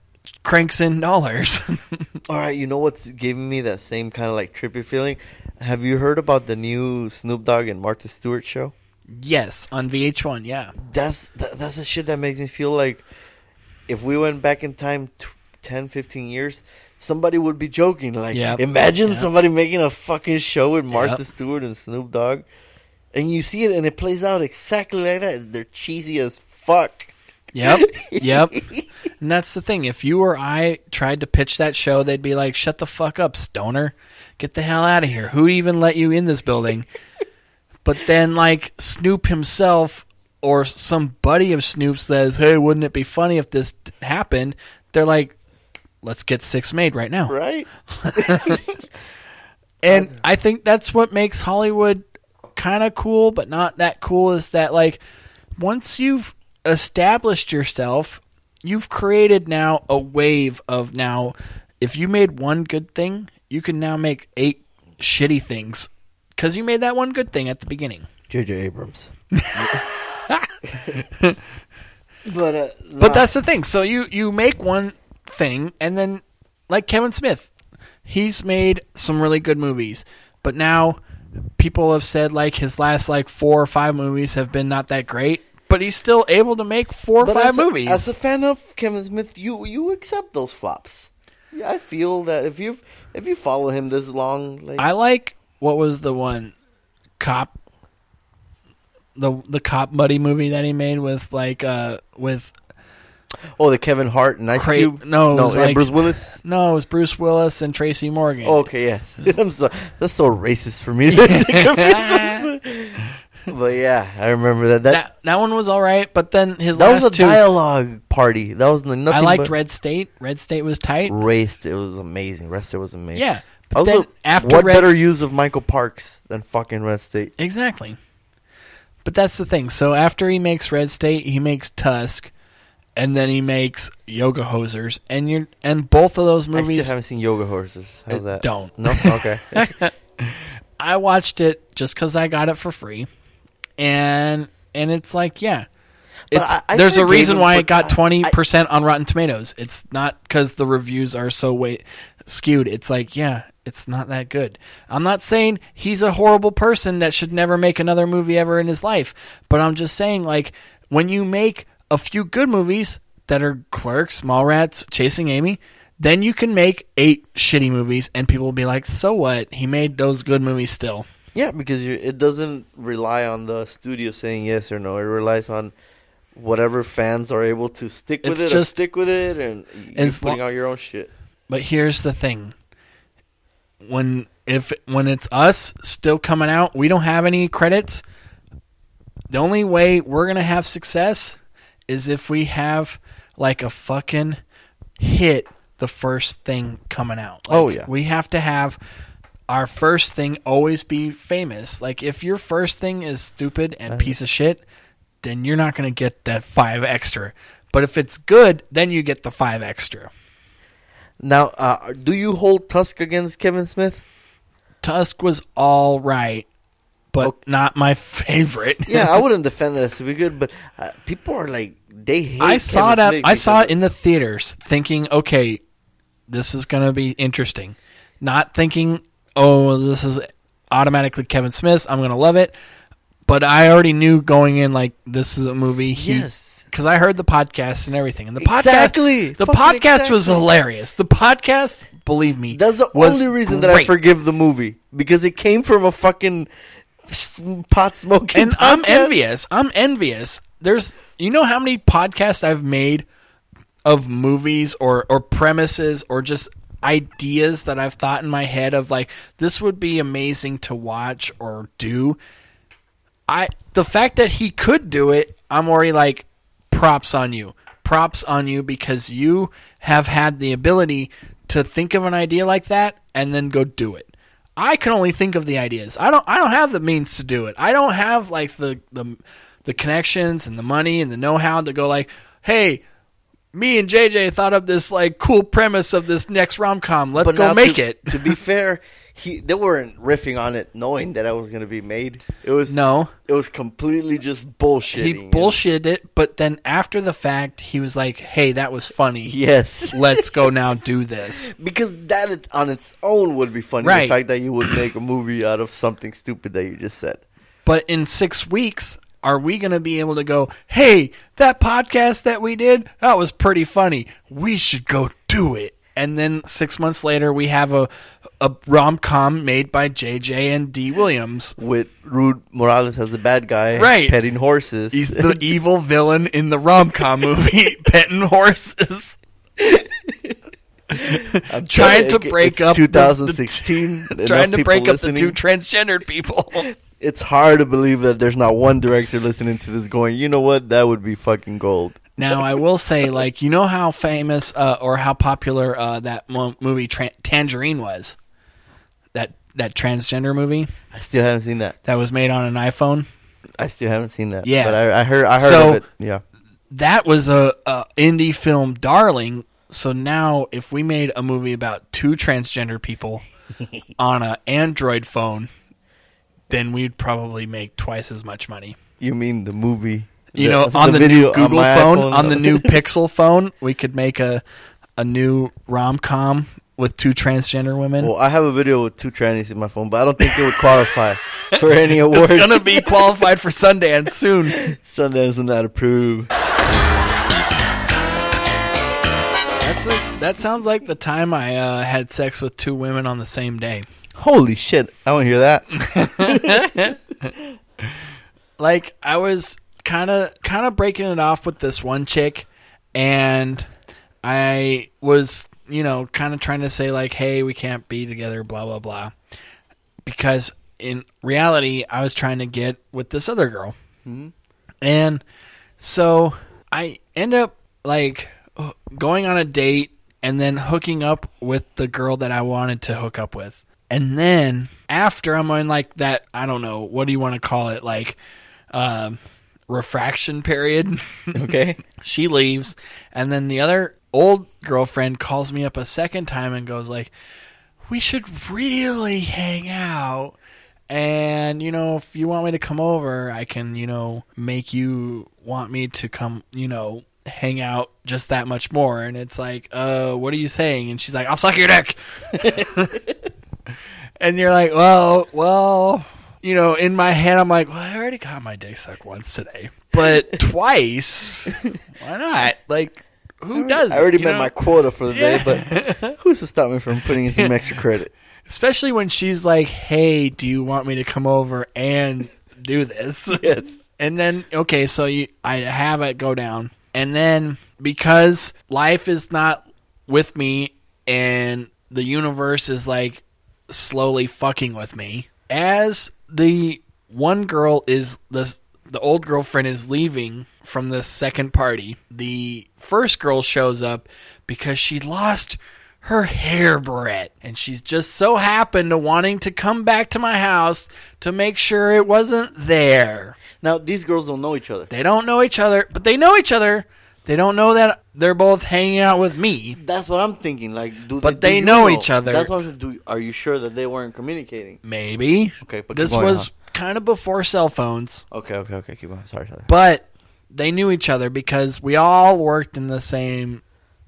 cranks in dollars." [LAUGHS] All right, you know what's giving me that same kind of like trippy feeling? Have you heard about the new Snoop Dogg and Martha Stewart show? yes, on VH1. Yeah, That's that, that's the shit that makes me feel like if we went back in time t- 10, 15 years, somebody would be joking. Like, Yep. imagine Yep. somebody making a fucking show with Martha Yep. Stewart and Snoop Dogg, and you see it and it plays out exactly like that. They're cheesy as fuck. Yep. Yep. [LAUGHS] and that's the thing. If you or I tried to pitch that show, they'd be like, "Shut the fuck up, stoner. Get the hell out of here. Who even let you in this building?" [LAUGHS] but then like Snoop himself or some buddy of Snoop says, "Hey, wouldn't it be funny if this happened?" They're like, "Let's get 6 made right now." Right? [LAUGHS] And I think that's what makes Hollywood kind of cool, but not that cool is that like once you've established yourself, you've created now a wave of now if you made one good thing, you can now make eight shitty things cuz you made that one good thing at the beginning. J.J. Abrams. but uh, But that's the thing. So you you make one thing, and then like Kevin Smith, he's made some really good movies, but now people have said like his last like four or five movies have been not that great. But he's still able to make four or But five as a- movies. as a fan of Kevin Smith, you you accept those flops. Yeah, I feel that if you if you follow him this long, like I like what was the one cop the the cop buddy movie that he made with like uh with oh the Kevin Hart and Ice Cra- Cube. no, it no, was like- Bruce Willis. No, it was Bruce Willis and Tracy Morgan. Okay, yes. [LAUGHS] I'm so, that's so racist for me. [LAUGHS] [LAUGHS] to think of it. but yeah, I remember that. That that that one was all right, but then his that last was a two dialogue party. That was the nothing. I liked but Red State. Red State was tight. Raced. It was amazing. Red State was amazing. Yeah, but Also, then after what Red better St- use of Michael Parks than fucking Red State? Exactly. But that's the thing. So after he makes Red State, he makes Tusk, and then he makes Yoga Hosers, and you are and both of those movies. I still haven't seen Yoga Hosers. How's Uh, that? don't. No. Okay. [LAUGHS] I watched it just because I got it for free, and and it's like yeah, it's, I- I there's a reason why it got twenty percent on Rotten Tomatoes. It's not because the reviews are so way skewed. It's like yeah, it's not that good. I'm not saying he's a horrible person that should never make another movie ever in his life, but I'm just saying like when you make a few good movies that are Clerks, Mallrats, Chasing Amy. Then you can make eight shitty movies, and people will be like, "So what? He made those good movies still." Yeah, because you it doesn't rely on the studio saying yes or no. It relies on whatever fans are able to stick with It's it. just- stick with it, and you're putting out your own shit. But here's the thing: when if when it's us still coming out, we don't have any credits. The only way we're gonna have success is if we have like a fucking hit the first thing coming out. Oh, like, Oh, yeah. we have to have our first thing always be famous. Like if your first thing is stupid and Uh-huh. piece of shit, then you're not gonna get that five extra. But if it's good, then you get the five extra. Now, uh, do you hold Tusk against Kevin Smith? Tusk was all right, but not my [LAUGHS] favorite. yeah, I [LAUGHS] wouldn't defend as to be good, but uh, people are like they hate. I saw Kevin it. At, I saw it in the theaters, thinking, okay, this is going to be interesting. Not thinking, oh, this is automatically Kevin Smith. I'm going to love it. But I already knew going in, like this is a movie. He, Yes. because I heard the podcast and everything, and the Exactly. podcast, the Fucking podcast was hilarious. The podcast, believe me, That's the only reason that I forgive the movie because it came from a fucking pot smoking. and I'm envious. I'm envious. There's, you know, how many podcasts I've made of movies or or premises or just ideas that I've thought in my head of like this would be amazing to watch or do. I the fact that he could do it, I'm already like props on you. Props on you because you have had the ability to think of an idea like that and then go do it. I can only think of the ideas. I don't. I don't have the means to do it. I don't have like the the the connections and the money and the know how to go like, hey, me and JJ thought of this like cool premise of this next rom com. Let's But go now make to, it. to be [LAUGHS] fair, he they weren't riffing on it knowing that it was going to be made. It was No. It was completely just bullshit. He bullshitted it, but then after the fact, he was like, "Hey, that was funny. Yes. [LAUGHS] let's go now do this." [LAUGHS] because that it- on its own would be funny. Right. The fact that you would make a movie out of something stupid that you just said. But in six weeks, are we going to be able to go, hey, that podcast that we did, that was pretty funny. We should go do it. And then six months later, we have a, a rom com made by JJ and D. Williams. With Rude Morales as the bad guy, Right. petting horses. He's the [LAUGHS] evil villain in the rom com movie, [LAUGHS] Petting Horses. I'm trying to break up 2016. the- [LAUGHS] enough trying to break up the two transgendered people. It's hard to believe that there's not one director listening to this going, you know what, that would be fucking gold. Now, I will say, like, you know how famous uh, or how popular uh, that mo- movie Tangerine was? That that transgender movie I still haven't seen that. that was made on an iPhone. I still haven't seen that. Yeah. but I, I heard. I heard So- of it. Yeah, That was a, a indie film darling. So now, if we made a movie about two transgender people [LAUGHS] on an Android phone, then we'd probably make twice as much money. you mean the movie? You know, on the, video new Google my phone, iPhone? on the new [LAUGHS] Pixel phone, we could make a a new rom com with two transgender women. Well, I have a video with two trannies in my phone, but I don't think it would qualify [LAUGHS] for any award. it's gonna be qualified for Sundance soon. [LAUGHS] Sundance will not approve. That's a, that sounds like the time I uh, had sex with two women on the same day. Holy shit! I want to hear that. [LAUGHS] like I was kind of kind of breaking it off with this one chick, and I was you know kind of trying to say like, hey, we can't be together, blah blah blah, because in reality, I was trying to get with this other girl, Mhm. and so I end up like going on a date and then hooking up with the girl that I wanted to hook up with. And then after I'm in like that, I don't know, what do you want to call it? Like, um, refraction period. [LAUGHS] Okay. she leaves. And then the other old girlfriend calls me up a second time and goes like, we should really hang out. And, you know, if you want me to come over, I can, you know, make you want me to come, you know, hang out just that much more. And it's like, uh, what are you saying? And she's like, I'll suck your dick. [LAUGHS] [LAUGHS] and you're like, well, well, you know, in my head, I'm like, well, I already got my dick sucked once today, but [LAUGHS] twice, why not? Like, who does? I already it, met know? my quota for the Yeah. day, but [LAUGHS] who's to stop me from putting in some extra [LAUGHS] credit? Especially when she's like, "Hey, do you want me to come over and do this?" yes. And then okay, so you I have it go down. And then because life is not with me and the universe is like slowly fucking with me, as the one girl is the the old girlfriend is leaving from the second party, the first girl shows up because she lost her hair barrette and she's just so happened to wanting to come back to my house to make sure it wasn't there. Now these girls don't know each other. They don't know each other, but they know each other. They don't know that they're both hanging out with me. That's what I'm thinking. Like, do But they, do you know each other. That's what I'm. Do are you sure that they weren't communicating? Maybe. Okay, but this was huh? kind of before cell phones. Okay, okay, okay. Keep on. Sorry, sorry. But they knew each other because we all worked in the same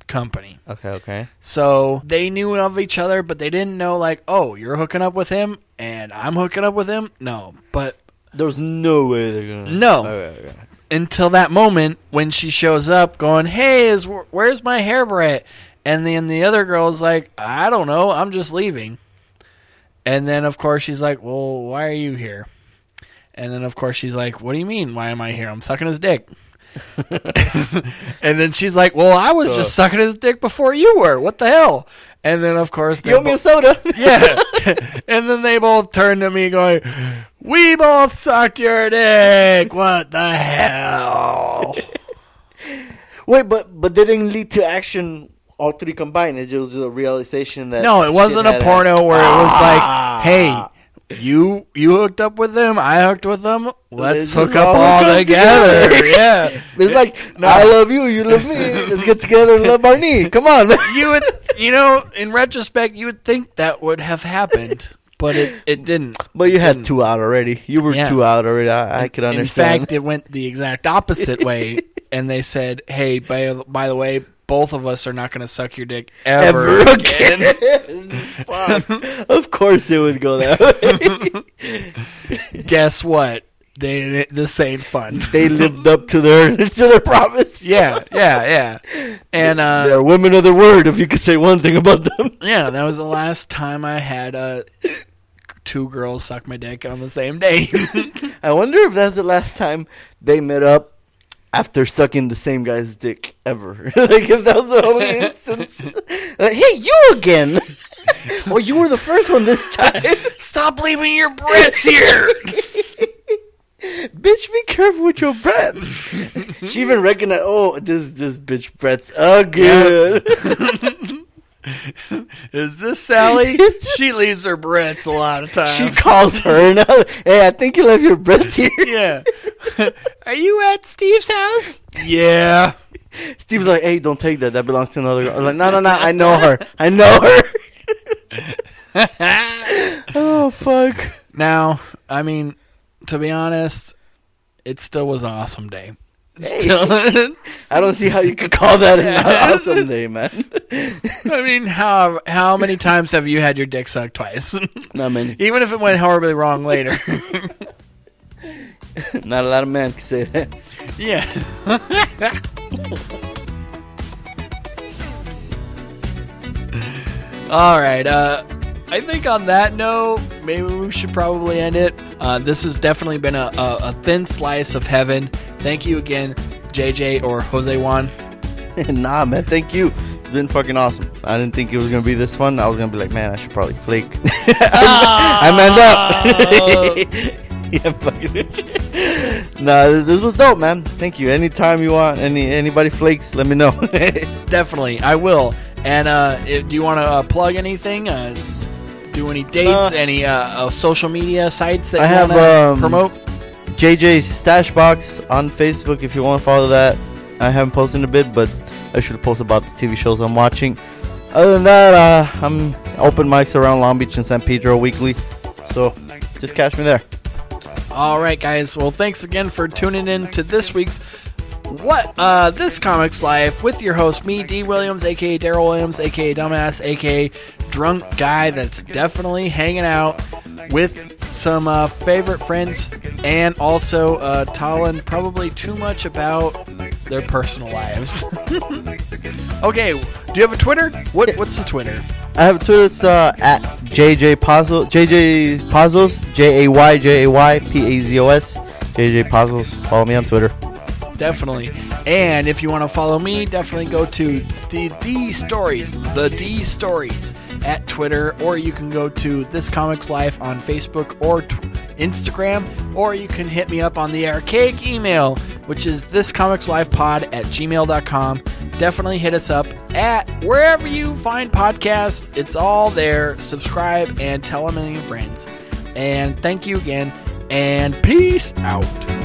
company. Okay, okay. So they knew of each other, but they didn't know like, oh, you're hooking up with him and I'm hooking up with him. No, but There was no way they're gonna. No. Okay, okay. Until that moment when she shows up, going, "Hey, is where's my hair barrette?" And then the other girl is like, "I don't know, I'm just leaving." And then of course she's like, "Well, why are you here?" And then of course she's like, "What do you mean? Why am I here? I'm sucking his dick." [LAUGHS] and then she's like, "Well, I was just sucking his dick before you were. What the hell?" And then of course You owe me a soda. [LAUGHS] yeah. and then they both turned to me going, We both sucked your dick. What the hell? [LAUGHS] Wait, but but they didn't lead to action. All three combined. It was a realization that No, it wasn't a porno where it was like, ah. hey, you you hooked up with them, I hooked with them. Let's Let's hook up all all together. together. [LAUGHS] yeah. It's like I love you, you love me. Let's get together and love Barney. Come on. [LAUGHS] you would you know, in retrospect you would think that would have happened, but it, it didn't. But you had two out already. You were Yeah. two out already. I, I could understand. In fact, it went the exact opposite way, [LAUGHS] and they said, "Hey, by, by the way, both of us are not going to suck your dick ever, Ever again." again. [LAUGHS] Fuck. [LAUGHS] Of course, it would go that way. [LAUGHS] Guess what? They this ain't fun. they lived up to their to their promise. Yeah, yeah, yeah. And uh, they're women of their word. If you could say one thing about them, yeah, that was the last time I had uh, two girls suck my dick on the same day. I wonder if that's the last time they met up after sucking the same guy's dick ever. [LAUGHS] like if that was the only [LAUGHS] instance. Like, hey, you again? [LAUGHS] well, you were the first one this time. Stop leaving your breaths here. bitch, be careful with your breath. she even recognized. Oh, this this bitch breaths again. Is this Sally? she leaves her breaths a lot of times. She calls her. Now, hey, I think you left your breath here. Yeah. Are you at Steve's house? Yeah. Steve's like, hey, don't take that. That belongs to another girl. I'm like, no, no, no. I know her. I know her. [LAUGHS] oh, fuck. Now, I mean, to be honest, it still was an awesome day. Hey. Still, I don't see how you could call that an [LAUGHS] awesome day, man. I mean, how how many times have you had your dick sucked twice? Not many. [LAUGHS] Even if it went horribly wrong later. Not a lot of men can say that. yeah. All right. Uh, I think on that note, maybe we should probably end it. Uh, this has definitely been a, a, a thin slice of heaven. Thank you again, JJ or Jose Juan. [LAUGHS] nah, man. Thank you. It's been fucking awesome. I didn't think it was gonna be this fun. I was gonna be like, man, I should probably flake. [LAUGHS] I manned up. [LAUGHS] [LAUGHS] yeah, fucking. [LAUGHS] nah, this was dope, man. Thank you. Anytime you want, any anybody flakes, let me know. [LAUGHS] Definitely, I will. And uh, if- do you want to uh, plug anything? Uh, do any dates? Any uh, uh, social media sites that I you have um, promote? JJ's Stash Box on Facebook if you want to follow that. I haven't posted in a bit, but I should post about the TV shows I'm watching. Other than that, uh, I'm open mics around Long Beach and San Pedro weekly, so just catch me there. All right, guys. Well, thanks again for tuning in to this week's What uh This Comics Life with your host, me, D. Williams, aka Daryl Williams, aka Dumbass, aka Drunk Guy that's definitely hanging out with some uh, favorite friends and also uh, telling probably too much about their personal lives. [LAUGHS] okay, do you have a Twitter? What What's the Twitter? I have Twitter. It's uh, at JJ Pazos. JJ Pazos. J A Y J A Y P A Z O S. JJ Pazos. Follow me on Twitter. Definitely. And if you want to follow me, definitely go to the D Stories, the D Stories at Twitter, or you can go to This Comics Life on Facebook or Instagram, or you can hit me up on the archaic email, which is thiscomicslifepod at gmail.com. Definitely hit us up at wherever you find podcasts. It's all there. Subscribe and tell a million friends. And thank you again, and peace out.